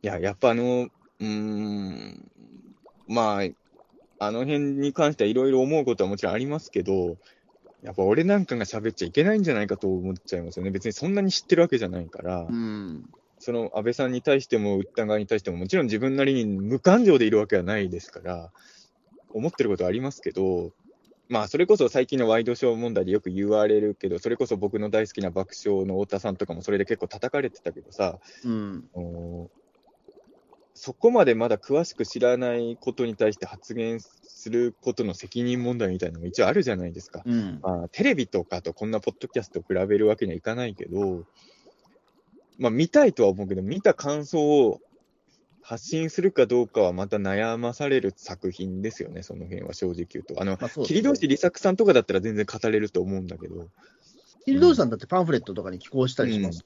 S3: いや、やっぱあの、うーん、まあ、あの辺に関してはいろいろ思うことはもちろんありますけど、やっぱ俺なんかが喋っちゃいけないんじゃないかと思っちゃいますよね。別にそんなに知ってるわけじゃないから、
S2: うん。
S3: その安倍さんに対しても、訴った側に対しても、もちろん自分なりに無感情でいるわけはないですから、思ってることはありますけど、まあ、それこそ最近のワイドショー問題でよく言われるけど、それこそ僕の大好きな爆笑の太田さんとかもそれで結構叩かれてたけどさ、
S2: うん。
S3: そこまでまだ詳しく知らないことに対して発言することの責任問題みたいなのも一応あるじゃないですか。
S2: うん。
S3: まあ、テレビとかとこんなポッドキャストを比べるわけにはいかないけど、まあ、見たいとは思うけど、見た感想を発信するかどうかはまた悩まされる作品ですよね、その辺は正直言うと。あの、
S2: ま
S3: 切通し利作さんとかだったら全然語れると思うんだけど、
S2: 切通しさんだってパンフレットとかに寄稿したりします。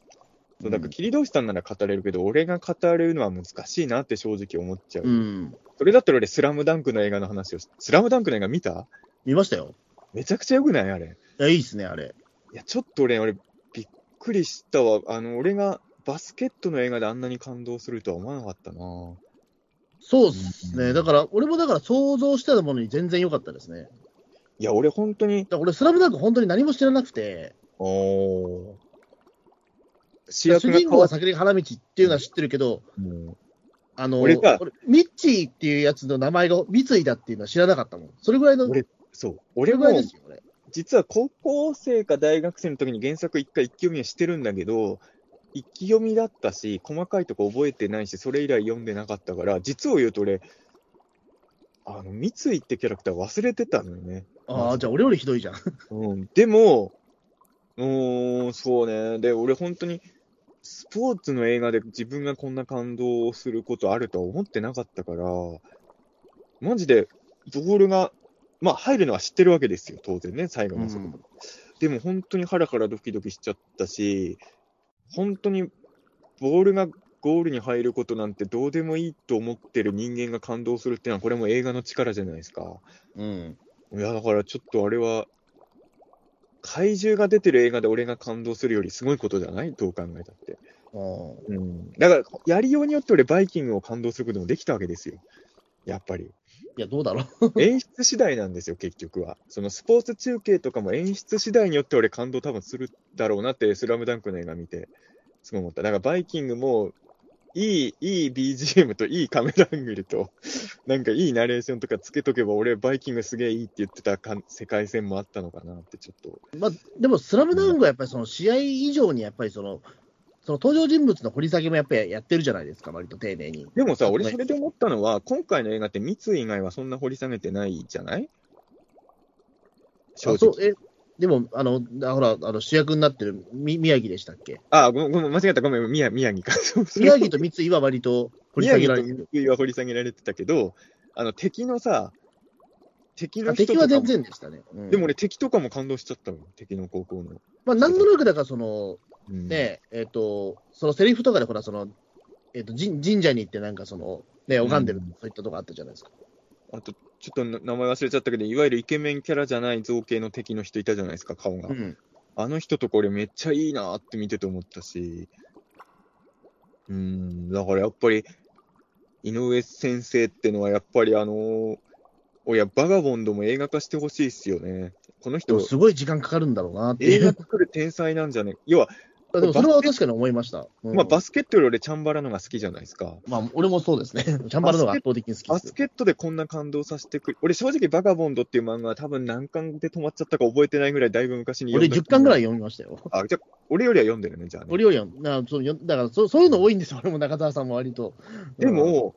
S3: そうだから、切り通したんなら語れるけど、俺が語るのは難しいなって正直思っちゃう。
S2: うん。
S3: それだったら俺、スラムダンクの映画の話をし、スラムダンクの映画見た？
S2: 見ましたよ。
S3: めちゃくちゃ良くない？あれ。
S2: いや、いいっすね、あれ。
S3: いや、ちょっと俺、俺、びっくりしたわ。あの、俺がバスケットの映画であんなに感動するとは思わなかったな。
S2: そうっすね。
S3: うん
S2: だから、俺もだから想像してたものに全然良かったですね。
S3: いや、俺、本当に、
S2: だから俺、スラムダンク本当に何も知らなくて、
S3: おー。主
S2: 主
S3: 役が
S2: 人公は桜木花道っていうのは知ってるけど、
S3: うん
S2: あの、
S3: 俺が
S2: ミッチーっていうやつの名前が三井だっていうのは知らなかったもん。それぐらいの、
S3: 俺そう。
S2: そ
S3: 俺も
S2: れぐらいで、すよ、俺。
S3: 実は高校生か大学生の時に原作一回一気読みはしてるんだけど、一気読みだったし、細かいとこ覚えてないし、それ以来読んでなかったから、実を言うと俺、あの、三井ってキャラクター忘れてたのよね。
S2: ああ、じゃあ俺よりひどいじゃん。
S3: うん。でも、うーん、そうね。で、俺本当に、スポーツの映画で自分がこんな感動をすることあるとは思ってなかったから、マジで、ボールが、まあ入るのは知ってるわけですよ、当然ね、最後のそこ。
S2: うん
S3: でも本当に腹からドキドキしちゃったし、本当にボールがゴールに入ることなんてどうでもいいと思ってる人間が感動するっていうのは、これも映画の力じゃないですか。
S2: うん。
S3: いや、だからちょっとあれは、怪獣が出てる映画で俺が感動するよりすごいことじゃない？どう考えたって。うん。だから、やりようによって俺、バイキングを感動することもできたわけですよ。やっぱり。
S2: いや、どうだろう。
S3: 演出次第なんですよ、結局は。そのスポーツ中継とかも演出次第によって俺感動多分するだろうなって、スラムダンクの映画見て、すごい思った。だからバイキングも、いい、いい BGM といいカメラアングルと、なんかいいナレーションとかつけとけば、俺、バイキングすげえいいって言ってたか世界線もあったのかなって、ちょっと。
S2: まあ、でも、スラムダンクはやっぱりその試合以上に、やっぱりその、その登場人物の掘り下げもやっぱりやってるじゃないですか、割と丁寧に。
S3: でもさ、
S2: ね
S3: 俺それで思ったのは、今回の映画って三井以外はそんな掘り下げてないじゃない？正直
S2: あそうえでも、あの、あほら、あの主役になってるみ宮城でしたっけ？
S3: あ、ごめん、ごめん間違えた、ごめん、宮宮城か。
S2: 宮城と三井は割と掘り下げられてる。
S3: 宮城と三井は掘り下げられてたけど、あの敵のさ、敵の
S2: あ
S3: 人とかも
S2: 敵は全然でしたね。うん
S3: でも俺、敵とかも感動しちゃったもん、敵の高校の。
S2: まあ、なんとなくだから、その、
S3: うん、
S2: ね、えっ、と、そのセリフとかで、ほら、その、えっ、と、神神社に行って、なんかその、ね、拝んでる、
S3: うん
S2: そういったとこあったじゃないですか。
S3: あと、ちょっとな名前忘れちゃったけど、いわゆるイケメンキャラじゃない造形の敵の人いたじゃないですか、顔が。
S2: うん。
S3: あの人とこれめっちゃいいなって見てて思ったし、うーん、だからやっぱり、井上先生ってのはやっぱりあのーおや、バガボンドも映画化してほしいっすよね。この人
S2: すごい時間かかるんだろうなって。
S3: 映画作る天才なんじゃね？要は、
S2: でもそれは確かに思いました。うん
S3: まあ、バスケットより俺、チャンバラのが好きじゃないですか。
S2: まあ、俺もそうですね。チャンバラの方が圧倒的に好きです
S3: バス。ケットでこんな感動させてくる。俺、正直、バガボンドっていう漫画は多分何巻で止まっちゃったか覚えてないぐらい、だいぶ昔に
S2: 俺
S3: 読んだ。
S2: 10巻ぐらい
S3: い。
S2: 読みましたよ。
S3: あ、じゃあ俺よりは読んでるね、じゃあね。
S2: 俺よりは、なそうよだからそ、そういうの多いんですよ。俺も中澤さんも割と。
S3: でも、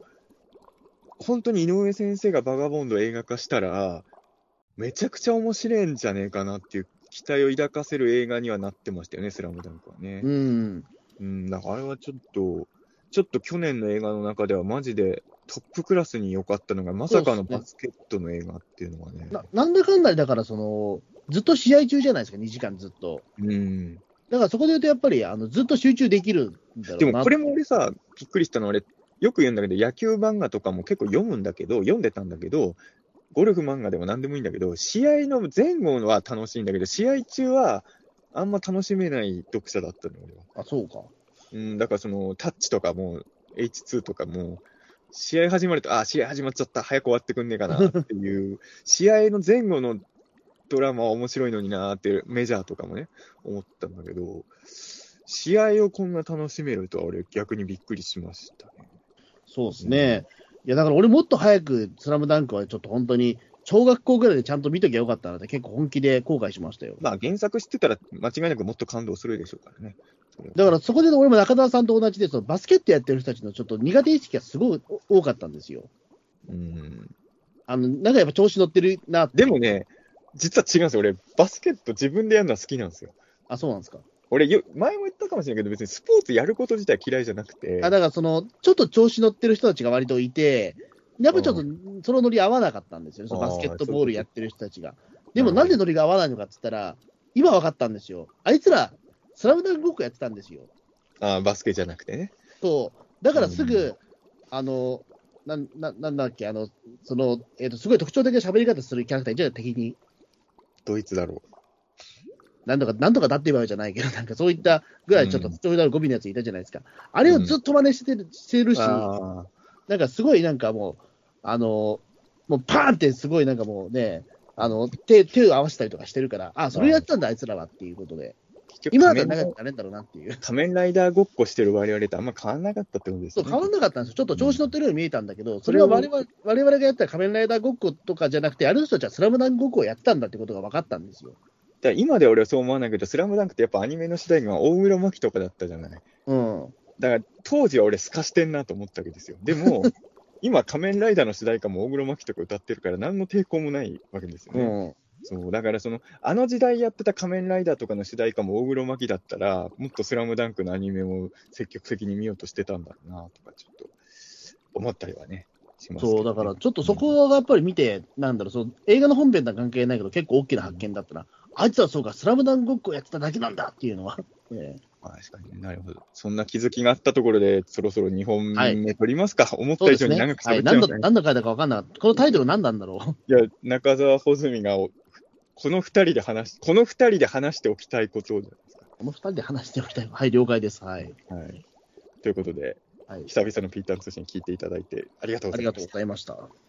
S3: 本当に井上先生がバガボンドを映画化したら、めちゃくちゃ面白いんじゃねえかなっていう期待を抱かせる映画にはなってましたよね、スラムダンクはね
S2: う。ん。
S3: うん、だからあれはちょっと、ちょっと去年の映画の中ではマジでトップクラスに良かったのが、まさかのバスケットの映画っていうのはね。
S2: ななんだかんだで、だから、その、ずっと試合中じゃないですか、2時間ずっと。
S3: うん。
S2: だからそこで言うと、やっぱりあのずっと集中できるんだろうな
S3: でもこれも俺さ、びっくりしたのは俺、よく言うんだけど、野球漫画とかも結構読むんだけど、読んでたんだけど、ゴルフ漫画でも何でもいいんだけど、試合の前後は楽しいんだけど、試合中はあんま楽しめない読者だったの、俺は。
S2: あ、そうか。
S3: うん、だからそのタッチとかも、H2 とかも、試合始まると、あ、試合始まっちゃった、早く終わってくんねえかなっていう、試合の前後のドラマは面白いのになーって、メジャーとかもね、思ったんだけど、試合をこんな楽しめるとは俺逆にびっくりしましたね。
S2: そうですね。いや、だから俺もっと早く、スラムダンクはちょっと本当に、小学校ぐらいでちゃんと見ときゃよかったなって、結構本気で後悔しましたよ。
S3: まあ原作知ってたら間違いなくもっと感動するでしょうからね。
S2: だからそこで俺も中澤さんと同じで、そのバスケットやってる人たちのちょっと苦手意識がすごい多かったんですよ。
S3: うん。
S2: あの、なんかやっぱ調子乗ってるなって。
S3: でもね、実は違うんですよ。俺、バスケット自分でやるのは好きなんですよ。
S2: あ、そうなんですか。
S3: 俺よ、前も言ったかもしれないけど、別にスポーツやること自体嫌いじゃなくて、
S2: あだからその、ちょっと調子乗ってる人たちが割といて、やっぱちょっとそのノリ合わなかったんですよね、その
S3: あー
S2: バスケットボールやってる人たちが。でも
S3: うん
S2: なんでノリが合わないのかって言ったら、今分かったんですよ。あいつら、スラムダンクごっこやってたんですよ。
S3: あーバスケじゃなくてね。
S2: そう。だからすぐ、
S3: う
S2: あの、なんななんだっけ、あの、その、えっ、と、すごい特徴的な喋り方するキャラクターいるじゃん、敵に。
S3: ドイツだろ
S2: なんとか、なんとかだって言うわけじゃないけど、なんかそういったぐらいちょっと
S3: うん
S2: 特徴のある語尾のやついたじゃないですか。あれをずっと真似してるしてる
S3: う。
S2: し、
S3: あ
S2: なんかすごいなんかもう、あの、もうパーンってすごいなんかもうね、あの、手、手を合わせたりとかしてるから、あ、それやってたんだ、あいつらはっていうことで。今だったら長くなれんだろうなっていう。
S3: 仮面ライダーごっこしてる我々とあんま変わんなかったってことです
S2: そう。変わんなかったんですよ。ちょっと調子乗ってるように見えたんだけど、それは我々我々がやった仮面ライダーごっことかじゃなくて、ある人たちはスラムダンクごっこをやってたんだってことが分かったんですよ。
S3: だ今で俺はそう思わないけど、スラムダンクってやっぱアニメの主題歌が大黒摩季とかだったじゃない。
S2: うん。
S3: だから当時は俺、透かしてんなと思ったわけですよ。でも、今、仮面ライダーの主題歌も大黒摩季とか歌ってるから、何の抵抗もないわけですよね。
S2: うん。
S3: そうだからその、あの時代やってた仮面ライダーとかの主題歌も大黒摩季だったら、もっとスラムダンクのアニメも積極的に見ようとしてたんだろうなとか、ちょっと思ったりはね、しますけどね
S2: そう、だからちょっとそこがやっぱり見て、なんだろう、その映画の本編とは関係ないけど、結構大きな発見だったな。あいつはそうか、スラムダンクごっこやってただけなんだっていうのは。ね
S3: まあ確かにね、なるほど。そんな気づきがあったところで、そろそろ2本
S2: はい
S3: 目取りますか？思った以。上に長く
S2: はい、
S3: 喋っちゃいましたね。
S2: 何度何度書いたか分かんなかった。このタイトル何なんだろう？
S3: いや、中澤穂積がお、この二人で話し、この二人で話しておきたいことじゃないですか。
S2: この二人で話しておきたい。はい、了解です。はい。
S3: はい。ということで、
S2: はい、
S3: 久々のピーターン通信聞いていただいてありがとうございました
S2: ありがとうご。ざいました。